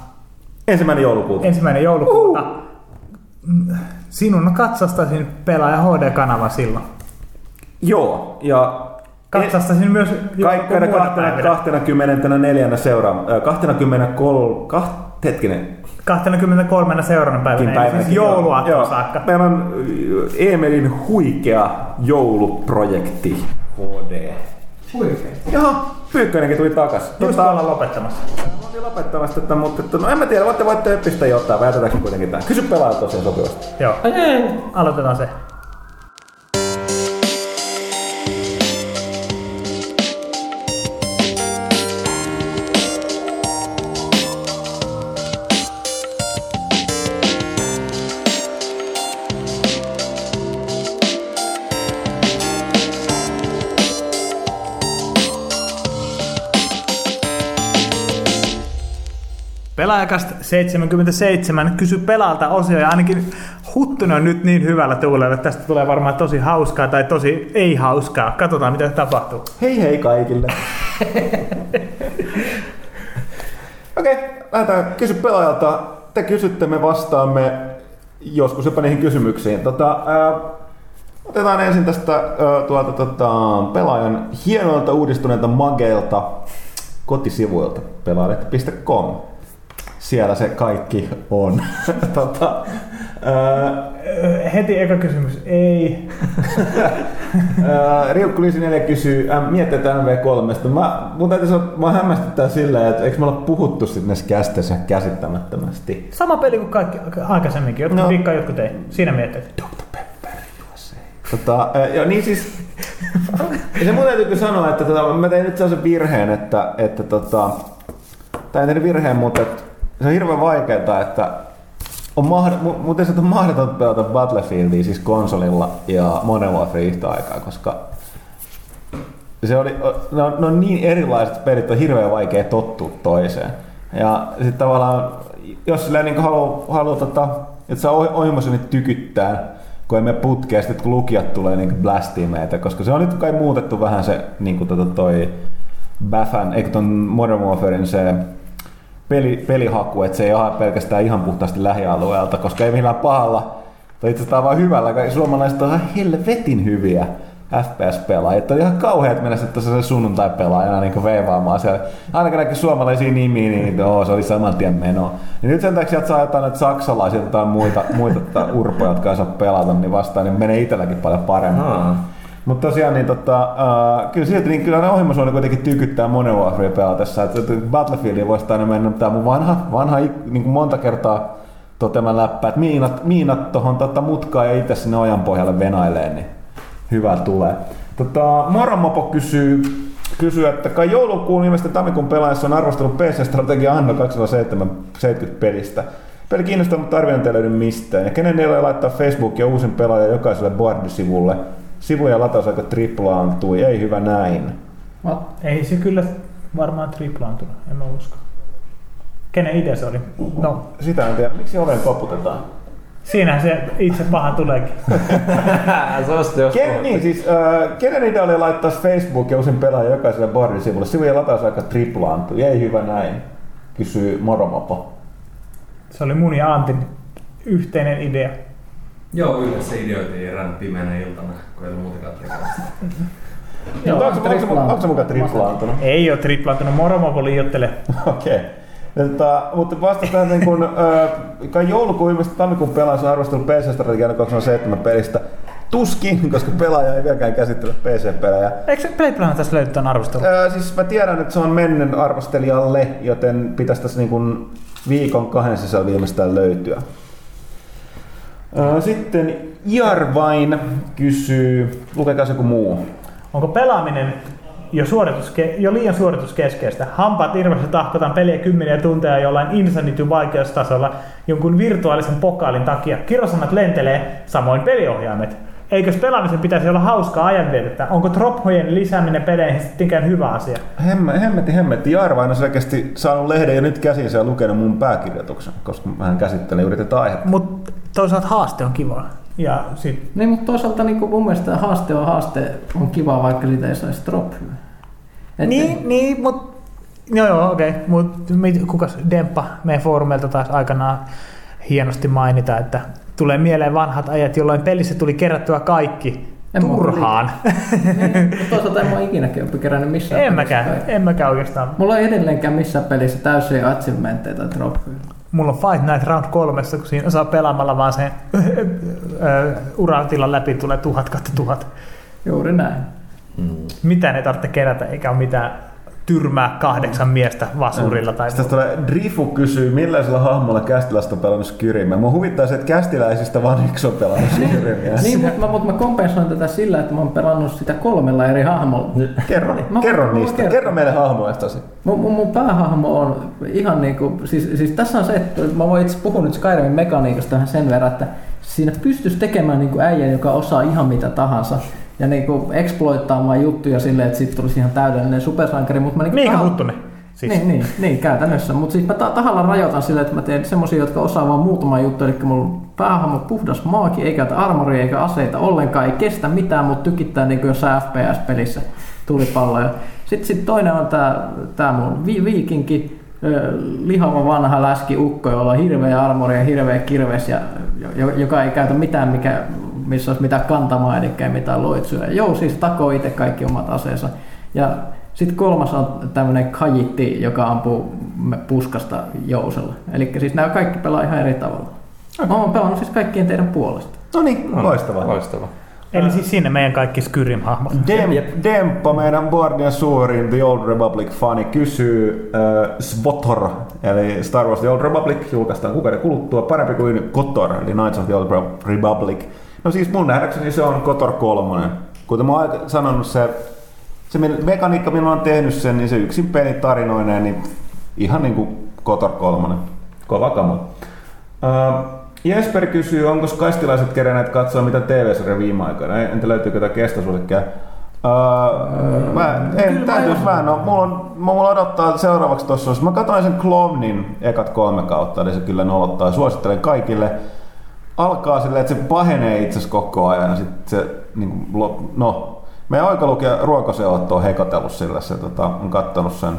Ensimmäinen joulukuuta. ensimmäinen joulukuuta mm, sinun katsastasin pelaaja HD-kanava silloin. Joo, ja Katsastasin myös Kaikkeina muina 24 seuraava, 23, kaht, hetkinen, 23 seuraavana päivänä, päivänä. siis jouluaattona saakka. Meillä on äh, Emelin huikea jouluprojekti HD. Huikea. Joo, Pyykkönenkin tuli takas. Just Tota, ollaan lopettamassa. olin lopettamassa tätä, mutta että, no en mä tiedä, voitte, voitte pistää jotain, vai jätetäänkö kuitenkin tää? Kysy pelaajalta tosiaan sopivasti. Joo. Aloitetaan se. Pelaajakast 77 kysy pelaalta osio ja ainakin Huttunen on nyt niin hyvällä tuulella, että tästä tulee varmaan tosi hauskaa tai tosi ei hauskaa. Katsotaan mitä tapahtuu. Hei hei kaikille. Okei, okay, lähdetään kysy pelaajalta. Te kysytte, me vastaamme joskus jopa niihin kysymyksiin. Tota, ää, otetaan ensin tästä ää, tuolta tota, pelaajan hienoilta uudistuneelta mageilta kotisivuilta pelaajalehti.com. siellä se kaikki on. tota, Heti eka kysymys, ei. Riukku Liisi 4 kysyy, mietitään MV3. Mä, mun täytyy sanoa, mä hämmästyttää silleen, että eikö me olla puhuttu sitten näissä kästeissä käsittämättömästi. Sama peli kuin kaikki aikaisemminkin, jotkut No. vikkaa, jotkut ei. Siinä mietteet. Dr. Pepper USA. Tota, joo, niin siis, ja se mun täytyy sanoa, että tota, mä tein nyt sellaisen virheen, että, että tota, tai en tehnyt virheen, mutta että se on hirveän vaikeaa, että on mahd- mu- muuten se on mahdotonta pelata Battlefieldia siis konsolilla ja Modern Warfare yhtä aikaa, koska se oli, ne, on, ne on niin erilaiset pelit, on hirveän vaikea tottua toiseen. Ja sitten tavallaan, jos silleen niin haluaa, haluaa tota, että saa ohjelmassa nyt tykyttää, kun ei mene putkeen, sitten kun lukijat tulee niin blastiin meitä, koska se on nyt kai muutettu vähän se niin kuin tota toi eikö ton Modern Warfarein se peli, pelihaku, että se ei ole pelkästään ihan puhtaasti lähialueelta, koska ei millään pahalla, tai itse asiassa vaan hyvällä, suomalaiset on ihan helvetin hyviä FPS-pelaajia. On ihan kauheat mennä sitten se sunnuntai-pelaajana niin veivaamaan siellä. Aina kun näki suomalaisia nimiä, niin oo, se oli saman tien meno. Ja nyt sen takia sieltä saa jotain näitä saksalaisia tai muita, muita urpoja, jotka ei saa pelata, niin vastaan, niin menee itselläkin paljon paremmin. Aa. Mutta tosiaan, niin tota, uh, kyllä silti niin kyllä ne ohjelmasuoni kuitenkin tykyttää pelatessa. Että että Battlefieldia voisi aina mennä tämä mun vanha, vanha niin kuin monta kertaa toteaman läppä, että miinat, miinat tuohon tota, mutkaan ja itse sinne ojan pohjalle venailee, niin hyvä tulee. Tota, Moromopo kysyy, kysyy, että kai joulukuun viimeisten tammikuun pelaajassa on arvostellut PC-strategia Anno 270 pelistä. Peli kiinnostaa, mutta arviointi ei löydy mistään. Ja kenen ei laittaa Facebookia uusin pelaaja jokaiselle boardisivulle. Sivuja latausaika triplaantui, ei hyvä näin. What? Ei se kyllä varmaan triplaantunut, en mä usko. Kenen idea se oli? No, Sitä en tiedä. Miksi oven koputetaan? siinähän se itse paha tuleekin. se on sitten jos Ken, niin, siis, äh, kenen idea oli laittaa Facebookia uusin pelaaja jokaiselle boardisivulle? Sivujen latausaika triplaantui, ei hyvä näin. Kysyy Moromopo. Se oli mun ja Antin yhteinen idea. Joo, yhdessä ideoitiin erään pimeänä iltana, kun ei ollut muutakaan tekemistä. Joo, onko, onko, onko, mukaan triplaantunut? Ei ole triplaantunut, Moromopo liiottele. Okei. Okay. Tota, mutta vastataan niin kun, äh, kai joulukuun viimeistä tammikuun pelaajassa on arvostellut PC-strategian 2007 pelistä. Tuskin, koska pelaaja ei vieläkään käsittele PC-pelejä. Eikö se Playplan tässä löydy tämän arvostelun? Ää, siis mä tiedän, että se on mennen arvostelijalle, joten pitäisi tässä niin kuin viikon kahden sisällä viimeistään löytyä. Sitten Jarvain kysyy, lukekaa se joku muu. Onko pelaaminen jo, suorituske- jo liian suorituskeskeistä? Hampaat irvessä tahkotaan peliä kymmeniä tunteja jollain Insanity vaikeustasolla jonkun virtuaalisen pokaalin takia. Kirosanat lentelee, samoin peliohjaimet. Eikös pelaamisen pitäisi olla hauskaa ajanvietettä? Onko trophojen lisääminen peleihin sittenkään hyvä asia? Hemme, hemmetti, hemmetti. Jarvain on selkeästi saanut lehden jo nyt käsinsä ja lukenut mun pääkirjoituksen, koska hän käsittelee juuri tätä aihetta. Mutta toisaalta haaste on kiva. Ja sit, Niin, mutta toisaalta niin mun mielestä haaste on haaste, on kiva, vaikka siitä ei saisi drop niin, niin, mutta Joo, joo, okei. Okay. Mutta kukas Demppa meidän foorumeilta taas aikanaan hienosti mainita, että tulee mieleen vanhat ajat, jolloin pelissä tuli kerättyä kaikki En turhaan. niin, mutta toisaalta en mä ole ikinäkin oppi kerännyt missään en pelissä mäkään, en mäkään oikeastaan. Mulla ei edelleenkään missään pelissä täysiä achievementteja tai droppeja. Mulla on Fight Night Round kolmessa, kun siinä saa pelaamalla vaan sen uratilan läpi tulee tuhat kautta tuhat. Juuri näin. Mitään ei tarvitse kerätä, eikä ole mitään tyrmää kahdeksan miestä vasurilla. Tai Sitten tulee Drifu kysyy, millaisella hahmolla Kästilästä on pelannut Skyrimeä. Mua huvittaa se, että Kästiläisistä vaan yksi on pelannut Skyrimeä. Niin, mutta mä, mut mä kompensoin tätä sillä, että mä oon pelannut sitä kolmella eri hahmolla. Kerro, Mä- kerro mä niistä. kerron. Kerro meille hahmoistasi. Mun, mun, mun päähahmo on ihan niinku, siis, siis tässä on se, että mä voin itse puhua nyt Skyrimin mekaniikasta vähän sen verran, että siinä pystyisi tekemään niinku äijä, joka osaa ihan mitä tahansa. Ja niinku exploittaamaan juttuja silleen, että siitä tulisi ihan täydellinen supersankari. Mutta mä niinku Miika tahan- Huttunen. Siis. Niin, niin, niin, käytännössä. Mutta siis mä ta- tahalla rajoitan sillä, että mä teen semmosia, jotka osaa vaan muutama juttu. Eli mulla on päähahmo puhdas maaki, ei käytä armoria eikä aseita ollenkaan, ei kestä mitään, mutta tykittää niin kuin jossain FPS-pelissä tulipalloja. Sitten sit toinen on tää, tää mun vi- viikinki, lihava vanha läski ukko, jolla on hirveä armori ja hirveä kirves, ja, jo- joka ei käytä mitään, mikä, missä olisi mitään kantamaa, eli ei mitään loitsuja. Joo, siis takoo itse kaikki omat aseensa. Ja Sitten kolmas on tämmöinen kajitti, joka ampuu puskasta jousella. Eli siis nämä kaikki pelaa ihan eri tavalla. Mä oon pelannut siis kaikkien teidän puolesta. No niin, loistavaa. Loistava. Eli siis sinne meidän kaikki Skyrim-hahmot. Dem, Demppa, meidän Boardian suurin The Old Republic fani, kysyy äh, Svotor, eli Star Wars The Old Republic, julkaistaan kuukauden kuluttua, parempi kuin Kotor, eli Knights of the Old Republic. No siis mun nähdäkseni se on Kotor 3. Kuten mä oon sanonut, se, se me- mekaniikka, millä mä oon tehnyt sen, niin se yksin peli tarinoineen, niin ihan niin kuin Kotor 3. Kova kamo. Uh, Jesper kysyy, onko kaistilaiset kerenneet katsoa mitä TV-sarja viime aikoina? Entä löytyykö jotain kestosuosikkeja? Uh, mä en, Kyllä mä täytyy en- vähän, no, mulla, on, mulla odottaa seuraavaksi tuossa, jos mä katsoin sen Clownin ekat kolme kautta, eli se kyllä nolottaa, suosittelen kaikille. Alkaa silleen, että se pahenee itse koko ajan, ja sit se, niin kuin, no, meidän oikalukija Ruokoseotto on hekotellut sillä, se tota, on kattonut sen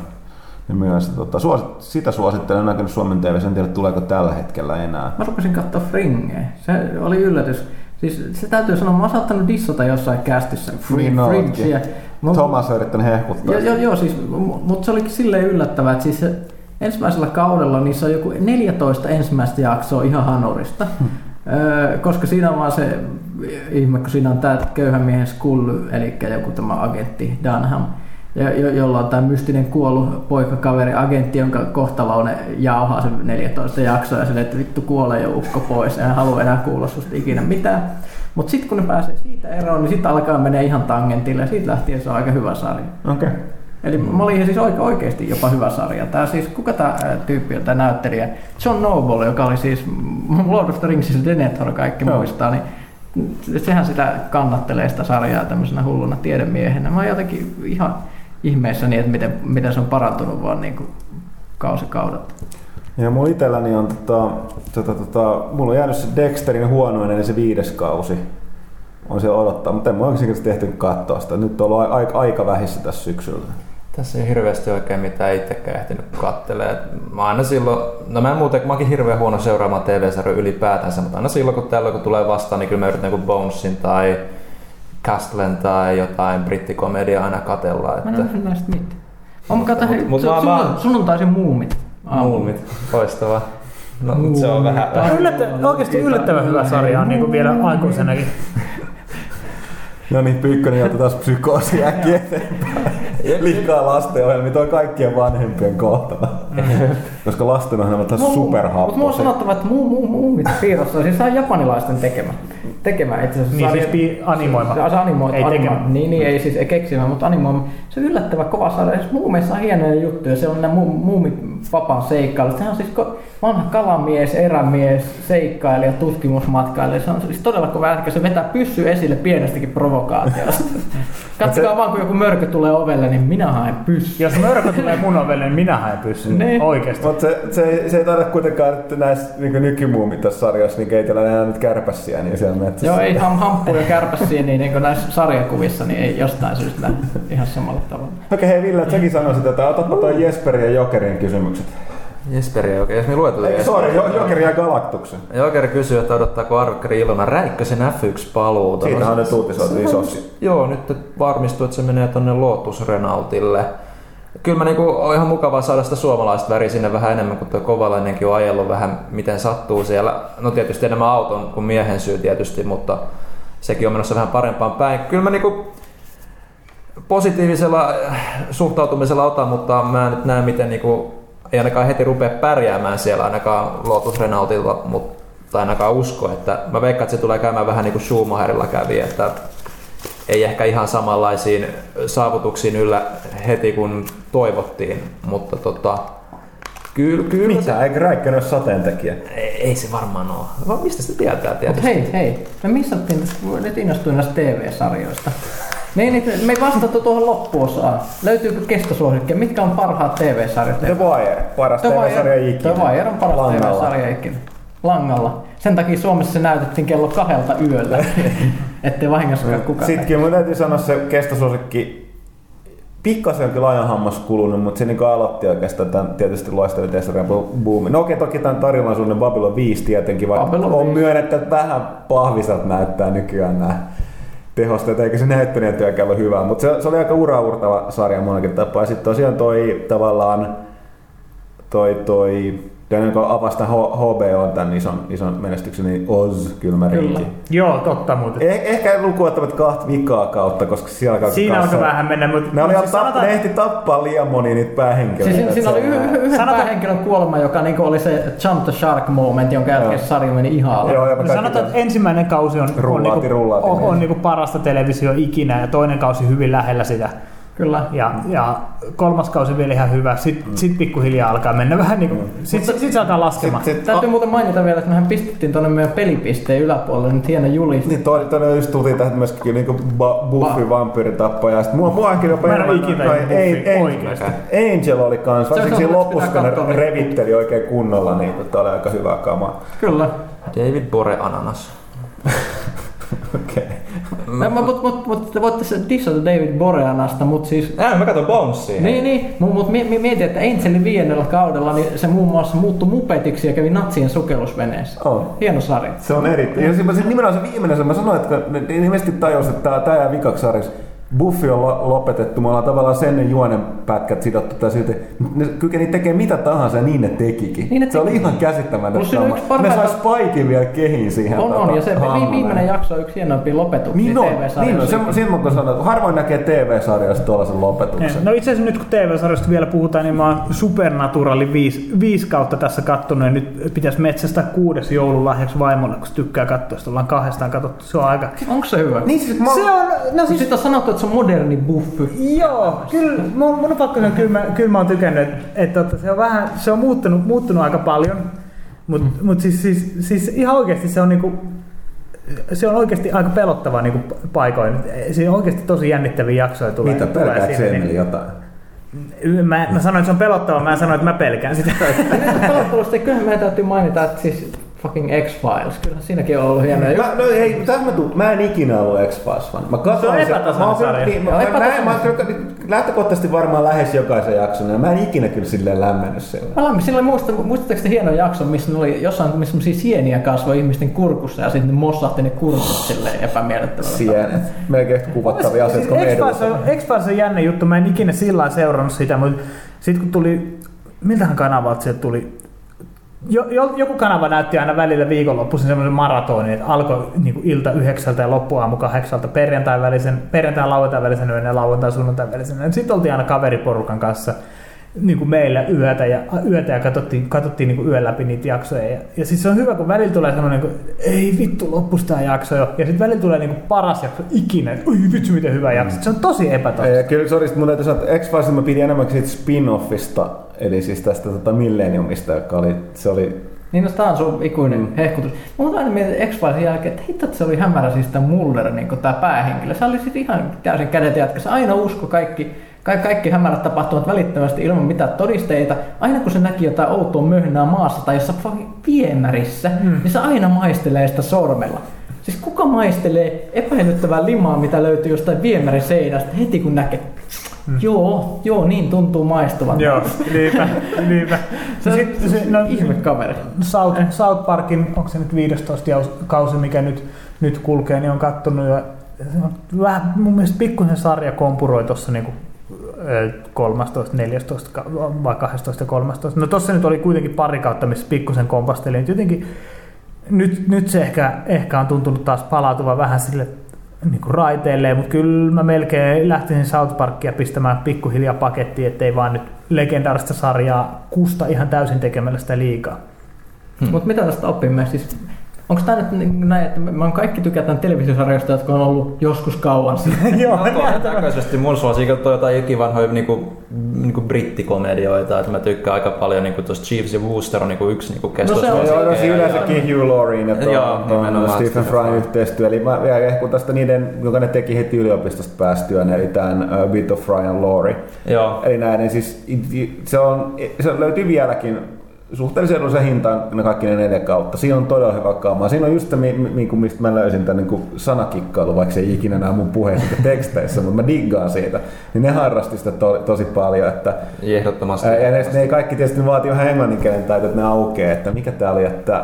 ja myös tota, suosit, sitä suosittelen, en näkynyt Suomen TV, en tiedä tuleeko tällä hetkellä enää. Mä rupesin katsoa Fringeä. Se oli yllätys. Siis se täytyy sanoa, mä oon saattanut dissata jossain kästissä Niin. Fringea. Mä- Thomas on yrittänyt hehkuttaa. Joo, joo, joo siis, mutta se oli silleen yllättävää, että siis se ensimmäisellä kaudella niissä on joku 14 ensimmäistä jaksoa ihan hanurista. Koska siinä on vaan se ihme, kun siinä on tämä köyhän miehen Skull, eli joku tämä agentti Dunham, jo, jolla on tämä mystinen kuollut poikakaveri, agentti, jonka kohtalo ne jauhaa sen 14 jaksoa ja silleen, että vittu kuolee jo ukko pois, en halua enää kuulla susta ikinä mitään. Mutta sitten kun ne pääsee siitä eroon, niin sitten alkaa mennä ihan tangentille ja siitä lähtien se on aika hyvä sarja. Okei. Okay. Eli mä olin siis oike- oikeasti jopa hyvä sarja. Tää siis, kuka tämä tyyppi on, tämä näyttelijä? John Noble, joka oli siis mm, Lord of the Ringsissa Denethor kaikki Joo. muistaa, niin sehän sitä kannattelee sitä sarjaa tämmöisenä hulluna tiedemiehenä. Mä oon jotenkin ihan ihmeessäni, että miten, miten se on parantunut vaan niin kuin kausikaudelta. Ja mulla itselläni on tota, tota, tota, mulla on jäänyt se Dexterin huonoin, eli se viides kausi. On se odottaa, mutta en mä oikein tehty katsoa sitä. Nyt on ollut aika, aika vähissä tässä syksyllä. Tässä ei hirveästi oikein mitään itsekään ehtinyt kattelee. Mä aina silloin, no mä en muuten, mä oonkin hirveän huono seuraamaan TV-sarjoja ylipäätänsä, mutta aina silloin kun tällä kun tulee vastaan, niin kyllä mä yritän joku Bonesin tai Castlen tai jotain brittikomediaa aina katella. Mä en Että... ole nähnyt näistä mitään. On mä katsoin, Mut- mut su- mä- sun- mä- sunnuntaisin muumit. Muumit, loistavaa. No, mut se on vähän... Yllättä, oikeasti yllättävän hyvä sarja on niin kuin vielä aikuisenakin. No niin, Pyykkönen joutui taas psykoosi äkkiä eteenpäin. Liikaa lastenohjelmia, toi kaikkien vanhempien kohtalo. Koska lastenohjelmat on Mutta mulla on superhappoisia. sanottava, että muu, muu, muumit piirrossa, siis se on japanilaisten tekemä. tekemä itse asiassa. Niin, sarja- siis pi- animoima. Se, se animoitu, Ei animo. Niin, niin, ei siis ei keksimä, mutta animoima. Se on yllättävän kova sarja. Siis muumeissa on hienoja juttuja. Se on nämä mu, muumit vapaan seikkailut. Sehän on siis vanha kalamies, erämies, seikkailija, tutkimusmatkailija. Se on siis todella kova jätkä. Se vetää pyssy esille pienestäkin provokaatiosta. Katsokaa vaan, kun joku mörkö tulee ovelle, niin minä haen pyssy. Jos mörkö tulee mun ovelle, niin minä haen pyssyn. Niin. Oikeasti. Mutta se, se, ei, se ei taida kuitenkaan, että näissä niin nykymuumit tässä sarjassa, niin keitellä enää nyt kärpäsiä, niin siellä metsässä. Joo, ei ham, hamppu ja kärpäsiä, niin, niin kuin näissä sarjakuvissa, niin ei jostain syystä ihan samalla tavalla. Okei, hei Ville, säkin sanoisit, että otatpa toi Jesperin ja Jokerin kysymykset. Jesperi oikein, jos me luetaan Ei, sorry, jo, Jokeri ja Galaktuksen. Jokeri kysyy, että odottaako Arvekkari Ilona Räikkösen F1-paluuta. Siitähän on nyt uutisoitu isosti. Joo, nyt varmistuu, että se menee tonne Lotus Renaultille. Kyllä mä niinku, on ihan mukavaa saada sitä suomalaista väriä sinne vähän enemmän, kun tuo Kovalainenkin on ajellut vähän miten sattuu siellä. No tietysti enemmän auton kuin miehen syy tietysti, mutta sekin on menossa vähän parempaan päin. Kyllä mä niinku positiivisella äh, suhtautumisella otan, mutta mä en nyt näe miten niinku, ei ainakaan heti rupea pärjäämään siellä ainakaan Lotus Renaultilla, mutta ainakaan usko, että mä veikkaan, että se tulee käymään vähän niin kuin Schumacherilla kävi, että ei ehkä ihan samanlaisiin saavutuksiin yllä heti kun toivottiin, mutta tota, kyllä, kyllä se, Mitä? Eikö Räikkönen ole sateentekijä? ei, ei se varmaan ole. Vaan mistä se tietää tietysti? hei, hei, me missattiin, tästä- nyt innostuin näistä TV-sarjoista. Niin, niin, me ei vastattu tuohon loppuosaan. Löytyykö kestosuosikkeja? Mitkä on parhaat TV-sarjat? The Wire, paras TV-sarja ikinä. The Wire on paras Langalla. TV-sarja ikinä. Langalla. Sen takia Suomessa se näytettiin kello kahdelta yöllä, ettei vahingossakaan kukaan. Sittenkin mun täytyy sanoa se kestosuosikki, pikkasen kyllä ajan hammas kulunut, mutta se niin aloitti oikeastaan tämän tietysti loistavia testarien boomi. No okei, toki tämän tarinan suunnan Babylon 5 tietenkin, vaikka Babylon on 5. myönnetty, että vähän pahviselta näyttää nykyään nämä tehosteita, eikä se näyttelijän työkään ollut hyvä, mutta se, se, oli aika uraurtava sarja monellakin tapaa. Ja sitten tosiaan toi tavallaan toi, toi Ennen kuin avasta HBO on tämän ison, ison menestyksen, niin Oz kylmä rinkki. Joo, totta muuten. Eh, ehkä lukuottavat kahta vikaa kautta, koska siellä alkaa Siinä alkaa vähän mennä, mutta... Ne, oli siis tapp, sanotaan- ne ehti tappaa liian moni niitä päähenkilöitä. Siis siinä oli yhden Sanotaan- päähenkilön kuolema, joka niinku oli se Jump the Shark moment, jonka jälkeen sarja meni ihan alle. Joo, ja No sanotaan, että ensimmäinen kausi on, on, Rullaati, niinku, rullaati on, on niinku parasta televisio ikinä ja toinen kausi hyvin lähellä sitä. Kyllä. Ja, ja kolmas kausi vielä ihan hyvä. Sitten mm. sit pikkuhiljaa alkaa mennä vähän niinku, sit, sit, sit se alkaa laskemaan. Sit, sit, Täytyy muuten mainita vielä, että mehän pistettiin tuonne meidän pelipisteen yläpuolelle nyt hieno julistus. Niin toi, toi just tultiin tähän myöskin niinku ba- Buffy vampyyritappaja. Sitten mua, muakin jopa Mä en ikinä Ei- Ei- oikeesti. Angel oli kans, varsinkin siinä lopussa, kun ne revitteli oikein kunnolla, niin tota oli aika hyvää kamaa. Kyllä. David Bore Ananas. Okei. No, Mutta mut, mut, te voitte dissata David Boreanasta, mutta siis... Ää, mä katson Bonesia. Niin, niin. Mutta mut, mi- mi- mietin, että Angelin viidennellä kaudella niin se muun muassa muuttui mupetiksi ja kävi natsien sukellusveneessä. On. Hieno sarja. Se on erittäin. Ja se, se nimenomaan se viimeinen, se mä sanoin, että ne ne ilmeisesti tajus, että tää, tää jää vikaksi sarjaksi. Buffy on lo- lopetettu, me ollaan tavallaan sen ne juonen pätkät sidottu tai silti. Ne kykeni tekemään mitä tahansa niin ne tekikin. Niin ne se oli ihan on sama. parhaita- Ne sais Spikein vielä kehiin siihen. On, on, ja se vi- hahmolle. viimeinen jakso on yksi hienoimpia lopetuksia Niin on, TV-sarjassa. niin on. Sen, sen mä kun sanon, että harvoin näkee TV-sarjasta tuollaisen lopetuksen. No itse asiassa nyt kun TV-sarjasta vielä puhutaan, niin mä oon Supernaturalin viisi, viisi kautta tässä kattonut ja nyt pitäisi metsästää kuudes joululahjaksi vaimolle, kun tykkää katsoa, sitä ollaan kahdestaan katsottu. Se on aika... Onko se hyvä? Niin siis mä, Se on, no siis Sitten on sanottu, että se on moderni buffy. Joo, kyllä, mun, mun on pakko sanoa, kyllä mä, kyllä mä oon tykännyt, että, että, se on vähän, se on muuttunut, muuttunut aika paljon, mutta mm. mut siis, siis, siis, ihan oikeasti se on niinku, se on oikeasti aika pelottavaa niinku paikoin. Siinä on oikeasti tosi jännittäviä jaksoja tulee. mitä tulee pelkäätkö siinä, Emeli jotain? niin, mä, mä sanoin, että se on pelottavaa, mä en sano, että mä pelkään sitä. Pelottelusta kyllähän meidän täytyy mainita, että siis fucking X-Files, kyllä siinäkin on ollut hienoja. Mä, no ei, tässä mä, tuun, mä en ikinä ollut X-Files fan. Mä katsoin Se on sen- epätasainen mä sarja. Niin, mä, mä, mä, mä, oon kyllä lähtökohtaisesti varmaan lähes jokaisen jakson, ja mä en ikinä kyllä silleen lämmennyt sillä. Mä olen, sillä muista, muistatteko te hienon jakson, missä ne oli jossain missä semmosia sieniä kasvoi ihmisten kurkussa ja sitten ne mossahti ne kurkut silleen epämiellyttävällä Sienet. Melkein kuvattavia asioita Siis X-Files on, X-Files on jännä juttu, mä en ikinä sillä lailla seurannut sitä, mutta sitten kun tuli, miltähän kanavalta sieltä tuli, jo, jo, joku kanava näytti aina välillä viikonloppuisin semmoisen maratonin, että alkoi niin kuin ilta yhdeksältä ja loppuaamu kahdeksalta perjantai välisen, perjantai lauantai välisen yön ja lauantai sunnuntai välisen. Sitten oltiin aina kaveriporukan kanssa niin kuin meillä yötä ja, yötä ja katsottiin, katsottiin niin kuin yön läpi niitä jaksoja. Ja, ja siis se on hyvä, kun välillä tulee semmoinen, niin kuin, ei vittu, loppus tämä jakso jo. Ja sitten välillä tulee niin kuin paras jakso ikinä, että oi vittu, miten hyvä jakso. Se on tosi epätotta. Ja kyllä sori, mun täytyy sanoa, että X-Files mä pidin enemmän siitä spin-offista, eli siis tästä tota Millenniumista, joka oli, se oli Niin no, tää on sun ikuinen mm. hehkutus. Mutta aina mietin X-Filesin jälkeen, että hitto, että se oli hämärä siis tämä Mulder, niin tämä päähenkilö. Se oli siis ihan täysin kädet jatka. Se aina usko kaikki, kaikki, kaikki hämärät tapahtumat välittömästi ilman mitään todisteita. Aina kun se näki jotain outoa möhnää maassa tai jossain fucking viemärissä, mm. niin se aina maistelee sitä sormella. Siis kuka maistelee epäilyttävää limaa, mitä löytyy jostain viemärin seinästä heti kun näkee? Mm. Joo, joo, niin tuntuu maistuvan. Joo, niinpä, niinpä. Se on Sitten se, no, ihme kaveri. South, South Parkin, onko se nyt 15 jaus- kausi, mikä nyt, nyt kulkee, niin on kattonut on vähän mun mielestä pikkusen sarja kompuroi tuossa niinku ö, 13, 14 ka- vai 12 ja 13. No tossa nyt oli kuitenkin pari kautta, missä pikkusen kompastelin. Nyt Jotenkin nyt, nyt se ehkä, ehkä on tuntunut taas palautuva vähän sille niin kuin raiteilleen, mutta kyllä mä melkein lähtisin South Parkia pistämään pikkuhiljaa pakettiin, ettei vaan nyt legendaarista sarjaa kusta ihan täysin tekemällä sitä liikaa. Hmm. Mutta mitä tästä opimme? Siis, onko tämä nyt niin- näin, että on kaikki tykätään televisiosarjoista, jotka on ollut joskus kauan sitten? Joo, Todennäköisesti mun suosikki on jotain ikivanhoja niinku, niinku brittikomedioita, että mä tykkään aika paljon niinku tuosta Chiefs ja Wooster on niinku yksi niinku No se on. Joo, no ja- yleensäkin Hugh Laurien ja tuon, Stephen Fryn Fry. yhteistyö. Eli mä vielä ehkä tästä niiden, joka ne teki heti yliopistosta päästyään, eli tämän uh, Bit of Fry and Laurie. Joo. Eli näiden siis, i- i- se, on, se löytyy vieläkin suhteellisen edullisen hintaan ne kaikki ne neljä kautta. Siinä on todella hyvä kamaa. Siinä on just se, mi- mi- mi- mistä mä löysin tämän niin sanakikkailu, vaikka se ei ikinä näe mun puheissa ja teksteissä, mutta mä diggaan siitä. Niin ne harrasti sitä to, tosi paljon. Että, Ehdottomasti. ää, ja ne, ne kaikki tietysti vaatii vähän englannin kielen taitoa, että ne aukeaa, että mikä tää oli, että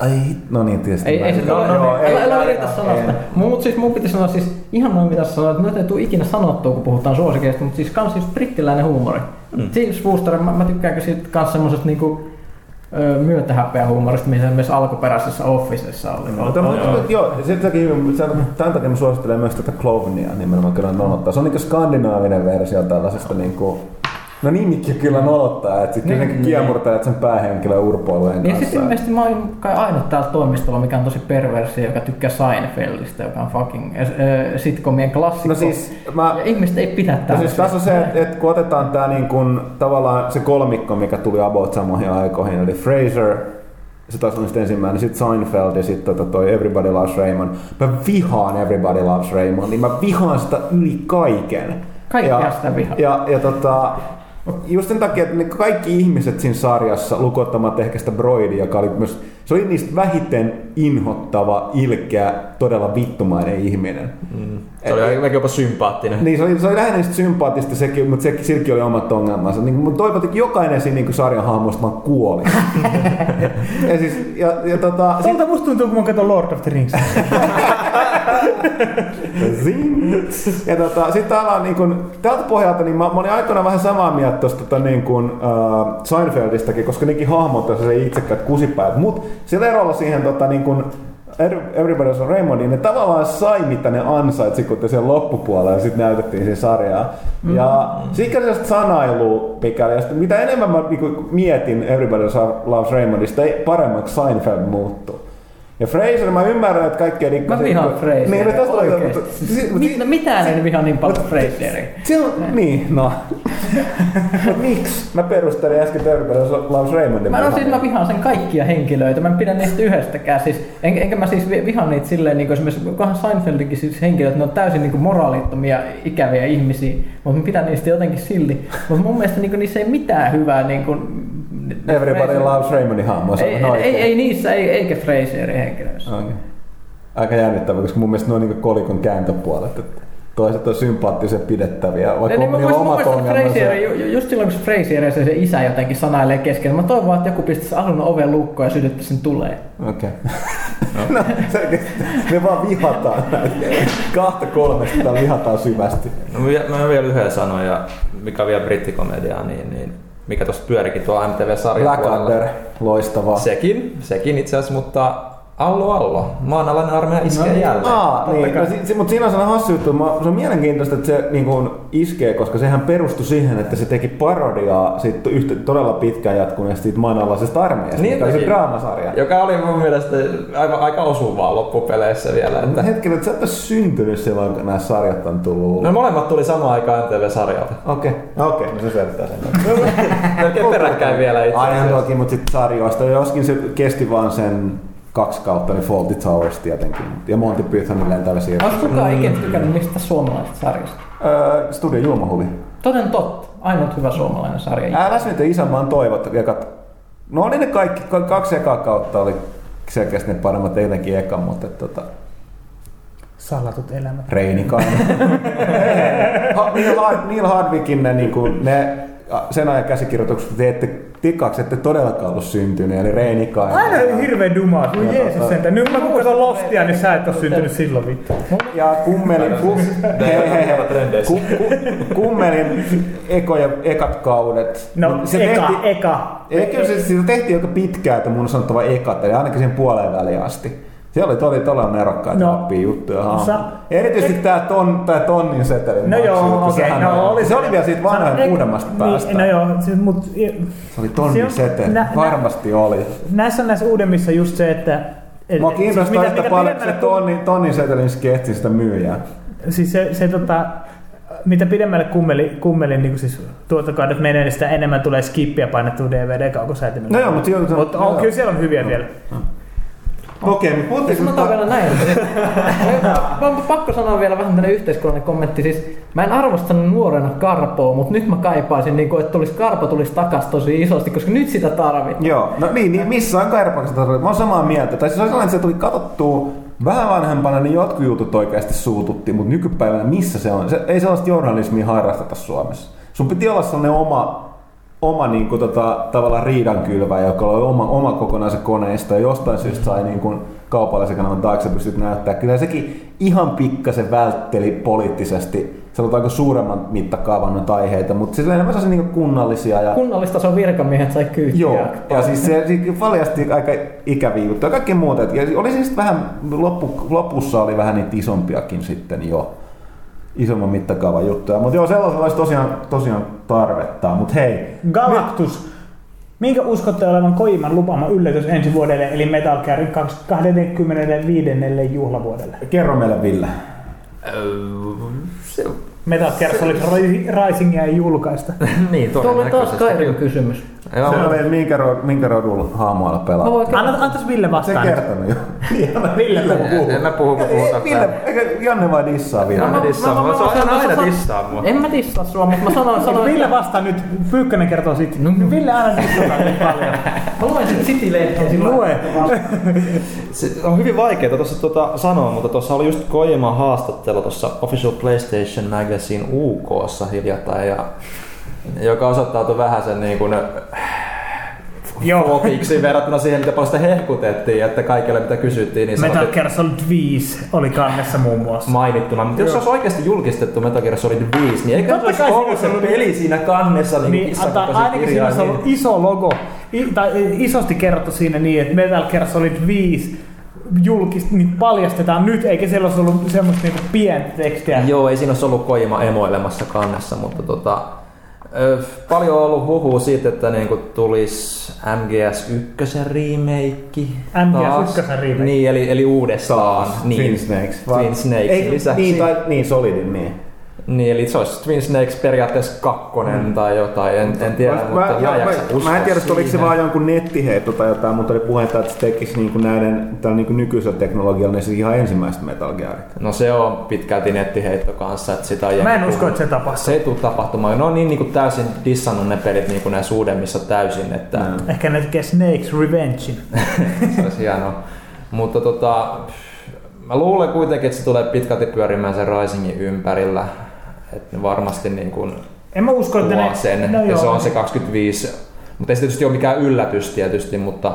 Ai, no niin, tietysti. Ei, ei se Joo, tule, joo, ei, älä, älä ei, yritä sanoa ei. sitä. Mut siis mun piti sanoa siis ihan noin mitä sä sanoit, että nyt ei tule ikinä sanottua, kun puhutaan suosikeista, mutta siis kans siis brittiläinen huumori. Mm. James Wooster, mä, mä tykkäänkö siitä kans semmosesta niinku myötähäpeä huumorista, mitä myös alkuperäisessä Officessa oli. No, mutta, mutta, mutta, joo, ja sen takia, sen- tämän takia mä suosittelen myös tätä Clovenia nimenomaan kyllä nolottaa. Se on niin skandinaavinen versio tällaisesta niin kuin, No nimikki kyllä nolottaa, että sitten Niin, niin, kiemurtelet sen päähenkilön urpoilujen Niin ja kanssa. sitten ilmeisesti mä oon kai ainut täällä toimistolla, mikä on tosi perversi, joka tykkää Seinfeldistä, joka on fucking äh, sitcomien klassikko. No siis mä, ja ihmiset ei pidä No tästä. siis tässä on se, että, että kun otetaan tämä niin kuin, tavallaan se kolmikko, mikä tuli about samoihin aikoihin, eli Fraser, se taas on sitten ensimmäinen, sitten Seinfeld ja sitten tota toi Everybody Loves Raymond. Mä vihaan Everybody Loves Raymond, niin mä vihaan sitä yli kaiken. Kaikkea ja, sitä vihaa. Ja, ja tota, just sen takia, että ne kaikki ihmiset siinä sarjassa, lukuottamatta ehkä sitä Broidia, joka oli myös, se oli niistä vähiten inhottava, ilkeä, todella vittumainen ihminen. Mm. Se oli aika jopa sympaattinen. Niin, se oli, se oli lähinnä sitä sympaattista, sekin, mutta se, silläkin oli omat ongelmansa. Niin, mutta toivon, että jokainen siinä niin sarjan hahmoista vaan kuoli. ja siis, ja, ja tota, sit, Siltä musta tuntuu, kun mä katson Lord of the Rings. Zing. ja tota, sitten täällä niin kun, tältä pohjalta niin mä, mä olin aikoinaan vähän samaa mieltä tuosta tota, niin kun, uh, Seinfeldistäkin, koska nekin hahmot on se itsekkäät kusipäät. Mutta sillä erolla siihen tota, niin kun, Everybody's on Raymond, niin ne tavallaan sai mitä ne ansaitsi, kun te sen loppupuolella sitten näytettiin siinä sarjaa. Mm. Ja sikäli sellaista sanailua, mikäli, ja mitä enemmän mä niin mietin Everybody Loves Raymondista, paremmaksi Seinfeld muuttuu. Ja Fraser, mä ymmärrän, että kaikkea niin Mä vihaan Fraseria, Niin, no tästä oikeesti. mutta- si- Mit, si- no mitään en vihaa niin paljon Fraseria. se on, niin, no. Mut miksi? Mä perustelin äsken Everybody Loves Raymondin. Mä, no siis mä vihaan sen kaikkia henkilöitä, mä en pidä niistä yhdestäkään. Siis, en, enkä mä siis vi- vihaa niitä silleen, niin kuin esimerkiksi kohan Seinfeldinkin siis henkilöt, ne on täysin niin kuin moraalittomia, ikäviä ihmisiä, mutta mä pidän niistä jotenkin silti. Mutta mun mielestä niin kuin, niissä ei mitään hyvää niin kuin, Everybody Fraser- Loves Raymondin hahmo. se ei, on ei, ei, ei, niissä, ei, eikä Fraserin henkilöissä. Okay. Aika jännittävää, koska mun mielestä ne on niin kolikon kääntöpuolet. Että toiset on sympaattisia pidettäviä, vaikka Niin, on mun niillä omat ongelmansa. Frasier, ju- ju- just silloin kun se Frasier ja se, se isä jotenkin sanailee kesken, mä toivon, että joku pistäisi asunnon oven lukkoon ja sytyttäisi sen tulee. Okei. No. se, me vaan vihataan näitä. Kahta kolmesta vihataan syvästi. No, mä, mä vielä yhden sanon, ja mikä on vielä brittikomediaa, niin, niin mikä tuossa pyörikin tuo MTV-sarjan Blackadder, loistavaa. Sekin, sekin itse asiassa, mutta Allo Allo, maanalainen armeija iskee no, jälleen. Aa, niin, no, si, si, mutta siinä on sellainen hassu juttu. Mä, se on mielenkiintoista, että se niin kuin, iskee, koska sehän perustui siihen, että se teki parodiaa siitä yhtä, todella pitkään jatkuneesta siitä maanalaisesta armeijasta, niin, mikä oli se draamasarja. Joka oli mun mielestä aivan, aika osuvaa loppupeleissä vielä. Että... Hetkinen, että sä et ole syntynyt silloin, kun nämä sarjat on tullut. No molemmat tuli samaan aikaan MTV-sarjalta. Okei, okay. okei, okay, no se selittää sen. Melkein peräkkäin vielä itse Aina asiassa. toki, mutta sitten sarjoista, joskin se kesti vaan sen kaksi kautta, niin Faulty Towers tietenkin. Ja Monty Pythonin lentävä siirto. Onko kukaan ikinä tykännyt mistä suomalaisesta sarjasta? Öö, Studio Julmahuvi. Toden totta. Ainut hyvä suomalainen sarja. Älä nyt isänmaan toivot. Ekat, no oli ne kaikki, ka- kaksi ekaa kautta oli selkeästi ne paremmat jotenkin eka, mutta et tota, Salatut elämät. Reinikainen. ha, Neil, Hard, Neil Hardwickin ne, niin kuin, ne sen ajan käsikirjoitukset, te ette, te kaksi ette todellakaan ollut syntynyt, eli Reinikainen. Aina hirveä dumaa. Voi Ja Jeesus tota- sentään. Nyt mä kun katson Lostia, niin sä et oo syntynyt silloin vittu. Ja kummelin, kum, hei, hei, hei, trendeissä. ku, ku, kummelin ekoja, ekat kaudet. No, Mut eka, tehti- eka. Eikö se, siitä tehtiin aika pitkään, että mun on sanottava ekat, eli ainakin sen puoleen väliin asti. Siellä oli todella, todella nerokkaita No. no, juttuja hahmoja. Sa- Erityisesti tää, ton, tää tonnin setelin No joo, okei. sehän no, oli, se oli vielä siitä vanhan Eik- uudemmasta päästä. Niin, no joo, se, mut, Se oli Se tonnin on- seteli, nä- nä- varmasti oli. näissä on näissä uudemmissa just se, että... et- Mua siis kiinnostaa mitä- sitä mitä paljon, se tonnin, tonnin setelin sketsi sitä myyjää. Siis se, se tota, mitä pidemmälle kummeli, kummelin niin siis tuotokaudet menee, niin sitä enemmän tulee skippiä painettua DVD-kaukosäätimen. No joo, mut siellä- Mutta on, kyllä siellä on hyviä vielä. Okei, mutta puhuttiinko Sanotaan vielä näin. Mä on pakko sanoa vielä vähän tämmönen yhteiskunnallinen kommentti. Siis, mä en arvostanut nuorena Karpoa, mutta nyt mä kaipaisin, niin kuin, että tulisi, Karpo tulisi takas tosi isosti, koska nyt sitä tarvitaan. Joo, no niin, niin missä on Kairopakasta Mä oon samaa mieltä. Tai siis on sellainen, että se tuli katsottua vähän vanhempana, niin jotkut jutut oikeasti suututti, mutta nykypäivänä missä se on? Se, ei sellaista journalismia harrasteta Suomessa. Sun piti olla sellainen oma oma niin kuin, tota, tavallaan riidankylväjä, joka oli oma, oma kokonaisen koneisto ja jostain syystä sai niin kuin, kaupallisen kanavan taakse pystyt näyttää. Kyllä sekin ihan pikkasen vältteli poliittisesti sanotaanko suuremman mittakaavan noita aiheita, mutta siis enemmän sellaisia niin kunnallisia. Ja... Kunnallistason virkamiehet sai kyytiä. Joo, ja siis se se paljasti aika ikäviä juttuja ja kaikkea muuta. Ja oli siis vähän, loppu, lopussa oli vähän niitä isompiakin sitten jo isomman mittakaavan juttuja. Mutta joo, sellaisella olisi tosiaan, tosiaan tarvetta. Mutta hei. Galactus. Minkä uskotte olevan Koiman lupaama yllätys ensi vuodelle, eli Metal Gear 25. juhlavuodelle? Kerro meille, Ville. Se, Metal Gear Solid Risingia ei julkaista. niin, Tuo oli taas Skyrim kysymys. Joo, Se oli, minkä, ro, minkä rodulla haamoilla pelaa. Mä voin Anna, antais Ville Se vastaan. kertonut jo. Ville puhuu. en mä puhu, kun puhutaan Ville, eikö Janne vai dissaa vielä? Janne dissaa mua. Se on aina dissaa mua. En mä dissaa sua, mutta mä sanoin, sanoin Ville vastaa nyt, Pyykkönen kertoo sitten. No, Ville aina dissaa niin paljon. Mä luen sen City-lehden silloin. Lue. Se on hyvin vaikeaa tuossa tuota sanoa, mutta tuossa oli just Kojiman haastattelu tuossa Official PlayStation Magazine UKssa hiljattain, ja, joka osoittautui vähän sen niin kuin, Joo. flopiksi verrattuna siihen, mitä paljon sitä hehkutettiin, että kaikille mitä kysyttiin, niin Metal Gear Solid 5 oli kannessa muun muassa. mainittuna. Mutta jos se olisi oikeasti julkistettu Metal Gear Solid 5, niin eikö Totta olisi ollut se peli siinä kannessa niin, Niin, antaa, ainakin siinä olisi ollut iso logo, i, tai isosti kerrottu siinä niin, että Metal Gear Solid 5 julkist, niin paljastetaan nyt, eikä siellä olisi ollut semmoista niinku pientä tekstiä. Joo, ei siinä olisi ollut Kojima emoilemassa kannessa, mutta tota, paljon on ollut huhua siitä, että niinku tulisi MGS1 remake. MGS1 remake. Niin, eli, eli uudestaan. Niin, Twin Snakes. Twin Snakes Ei, lisäksi. niin, tai, niin, Solidin, niin. Niin, eli se olisi Twin Snakes periaatteessa kakkonen mm. tai jotain, en, en tiedä, Mä, mutta mä, mä, mä, mä, en tiedä, että oliko se vaan jonkun nettiheitto tai jotain, mutta oli puhetta, että se tekisi niin kuin näiden tällä niin kuin nykyisellä teknologialla niin se ihan ensimmäistä Metal Gearit. No se on pitkälti nettiheitto kanssa, että sitä Mä en usko, että se tapahtuu. Se ei tule tapahtumaan. Ne on niin, niin kuin täysin dissannut ne pelit niin kuin näissä uudemmissa täysin, että Mm. Ehkä ne tekee Snakes Revengein. se olisi hienoa. Mutta tota, mä luulen kuitenkin, että se tulee pitkälti pyörimään sen Risingin ympärillä. Että ne varmasti niin kuin En mä usko, että ne... sen. No ja joo. se on se 25. Mutta ei se tietysti ole mikään yllätys tietysti, mutta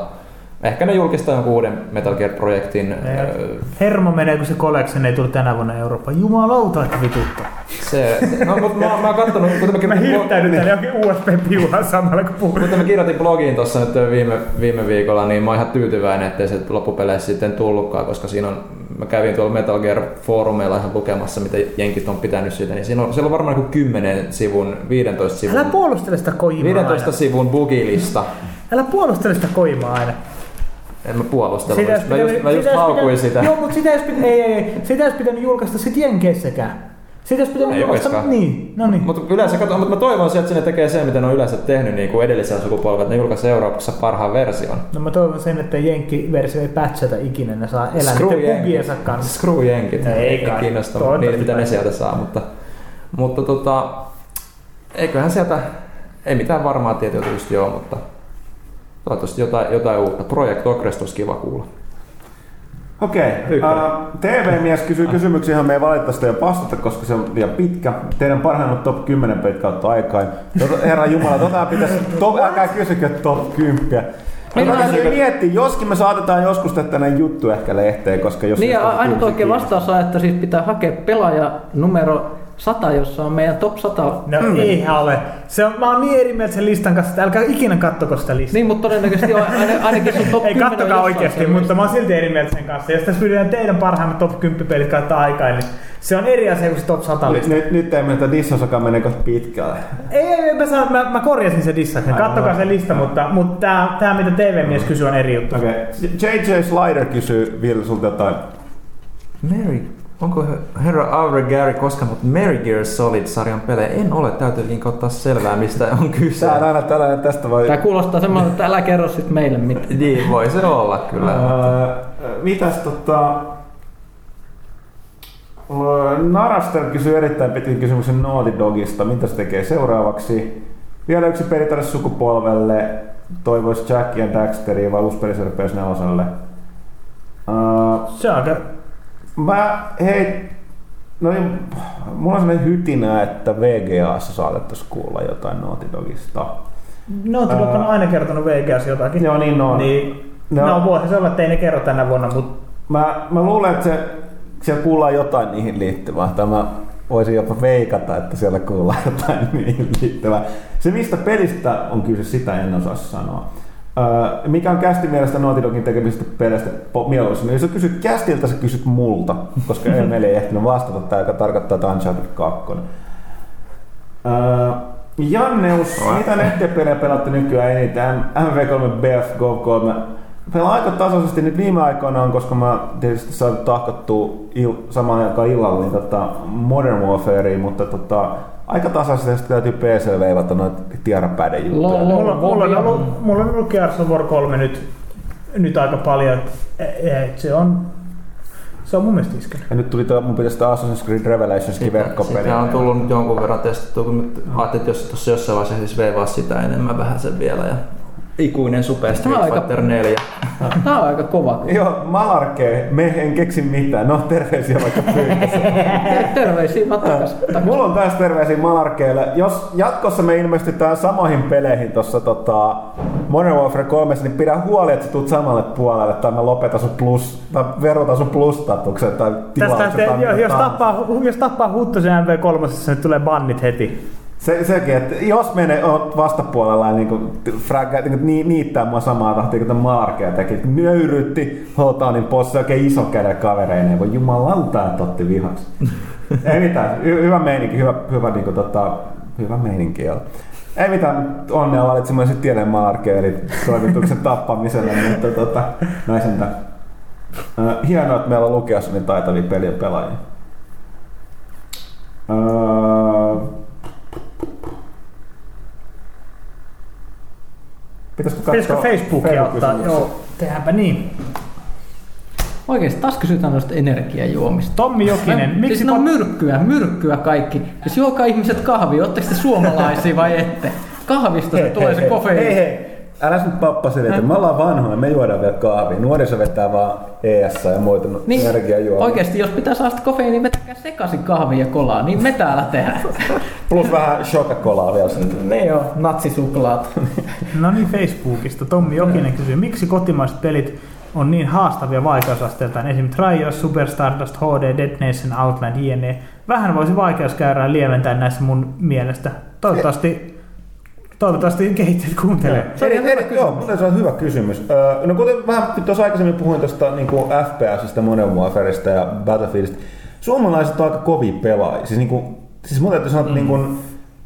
ehkä ne julkistaa jonkun uuden Metal Gear-projektin. Öö, Hermo menee, kun se Collection ei tule tänä vuonna Eurooppaan. Jumalauta, että vituttaa. Se, no, mutta mä, mä oon kattonut, kuten mä, Mä hirttäydyn tänne johonkin USB-piuhaan samalla kun puhun. Kuten mä kirjoitin blogiin tuossa nyt viime, viime viikolla, niin mä oon ihan tyytyväinen, ettei se loppupeleissä sitten tullutkaan, koska siinä on, mä kävin tuolla Metal Gear foorumeilla ihan lukemassa, mitä jenkit on pitänyt siitä, niin siinä on, siellä on varmaan joku 10 sivun, 15 sivun, Älä puolustele sitä koimaa 15 aina. sivun bugilista. Älä puolustele sitä koimaa aina. En mä puolustella, Sitä mä just, mä just haukuin pitänyt- sitä. Joo, mutta sitä ei, ei, ei, sitä olisi pitänyt julkaista sit Jenkeissäkään. Sitä olisi pitänyt Ei julkaista, olisikaan. niin, no niin. Mutta yleensä, kato, mutta mä toivon sieltä, että ne tekee sen, mitä ne on yleensä tehnyt niin kuin edellisellä sukupolvella, että ne julkaisee Euroopassa parhaan version. No mä toivon sen, että Jenkki-versio ei patchata ikinä, ne saa elää Screw niiden bugiensa kanssa. Screw jenkit. Ei Ei kai. kiinnosta Toivottavasti niitä, mitä ne sieltä saa. Mutta, mutta tota, eiköhän sieltä, ei mitään varmaa tietoa tietysti ole, mutta toivottavasti jotain, jotain uutta. Project Ocrest olisi kiva kuulla. Okei. Ykkönen. Uh, TV-mies kysyy kysymyksiä, johon me ei valitettavasti ole vastata, koska se on liian pitkä. Teidän parhaimmat top 10 pelit kautta aikaan. Tota, Herra Jumala, tota pitäisi, top, älkää kysykö top 10. Mä täytyy niin. miettiä, joskin me saatetaan joskus tehdä tänne juttu ehkä lehteen, koska jos... Niin ainut 10 oikein vastaus on, että siis pitää hakea pelaaja numero 100, jossa on meidän top 100. No mm. eihän ole. Se on, mä oon niin eri mieltä sen listan kanssa, että älkää ikinä kattoko sitä listaa. Niin, mutta todennäköisesti on aina- ainakin sun top Ei 10 on kattokaa oikeasti, mutta mä oon silti eri mieltä sen kanssa. Jos tässä pyydetään teidän parhaimmat top 10 pelit kautta aikaa, niin se on eri asia kuin se top 100 Nyt, lista. nyt, nyt ei mennä dissasakaan menee kohta pitkälle. Ei, ei, ei, mä, sanon, mä, mä korjasin sen dissauksen. Aivan. Kattokaa se lista, mutta, mutta tää, tää mitä TV-mies kysyy on eri juttu. Okei. Okay. JJ Slider kysyy Ville sulta jotain. Mary, onko herra Aure Gary koskaan, mutta Mary Gear Solid-sarjan pelejä en ole, täytyy ottaa selvää, mistä on kyse. Tää on aina tällainen, tästä voi... Tää kuulostaa semmoinen, että älä kerro sit meille mitään. Niin, voi se olla kyllä. Öö, mitäs tota... Naraster kysyy erittäin pitkän kysymyksen Naughty Dogista. Mitä se tekee seuraavaksi? Vielä yksi peli tälle sukupolvelle. Toivois Jack ja Daxteria vai uusi peli PS 4. Öö, Se on aika... mä, hei, no niin, mulla on sellainen hytinä, että VGAssa saatettaisiin kuulla jotain Naughty Dogista. Naughty Dog on aina kertonut Vegas jotakin. Joo, niin on. Niin, No. no, voisi se olla, että ei ne kerro tänä vuonna, mutta Mä, mä luulen, että se, siellä kuullaan jotain niihin liittyvää. Tai mä voisin jopa veikata, että siellä kuullaan jotain niihin liittyvää. Se, mistä pelistä on kyse, sitä en osaa sanoa. Öö, mikä on kästi mielestä Naughty Dogin tekemistä peleistä po- mieluisin? Jos sä kysyt kästiltä, sä kysyt multa, koska ei meillä ei ehtinyt vastata tämä, joka tarkoittaa, että Uncharted 2. Öö, Janneus, mitä nettipelejä pelaatte nykyään eniten? MV3, BF, Go 3. Pelaan aika tasaisesti nyt viime aikoina on, koska mä tietysti sain tahkottua il, samaan aikaan illalla niin tota Modern Warfareen, mutta tota, aika tasaisesti täytyy PC veivata noita tiarapäiden juttuja. Lol. mulla, mulla, on ollut, mulla on ollut Gears of War 3 nyt, nyt aika paljon. Et, et se on, se on mun mielestä iskenyt. Ja nyt tuli tuo, mun pitäisi tämä Assassin's Creed Revelationskin verkkopeli. Sitä on tullut nyt jonkun verran testattua, kun nyt ajattelin, että jos tuossa jossain vaiheessa siis veivaa sitä enemmän vähän sen vielä. Ja ikuinen Super Tämä on Street aika- Fighter 4. Tää on aika kova. Joo, Malarkee, me en keksi mitään. No terveisiä vaikka pyytäisiin. Terveisiä vaan takas. takas. Mulla on taas terveisiä Malarkeille. Jos jatkossa me ilmestytään samoihin peleihin tuossa tota, Modern Warfare 3, niin pidä huoli, että sä tuut samalle puolelle, tai mä lopetan sun plus, tai verotan sun plus-statuksen tai Tästä, tilauksen. te, tai jos, tappaa, jos tappaa Huttosen MV3, niin tulee bannit heti. Se, sekin, että jos menee oot vastapuolella ja niinku, fragga, niinku, ni, niittää mua samaa tahtia kuin tämä Malarkea teki, nöyrytti Hotanin possi oikein ison käden kavereineen, kun jumalauta, että otti vihaksi. Ei mitään, hy- hyvä meininki, hyvä, hyvä, niinku, tota, hyvä meininki joo. Ei mitään, onnea valitsin myös tiedän Malarkea, eli toimituksen tappamiselle, mutta tota. Ö, Hienoa, että meillä on lukeassa niin taitavia pelien pelaajia. Öö, Pitäisikö Pitäisikö Facebookia ottaa? Joo, tehdäänpä niin. Oikeesti taas kysytään noista energiajuomista. Tommi Jokinen, Miksi miksi siis ne on pot- myrkkyä, myrkkyä kaikki. Jos juokaa ihmiset kahvia, ootteko te suomalaisia vai ette? Kahvista se tulee se kofeiini. Hei hei, älä nyt pappa selitä. Me ollaan vanhoja, me juodaan vielä kahvia. Nuoriso vetää vaan ES ja muita Niin, energiajuomia. oikeesti, jos pitää saada sitä kofeiiniä, niin vetäkää sekaisin kahvia ja kolaa, niin me täällä tehdään. Plus vähän shokakolaa vielä sinne. ne jo, natsisuklaat. No niin, Facebookista. Tommi Jokinen kysyy, miksi kotimaiset pelit on niin haastavia vaikeusasteeltaan? Esim. Trials, Super Stardust, HD, Dead Nation, Outland, jne. Vähän voisi vaikeuskäyrää lieventää näissä mun mielestä. Toivottavasti, toivottavasti kehittäjät kuuntelee. Se oli Eri- hyvä eri- kysymys. Joo, se on hyvä kysymys. Öö, no kuten vähän tuossa aikaisemmin puhuin tuosta niin FPSistä, Modern Warfareista ja Battlefieldista, suomalaiset on aika kovia pelaajia. Siis, niin kuin, siis mun täytyy sanoa, että niin kuin,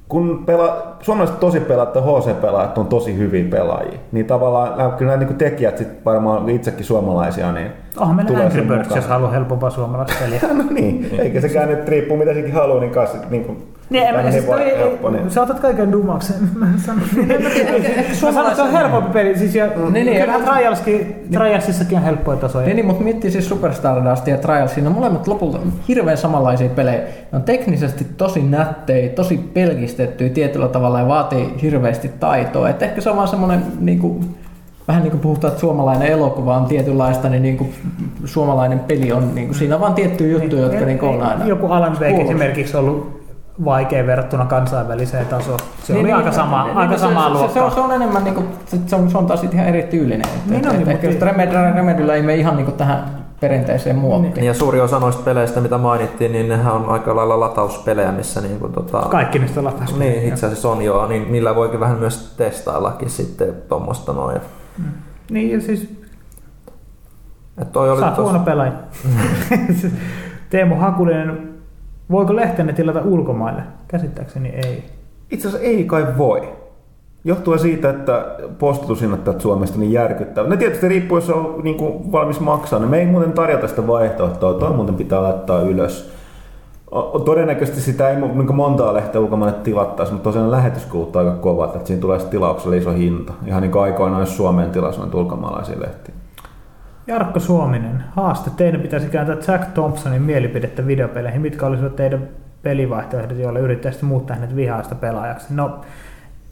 kun pela, suomalaiset tosi pelaajat ja HC-pelaajat on tosi hyviä pelaajia, niin tavallaan kyllä nämä niin kuin tekijät sit varmaan itsekin suomalaisia, niin Onhan meillä tulee Angry Birds, mukaan. jos haluaa helpompaa suomalaista peliä. no niin, eikä sekään nyt riippuu mitä sekin haluaa, niin kanssa niin kuin, Niin, en, mä- siis toi, helppo- ei, helppo, niin. sä otat kaiken dumauksen. Mä sanon, että se on helpompi peli. Siis jo, Niin, niin, kyllähän ja- Trialskin, Trialsissakin on helppoja tasoja. Niin, niin mutta miettii siis Super Stardust ja Trials, siinä on molemmat lopulta hirveän samanlaisia pelejä. Ne on teknisesti tosi nättejä, tosi pelkistettyjä tietyllä tavalla ja vaatii hirveästi taitoa. Et ehkä se on vaan semmoinen, niin kuin, vähän niin kuin puhutaan, että suomalainen elokuva on tietynlaista, niin, niin kuin suomalainen peli on, niin kuin, siinä on vaan tiettyjä juttuja, jotka niin kuin on aina. Joku Alan Wake esimerkiksi on ollut vaikea verrattuna kansainväliseen tasoon. Se oli aika sama, niin, aika niin, samaa se, se, se, on, se on enemmän niinku, se, se, on, se on taas ihan eri tyylinen. Et, Niin et, on, et, mutta- ehkä just Remedy, Remedyllä ei mene ihan niinku tähän perinteiseen muottiin. Niin, Ja suuri osa noista peleistä, mitä mainittiin, niin nehän on aika lailla latauspelejä, missä niin kuin, tota, Kaikki niistä latauspelejä. Niin, itse asiassa on joo, niin niillä voikin vähän myös testaillakin sitten tuommoista noin. Niin, ja siis Et toi oli sä tos- huono pelaaja. Teemu Hakulinen, voiko Lehtenne tilata ulkomaille? Käsittääkseni ei. Itse asiassa ei kai voi. Johtuen siitä, että postitusinnat täältä Suomesta niin järkyttävät. Ne tietysti riippuu, jos on niin kuin valmis maksaa. Ne me ei muuten tarjota sitä vaihtoehtoa. Toi muuten pitää laittaa ylös. Todennäköisesti sitä ei niin montaa lehteä ulkomaille tilattaisi, mutta tosiaan lähetyskulut on aika kovat, että siinä tulee tilaukselle iso hinta. Ihan niin kuin aikoinaan, jos Suomeen tilasi noita ulkomaalaisia lehtiä. Jarkko Suominen, haaste. Teidän pitäisi kääntää Jack Thompsonin mielipidettä videopeleihin. Mitkä olisivat teidän pelivaihtoehdot, joilla yrittäisitte muuttaa hänet vihaista pelaajaksi? No,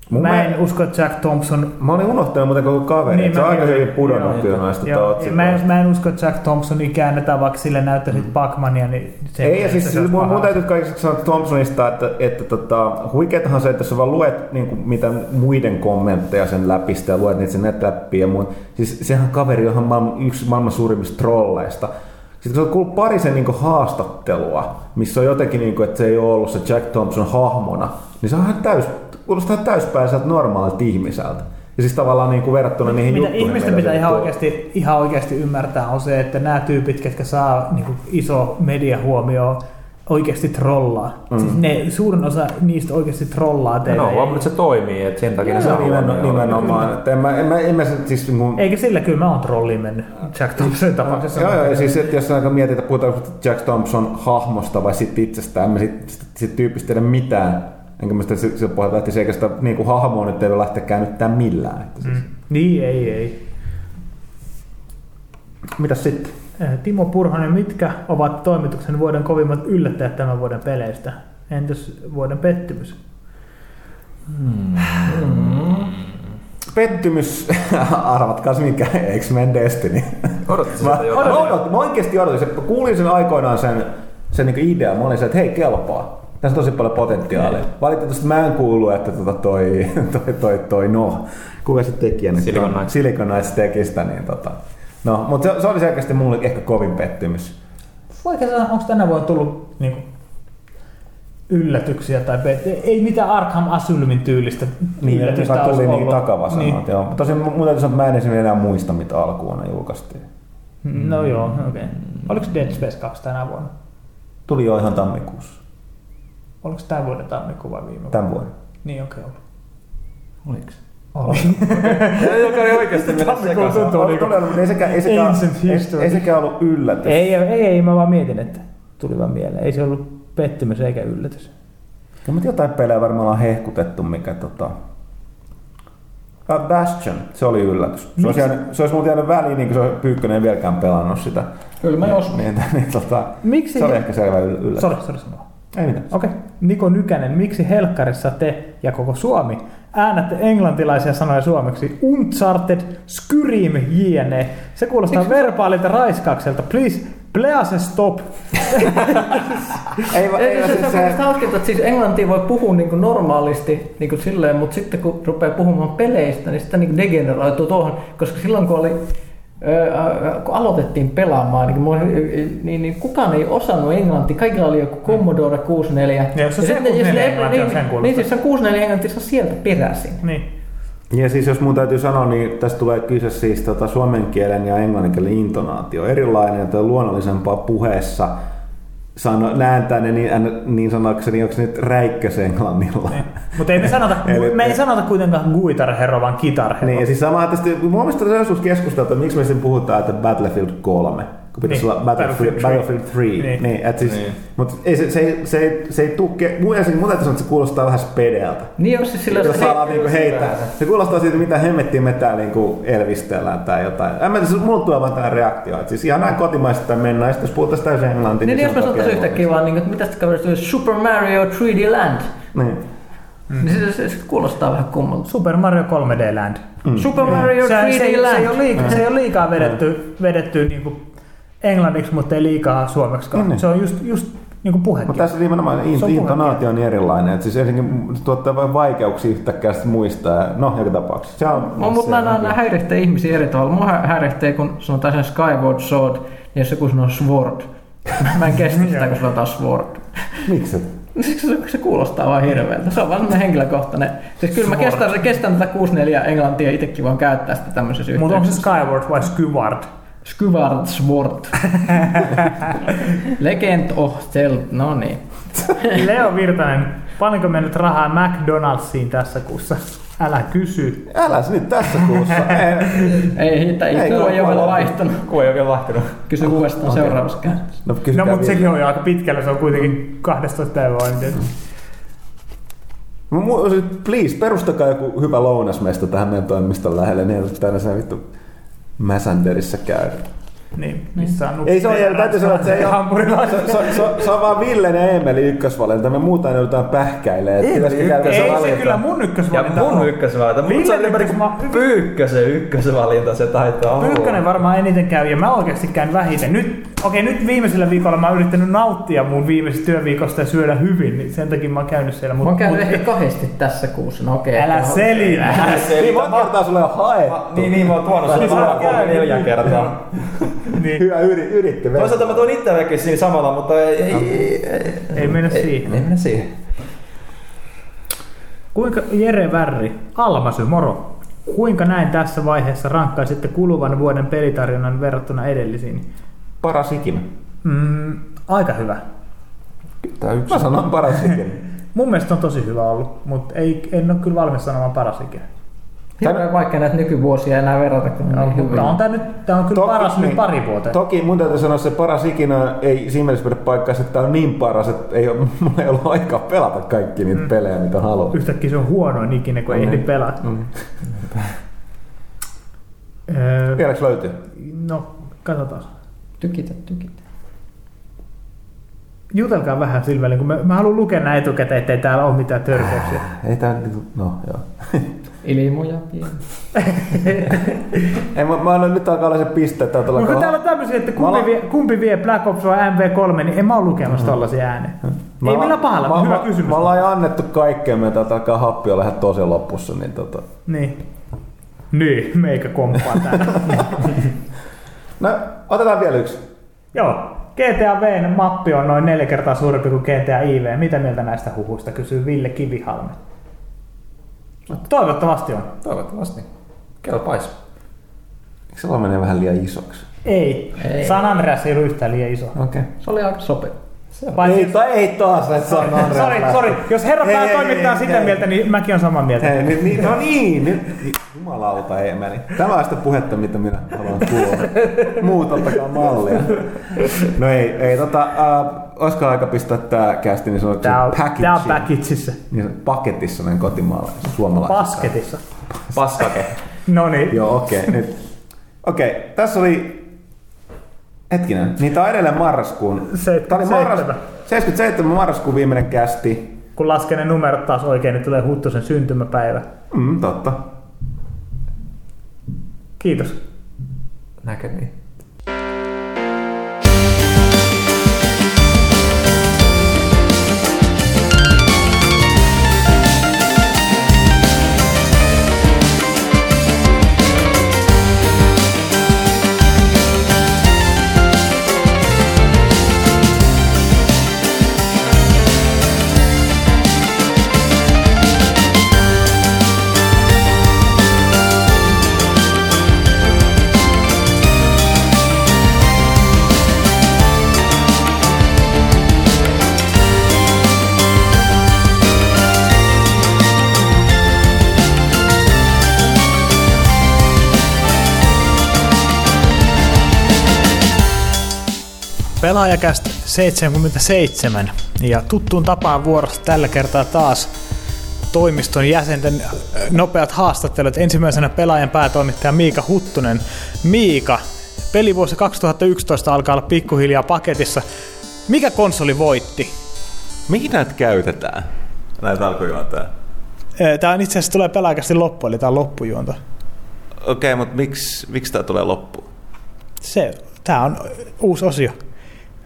Mun Mä en mä- usko, että Jack Thompson... Mä olin unohtanut muuten koko kaveri, niin, se on aika hyvin pudonnut kyllä tota mä, en, mä en usko, että Jack Thompsonin käännetään, vaikka sille näyttäisit Pacmania, niin se Ei, ja se siis mun, mun täytyy kaikista sanoa Thompsonista, että, että tota, huikeetahan se, että sä vaan luet niin kuin, mitä muiden kommentteja sen läpistä ja luet niitä sen netläppiä ja muun. Siis sehän kaveri on maailman, yksi maailman suurimmista trolleista. Sitten oot kuullut pari sen niin haastattelua, missä on jotenkin, niin kuin, että se ei ole ollut se Jack Thompson hahmona, niin se on ihan täys, kuulostaa täyspäiseltä normaalilta ihmiseltä. Ja siis tavallaan niin kuin verrattuna niihin Mitä juttuihin, ihmistä mitä pitää ihan tuo. oikeasti, ihan oikeasti ymmärtää on se, että nämä tyypit, ketkä saa niin kuin iso mediahuomio, oikeasti trollaa. Mm. Siis ne, suurin osa niistä oikeasti trollaa teitä. No, vaan se toimii, että sen takia Se on nimen, nimenomaan. Että en mä, en mä, en mä siis kuin, Eikä sillä kyllä mä oon trolliin mennyt Jack Thompsonin tapauksessa. Joo, joo, ja siis että jos aika mietit, että puhutaanko Jack Thompson hahmosta vai sit itsestään, mä sit, sit, sit tyypistä tiedä mitään. Enkä mä sitä sillä pohjalta lähtisi, eikä sitä niin kuin hahmoa nyt ei voi lähteä käännyttämään millään. Että siis. Mm. Niin, ei, ei. Mitäs sitten? Eh, Timo Purhonen, mitkä ovat toimituksen vuoden kovimmat yllättäjät tämän vuoden peleistä? Entäs vuoden pettymys? Pettymys, arvatkaa mikä, X-Men Destiny. Odotti Mä, mä, odotin, mä oikeasti odotin, se, kuulin sen aikoinaan sen, sen niin idea, mä olin se, että hei kelpaa. Tässä on tosi paljon potentiaalia. Valitettavasti mä en kuulu, että tota toi, toi, toi, toi, no, kuka se tekijä nyt Silicon on? Knights. Silicon Knights teki sitä, niin tota. No, mutta se, se oli selkeästi mulle ehkä kovin pettymys. Sanoa, onko tänä vuonna tullut niin yllätyksiä tai ei mitään Arkham Asylumin tyylistä Niin, yllätystä joka tuli niin ollut. takavasanat. Niin. Niin. Joo. Tosin mun täytyy sanoa, että mä en esimerkiksi enää muista, mitä alkuvuonna julkaistiin. No joo, okei. Okay. Oliko Dead Space 2 tänä vuonna? Tuli jo ihan tammikuussa, Oliko tämä vuoden tammikuu vai viime vuonna? tämän vuoden. Niin, okei. Okay. Oliks? Oli. Joka ei oikeesti mennä sekaisin. tuntuu Oli niinku todella, mutta ei sekään, ei sekään, ancient ei, history. ei sekään ollut yllätys. ei, ei, ei, mä vaan mietin, että tuli vaan mieleen. Ei se ollut pettymys eikä yllätys. Ja, mutta jotain pelejä varmaan ollaan hehkutettu, mikä tota... Ah, Bastion, se oli yllätys. Se olisi, jäänyt, se olisi muuten jäänyt väliin, niin kuin se Pyykkönen ei vieläkään pelannut sitä. Kyllä mä jos Niin, niin, tota, Miksi? se oli ehkä selvä yl- yllätys. Sori, sori sanoa. Ei mitään. Okei. Okay. Niko Nykänen, miksi Helkkarissa te ja koko Suomi äännätte englantilaisia sanoja suomeksi? Uncharted, Skyrim, jne. Se kuulostaa verbaalilta raiskaukselta. Please, please stop. Ei, va- Ei, ei, se, se, se, on se, kaikista hauskinta, että siis englantia voi puhua niin kuin normaalisti niin kuin silleen, mutta sitten kun rupeaa puhumaan peleistä, niin sitten niin degeneroituu tuohon, koska silloin kun oli kun aloitettiin pelaamaan, niin, niin, niin kukaan ei osannut englantia. Kaikilla oli joku Commodore 64. Ja jos se sitten- 64 jos ne- englanti on niin, sen niin, siis se on 64 englantia, se on sieltä peräisin. Niin. Ja siis jos mun täytyy sanoa, niin tästä tulee kyse siis tota suomen kielen ja englannin kielen intonaatio. Erilainen, että on luonnollisempaa puheessa sano, nääntää ne niin, niin sanoakseni, onko se nyt räikkös englannilla. Mutta ei me sanota, Eli- me ei sanota kuitenkaan guitarherro, vaan kitarherro. Niin, ja siis sama tästä, mun mielestä on joskus keskusteltu, että miksi me sitten puhutaan, että Battlefield 3, kun pitäisi Niin, olla Battlefield, Battlefield Battlefield 3. 3. Niin. Niin. et siis, Niin. Mutta ei, se, se, ei, se, ei, se ei tuu, ke- mun mielestä mun täytyy sanoa, että se kuulostaa vähän spedeltä. Niin jos siis sillä Jos saadaan niinku heittää. Se kuulostaa siitä, mitä hemmettiin me täällä niinku elvistellään tai jotain. En mä tiedä, mulla tulee vaan tää reaktio. Et siis ihan näin kotimaista mennään, ja sitten jos puhutaan täysin englantia, Niin, se jos mä okei. yhtäkkiä vaan, niin, että mitä sitä Super Mario 3D Land, Niin. niin se, se, se, kuulostaa vähän kummalta. Super Mario 3D Land. Mm. Super Mario Se, 3D se, se, Land. ei ole liikaa, se ei ole liikaa vedetty, vedetty niin kuin englanniksi, mutta ei liikaa suomeksi. Niin, niin. Se on just, just niin kuin puhekin. Mutta tässä nimenomaan in, on intonaatio on niin erilainen, että siis ensinnäkin tuottaa vain vaikeuksia yhtäkkiä muistaa. ja No, joka tapauksessa. Se on, Mä, mutta se mä on- näen häiritsee ihmisiä eri tavalla. Mua hä- häiritsee, kun sanotaan sen Skyward Sword, niin jos joku sanoo Sword. Mä en kestä sitä, kun sanotaan Sword. Miksi? Siksi se, se kuulostaa vaan hirveältä. Se on vaan semmoinen henkilökohtainen. Siis kyllä mä kestän, kestän tätä 64 englantia itsekin vaan käyttää sitä tämmöisessä Mutta onko se yhteydessä. Skyward vai Skyward? Skyward Sword. Legend of Zelda. No niin. Leo Virtanen, paljonko mennyt rahaa McDonald'siin tässä kuussa? Älä kysy. Älä se nyt tässä kuussa. Ei. Ei hitä, Ei ei, ole ei ole vielä paljon. vaihtunut. Kun ei ole vielä vaihtunut. Kysy uudestaan Okei. seuraavassa käynnissä. No, No mutta vielä. sekin on jo aika pitkällä, se on kuitenkin 12 päivää. Please, perustakaa joku hyvä lounasmesto tähän meidän toimiston lähelle, niin ei tänne se vittu Mäsänderissa käydä. Niin, missä on Ei se ole, täytyy sanoa, että se ei ole, se, se, se, se, on vaan Villen ja Emeli ykkösvalinta, me muuta joudutaan pähkäilee. Emeli ykkös- Ei se kyllä mun Ja ykkösvalinta mun on. ykkösvalinta, mutta se on enemmän ykkösva- niinku Pyykkösen ykkösvalinta se taitaa olla. Pyykkönen varmaan eniten käy ja mä oikeasti käyn vähiten. Nyt, okei, nyt viimeisellä viikolla mä oon yrittänyt nauttia mun viimeisestä työviikosta ja syödä hyvin, niin sen takia mä oon käynyt siellä. Mä Mut, oon käynyt mut, ehkä kahdesti tässä kuussa. No okei. älä ehkä- selitä. Niin monta kertaa sulle on haettu. Niin, niin, mä oon tuonut sen Siis mä neljä kertaa. niin, Hyvä yri, yritti. Toisaalta mä tuon itsellekin siinä samalla, mutta ei, ei, ei, ei, ei mennä siihen. ei mennä siihen. Kuinka, Jere Värri, Almasy, moro. Kuinka näin tässä vaiheessa rankkaisitte kuluvan vuoden pelitarjonnan verrattuna edellisiin? Paras ikinä. Mm, aika hyvä. Tää yksi. Mä sanon paras ikinä. Mun mielestä on tosi hyvä ollut, mutta ei, en ole kyllä valmis sanomaan paras ikinä. Hirveän vaikea näitä nykyvuosia enää verrata, kun on niin Mutta hyviä. on tää nyt tää on kyllä Toki- paras niin. nyt pari vuoteen. Toki mun täytyy sanoa, että se paras ikinä ei siinä mielessä pidä paikkaa, että tää on niin paras, että ei ole, mulla ei ollut aikaa pelata kaikki niitä mm. pelejä, mitä haluaa. Yhtäkkiä se on huonoin ikinä, kun ei Mm. ehdi pelata. Mm. Öö, Vieläks löytyy? no, katsotaan. Tykitä, tykitä. Jutelkaa vähän Silvelin, kun mä, mä haluan lukea nämä etukäteen, ettei täällä ole mitään törkeyksiä. Ei tää niinku, no joo. Ilmoja pieni. Ei, mä, mä annan nyt alkaa olla se piste, että täällä Mutta kun täällä on tämmöisiä, että Mä kumpi vie, kumpi vie Black Ops vai MV3, niin en mä ole lukemassa tollasia ääneen. Ei millään pahalla, mä, hyvä mä, kysymys. Mä ollaan annettu kaikkea, me täältä alkaa happi olla ihan tosi lopussa, niin tota... Niin. Niin, meikä komppaa täällä. No, otetaan vielä yksi. Joo. GTA V mappi on noin neljä kertaa suurempi kuin GTA IV. Mitä mieltä näistä huhuista, kysyy Ville Kivihalme. Toivottavasti on. Toivottavasti. Kelpais. Eikö se vaan menee vähän liian isoksi? Ei. Ei. San Andreas ei ole yhtään liian iso. Okei. Okay. Se oli aika sopiva. Paitsi- Ei, ta, ei taas, että se on Sori, lähtö. sori. Jos herra Ei, ei, päätoimittaja on sitä ei. mieltä, niin mäkin on samaa mieltä. Hei, niin, niin, no niin, nyt, jumalauta ei meni. Tämä on sitä puhetta, mitä minä haluan kuulla. Muut ottakaa mallia. No ei, ei tota, äh, olisiko aika pistää tää kästi niin sanotuksi Tää on, packageen? tää on packageissa. Niin paketissa näin kotimaalla, suomalaisessa. Basketissa. Paskake. No niin. Joo, okei. Okay, nyt. Okei, okay, tässä oli... Hetkinen, niin tää on edelleen marraskuun. Tää oli marras, 77. 77 marraskuun viimeinen kästi. Kun lasken ne numerot taas oikein, niin tulee Huttusen syntymäpäivä. Mm, totta. Kiitos. Näkemiin. Pelaajakästä 77 ja tuttuun tapaan vuorossa tällä kertaa taas toimiston jäsenten äh, nopeat haastattelut. Ensimmäisenä pelaajan päätoimittaja Miika Huttunen. Miika, pelivuosi 2011 alkaa olla pikkuhiljaa paketissa. Mikä konsoli voitti? Mihin näitä käytetään? Näitä alkujuontoja. Tämä on itse asiassa tulee pelaajakästi loppu, eli tämä on loppujuonto. Okei, okay, mutta miksi, miksi tämä tulee loppuun? Se, tämä on uusi osio.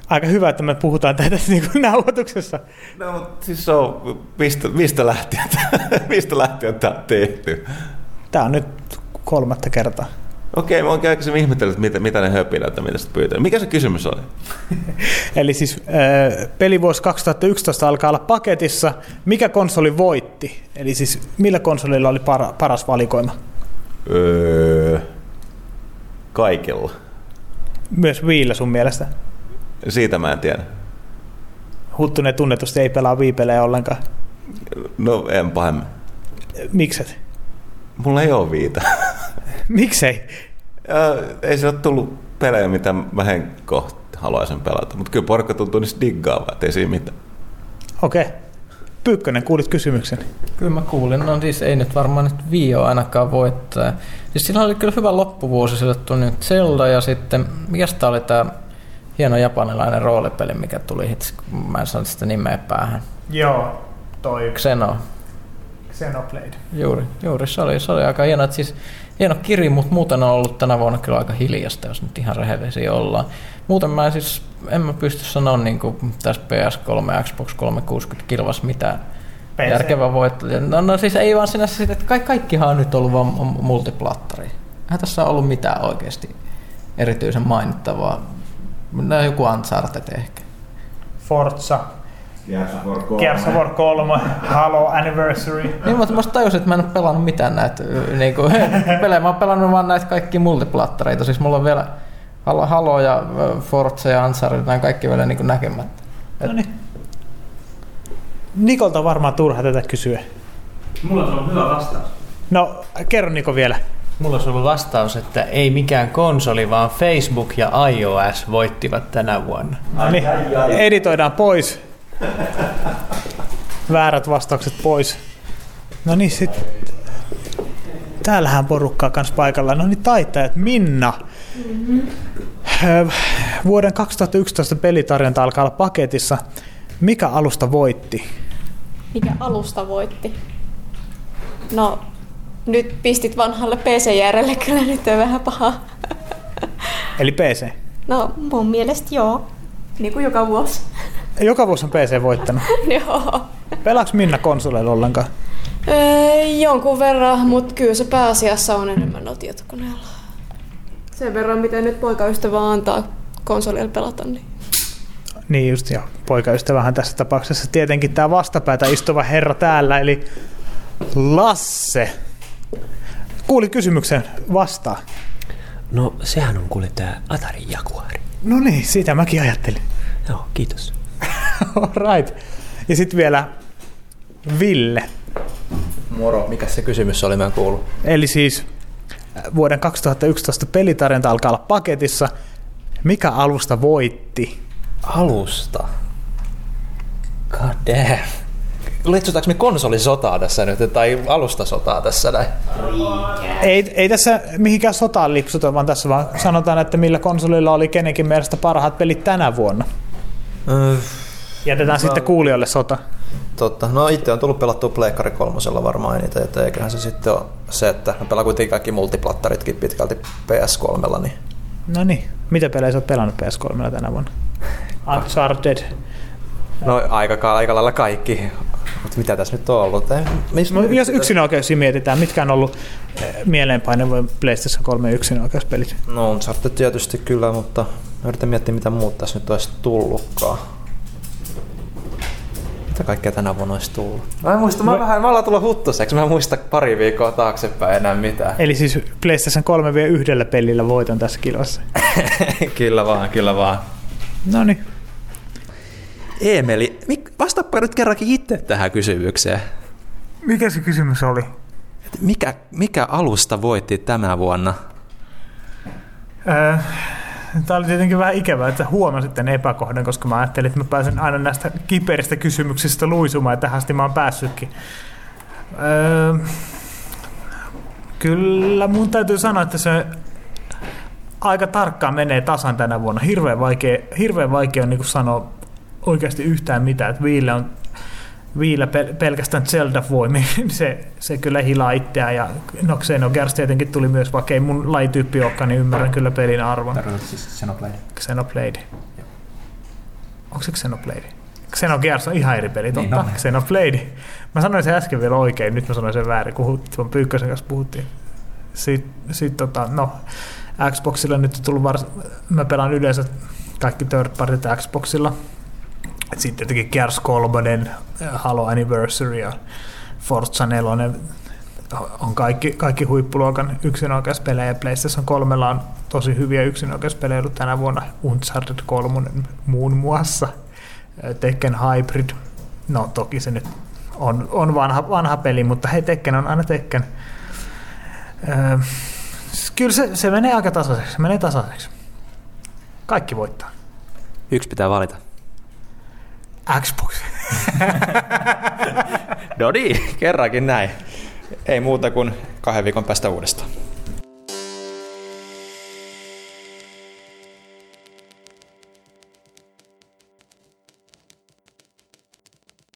Aika hyvä, että me puhutaan tätä niin kuin nauhoituksessa. No, mutta siis se on, mistä, mistä lähtien, mistä lähtien tämä on tehty? Tämä on nyt kolmatta kertaa. Okei, mä oon aikaisemmin ihmetellyt, mitä, mitä ne höpinät ja mitä sitä pyytää. Mikä se kysymys oli? Eli siis äh, pelivuosi 2011 alkaa olla paketissa. Mikä konsoli voitti? Eli siis millä konsolilla oli para, paras valikoima? Öö, kaikilla. Myös Wiillä sun mielestä. Siitä mä en tiedä. Huttunen tunnetusti ei pelaa Wii-pelejä ollenkaan. No, en pahemmin. Mikset? Mulla ei ole viitä. Miksei? Ja ei se ole tullut pelejä, mitä mä henkkohti haluaisin pelata. Mutta kyllä porukka tuntuu niistä diggaavan, että ei siinä mitään. Okei. Okay. Pyykkönen, kuulit kysymyksen. Kyllä mä kuulin, no siis ei nyt varmaan nyt Vio ainakaan voittaa. Siis sillä oli kyllä hyvä loppuvuosi, sille tuli nyt Zelda ja sitten, mikä tää oli tää hieno japanilainen roolipeli, mikä tuli hitsi, kun mä en saanut sitä nimeä päähän. Joo, toi Xeno. Xenoblade. Juuri, juuri se oli, se oli aika hieno. Että siis, hieno kiri, mutta muuten on ollut tänä vuonna kyllä aika hiljasta, jos nyt ihan rehellisiä ollaan. Muuten mä siis, en mä pysty sanoa niin kuin tässä PS3 ja Xbox 360 kilvas mitään PC. järkevä voitto. No, no siis ei vaan sinänsä sitä, että kaikki, kaikkihan on nyt ollut vaan multiplattari. Eihän tässä ole ollut mitään oikeasti erityisen mainittavaa. No joku Uncharted ehkä. Forza, Gears of War 3, Halo Anniversary. Niin, mutta mä tajusin, että mä en ole pelannut mitään näitä niin kuin, pelejä. Mä oon pelannut vaan näitä kaikki multiplattareita. Siis mulla on vielä Halo, Halo ja Forza ja Uncharted, nämä kaikki vielä niin kuin näkemättä. No niin. Nikolta on varmaan turha tätä kysyä. Mulla on hyvä vastaus. No, kerro Niko vielä. Mulla on ollut vastaus, että ei mikään konsoli, vaan Facebook ja iOS voittivat tänä vuonna. No niin, editoidaan pois. Väärät vastaukset pois. No niin, sitten. Täällähän porukkaa kanssa paikalla. No niin, taitajat. Minna. Ö, Vuoden 2011 pelitarjonta alkaa olla paketissa. Mikä alusta voitti? Mikä alusta voitti? No, nyt pistit vanhalle PC-järjelle, kyllä nyt on vähän paha. Eli PC. No, mun mielestä joo. Niin kuin joka vuosi. Joka vuosi on PC voittanut. joo. Pelaaks Minna konsoleilla ollenkaan? Öö, jonkun verran, mutta kyllä se pääasiassa on enemmän no tietokoneella. Sen verran, miten nyt poikaystävä antaa konsolilla pelata, niin Niin just, ja poikaystävähän tässä tapauksessa tietenkin tämä vastapäätä istuva herra täällä, eli Lasse. Kuuli kysymyksen vastaa. No sehän on kuule tää Atari Jaguar. No niin, sitä mäkin ajattelin. Joo, kiitos. right. Ja sitten vielä Ville. Moro, mikä se kysymys oli, mä en kuullut. Eli siis äh, vuoden 2011 pelitarjonta alkaa olla paketissa. Mikä alusta voitti? Alusta. God damn. Litsutaanko me konsolisotaa tässä nyt, tai alustasotaa tässä näin? Ei, ei tässä mihinkään sotaan lipsuta, vaan tässä vaan sanotaan, että millä konsolilla oli kenenkin mielestä parhaat pelit tänä vuonna. Öö, Jätetään sitten kuulijoille sota. totta. No itse on tullut pelattua Pleikkari kolmosella varmaan eniten, että eiköhän se sitten ole se, että mä pelaan kuitenkin kaikki multiplattaritkin pitkälti PS3, niin No niin, mitä pelejä sä oot pelannut PS3 tänä vuonna? Uncharted. no aika, aika lailla kaikki. Mutta mitä tässä nyt on ollut? Ei, mis, No, jos yksinäköisiä mietitään, mitkä on ollut eh, mieleenpainuvia PlayStation 3 yksinäköispelit? No Uncharted tietysti kyllä, mutta mä yritän miettiä mitä muut tässä nyt olisi tullutkaan. Mitä kaikkea tänä vuonna olisi tullut? Mä en muista, mä, No- vähän, mä ollaan tullut huttuseksi, mä en muista pari viikkoa taaksepäin enää mitään. Eli siis PlayStation 3 vie yhdellä pelillä voiton tässä kilvassa. kyllä vaan, kyllä vaan. No niin. Eemeli, vastaappa nyt kerrankin itse tähän kysymykseen. Mikä se kysymys oli? Mikä, mikä alusta voitti tänä vuonna? Tämä oli tietenkin vähän ikävää, että huomasit tämän epäkohdan, koska mä ajattelin, että mä pääsen aina näistä kiperistä kysymyksistä luisumaan, ja tähän asti mä oon päässytkin. Öö, kyllä mun täytyy sanoa, että se aika tarkkaan menee tasan tänä vuonna. Hirveän vaikea, hirveän vaikea on niin sanoa oikeasti yhtään mitään. Että Viille on Viillä pel- pelkästään Zelda voimi, niin se, se kyllä hilaa itseään. Ja no Xenogears tietenkin tuli myös, vaikka ei mun lajityyppi olekaan, niin ymmärrän kyllä pelin arvon. Tarkoitat siis Xenoblade. Xenoblade. Onko se Xenoblade? Xenogears on ihan eri peli, Niin totta. on. Xenoblade. Mä sanoin sen äsken vielä oikein, nyt mä sanoin sen väärin, kun tuon Pyykkösen kanssa puhuttiin. Sitten sit, tota, no, Xboxilla nyt on tullut vars... Mä pelaan yleensä kaikki third partyt Xboxilla. Sitten tietenkin Gears 3, Halo Anniversary ja Forza 4 on kaikki, kaikki huippuluokan yksinoikeuspelejä. PlayStation 3 on tosi hyviä yksinoikeuspelejä ollut tänä vuonna. Uncharted 3 muun muassa. Tekken Hybrid. No toki se nyt on, on vanha, vanha peli, mutta hei Tekken on aina Tekken. Öö, kyllä se, se menee aika tasaiseksi. Se menee tasaiseksi. Kaikki voittaa. Yksi pitää valita. Xbox. No niin, kerrankin näin. Ei muuta kuin kahden viikon päästä uudestaan.